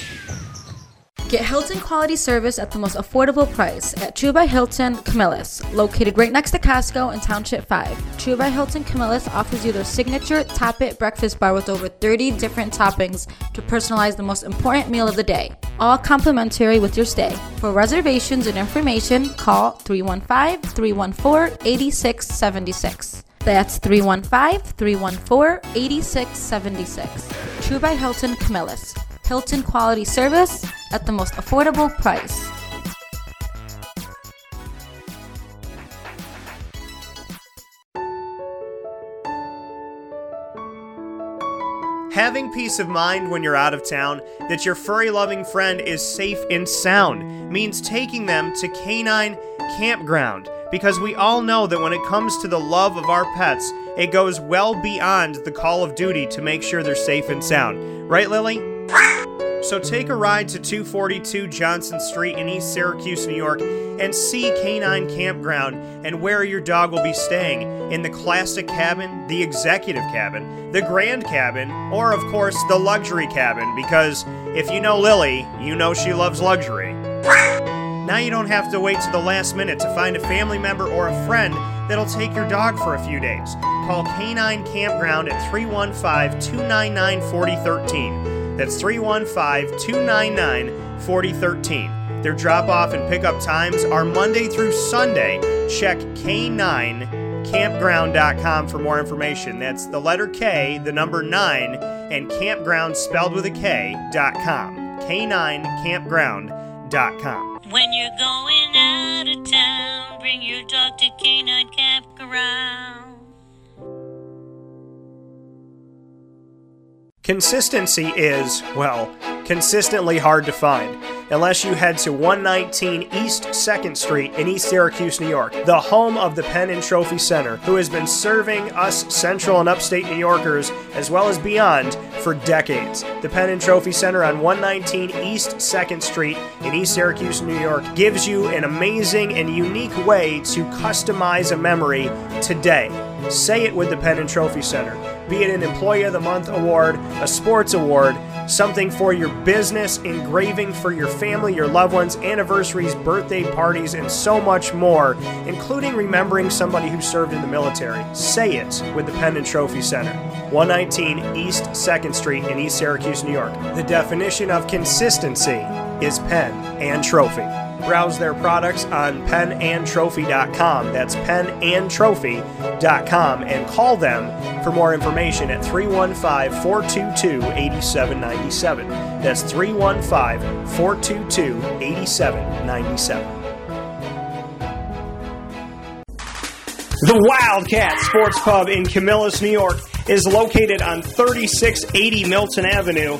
Get Hilton quality service at the most affordable price at True by Hilton Camillus, located right next to Costco in Township 5. True by Hilton Camillus offers you their signature Top It breakfast bar with over 30 different toppings to personalize the most important meal of the day, all complimentary with your stay. For reservations and information, call 315 314 8676. That's 315 314 8676. True by Hilton Camillus. Hilton quality service at the most affordable price. Having peace of mind when you're out of town that your furry loving friend is safe and sound means taking them to Canine Campground because we all know that when it comes to the love of our pets, it goes well beyond the call of duty to make sure they're safe and sound. Right, Lily? So take a ride to 242 Johnson Street in East Syracuse, New York, and see Canine Campground and where your dog will be staying in the classic cabin, the executive cabin, the grand cabin, or of course the luxury cabin, because if you know Lily, you know she loves luxury. Now you don't have to wait to the last minute to find a family member or a friend that'll take your dog for a few days. Call Canine Campground at 315 299 4013. That's 315 299 4013. Their drop off and pickup times are Monday through Sunday. Check K9campground.com for more information. That's the letter K, the number 9, and campground spelled with a K.com. K9campground.com. When you're going out of town, bring your dog to Canine Campground. Consistency is, well, consistently hard to find unless you head to 119 East 2nd Street in East Syracuse, New York, the home of the Pen and Trophy Center, who has been serving us central and upstate New Yorkers as well as beyond for decades. The Pen and Trophy Center on 119 East 2nd Street in East Syracuse, New York gives you an amazing and unique way to customize a memory today. Say it with the Pen and Trophy Center. Be it an Employee of the Month award, a sports award, something for your business, engraving for your family, your loved ones, anniversaries, birthday parties, and so much more, including remembering somebody who served in the military. Say it with the Pen and Trophy Center. 119 East 2nd Street in East Syracuse, New York. The definition of consistency is pen and trophy. Browse their products on penandtrophy.com. That's penandtrophy.com and call them for more information at 315 422 8797. That's 315 422 8797. The Wildcat Sports Pub in Camillus, New York is located on 3680 Milton Avenue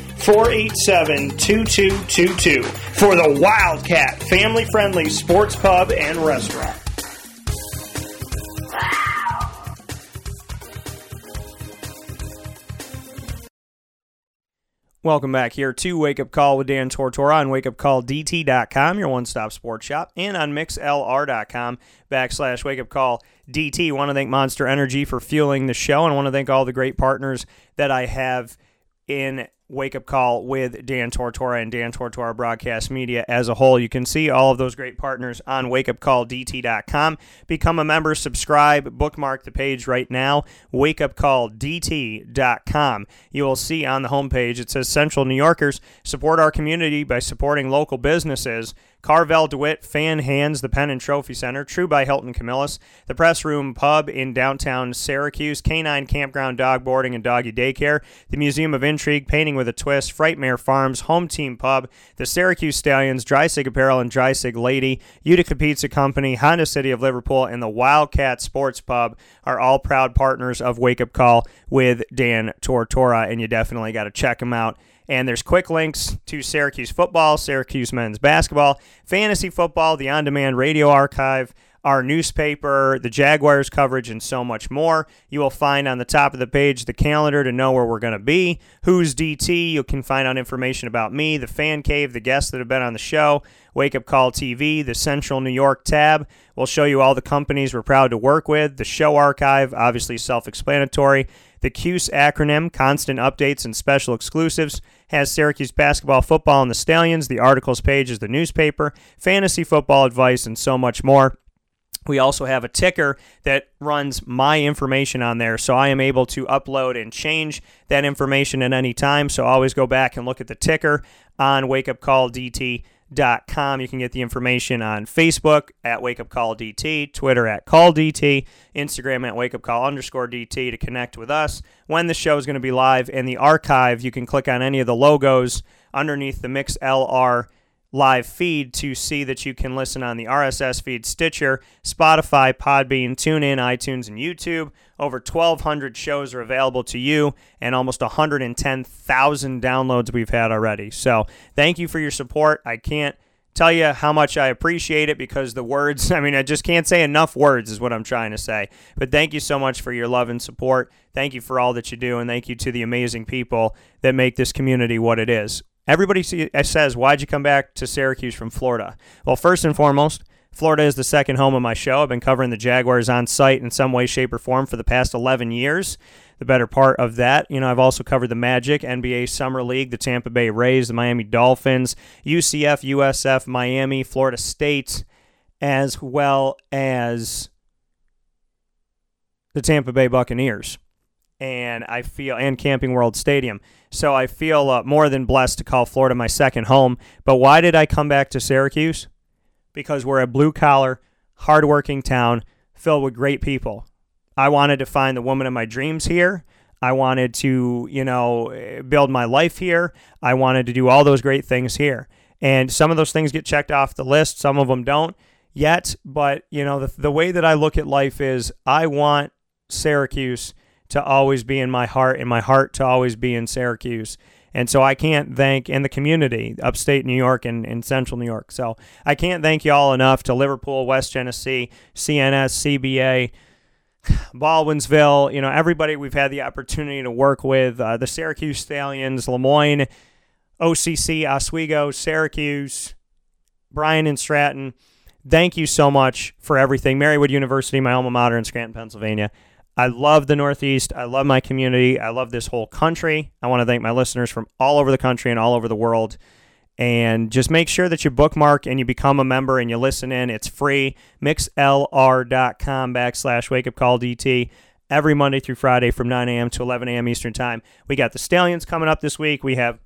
487 2222 for the Wildcat family friendly sports pub and restaurant. Welcome back here to Wake Up Call with Dan Tortora on wakeupcalldt.com, your one stop sports shop, and on mixlr.com backslash wake up call DT. Want to thank Monster Energy for fueling the show, and want to thank all the great partners that I have in Wake Up Call with Dan Tortora and Dan Tortora Broadcast Media as a whole. You can see all of those great partners on wakeupcalldt.com. Become a member, subscribe, bookmark the page right now, wakeupcalldt.com. You will see on the homepage it says Central New Yorkers support our community by supporting local businesses. Carvel DeWitt Fan Hands, the Pen and Trophy Center, True by Hilton Camillus, the Press Room Pub in downtown Syracuse, Canine Campground Dog Boarding and Doggy Daycare, the Museum of Intrigue, Painting with a Twist, Frightmare Farms, Home Team Pub, the Syracuse Stallions, Dreissig Apparel and Dreissig Lady, Utica Pizza Company, Honda City of Liverpool, and the Wildcat Sports Pub are all proud partners of Wake Up Call with Dan Tortora, and you definitely got to check them out. And there's quick links to Syracuse football, Syracuse men's basketball, fantasy football, the on demand radio archive, our newspaper, the Jaguars coverage, and so much more. You will find on the top of the page the calendar to know where we're going to be, who's DT. You can find out information about me, the fan cave, the guests that have been on the show, Wake Up Call TV, the Central New York tab. We'll show you all the companies we're proud to work with, the show archive, obviously self explanatory. The CUSE acronym, constant updates and special exclusives, has Syracuse basketball, football, and the Stallions. The articles page is the newspaper, fantasy football advice, and so much more. We also have a ticker that runs my information on there, so I am able to upload and change that information at any time. So always go back and look at the ticker on wakeupcalldt.com. You can get the information on Facebook at wakeupcalldt, Twitter at calldt, Instagram at wakeupcall underscore DT to connect with us when the show is going to be live. in the archive, you can click on any of the logos underneath the Mixlr live feed to see that you can listen on the RSS feed, Stitcher, Spotify, Podbean, TuneIn, iTunes, and YouTube. Over 1,200 shows are available to you, and almost 110,000 downloads we've had already. So thank you for your support. I can't tell you how much I appreciate it because the words, [laughs] I mean, I just can't say enough words, is what I'm trying to say. But thank you so much for your love and support. Thank you for all that you do, and thank you to the amazing people that make this community what it is. Everybody uh, says, Why'd you come back to Syracuse from Florida? Well, first and foremost, Florida is the second home of my show. I've been covering the Jaguars on site in some way, shape, or form for the past 11 years. The better part of that, you know, I've also covered the Magic, NBA Summer League, the Tampa Bay Rays, the Miami Dolphins, UCF, USF, Miami, Florida State, as well as the Tampa Bay Buccaneers. And I feel, and Camping World Stadium. So I feel uh, more than blessed to call Florida my second home. But why did I come back to Syracuse? Because we're a blue collar, hardworking town filled with great people. I wanted to find the woman of my dreams here. I wanted to, you know, build my life here. I wanted to do all those great things here. And some of those things get checked off the list, some of them don't yet. But, you know, the, the way that I look at life is I want Syracuse to always be in my heart and my heart to always be in Syracuse. And so I can't thank, and the community, upstate New York and, and central New York. So I can't thank you all enough to Liverpool, West Genesee, CNS, CBA, Baldwinsville, you know, everybody we've had the opportunity to work with, uh, the Syracuse Stallions, Le Moyne, OCC, Oswego, Syracuse, Bryant and Stratton. Thank you so much for everything. Marywood University, my alma mater in Scranton, Pennsylvania. I love the Northeast. I love my community. I love this whole country. I want to thank my listeners from all over the country and all over the world. And just make sure that you bookmark and you become a member and you listen in. It's free. Mixlr.com backslash wake up call DT every Monday through Friday from 9 a.m. to 11 a.m. Eastern Time. We got the Stallions coming up this week. We have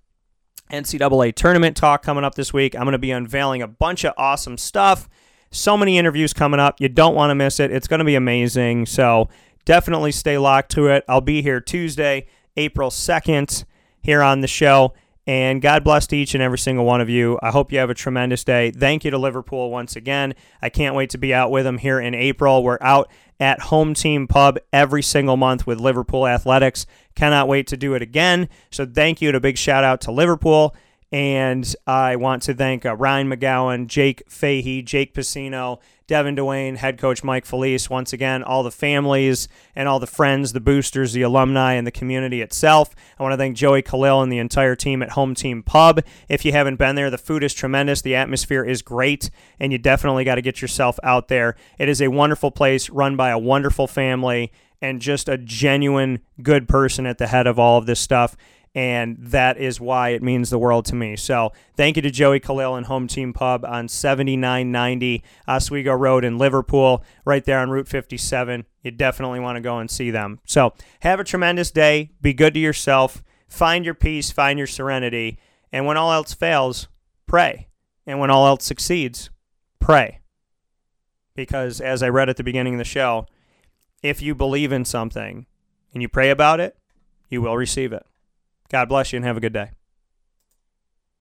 NCAA tournament talk coming up this week. I'm going to be unveiling a bunch of awesome stuff. So many interviews coming up. You don't want to miss it. It's going to be amazing. So definitely stay locked to it. I'll be here Tuesday, April 2nd, here on the show. And God bless to each and every single one of you. I hope you have a tremendous day. Thank you to Liverpool once again. I can't wait to be out with them here in April. We're out at Home Team Pub every single month with Liverpool Athletics. Cannot wait to do it again. So thank you and a big shout out to Liverpool. And I want to thank uh, Ryan McGowan, Jake Fahey, Jake Piscino, Devin Dwayne, head coach Mike Felice, once again, all the families and all the friends, the boosters, the alumni, and the community itself. I want to thank Joey Khalil and the entire team at Home Team Pub. If you haven't been there, the food is tremendous, the atmosphere is great, and you definitely got to get yourself out there. It is a wonderful place run by a wonderful family and just a genuine good person at the head of all of this stuff and that is why it means the world to me. So thank you to Joey Khalil and Home Team Pub on 7990 Oswego Road in Liverpool, right there on Route 57. You definitely want to go and see them. So have a tremendous day. Be good to yourself. Find your peace. Find your serenity. And when all else fails, pray. And when all else succeeds, pray. Because as I read at the beginning of the show, if you believe in something and you pray about it, you will receive it. God bless you and have a good day.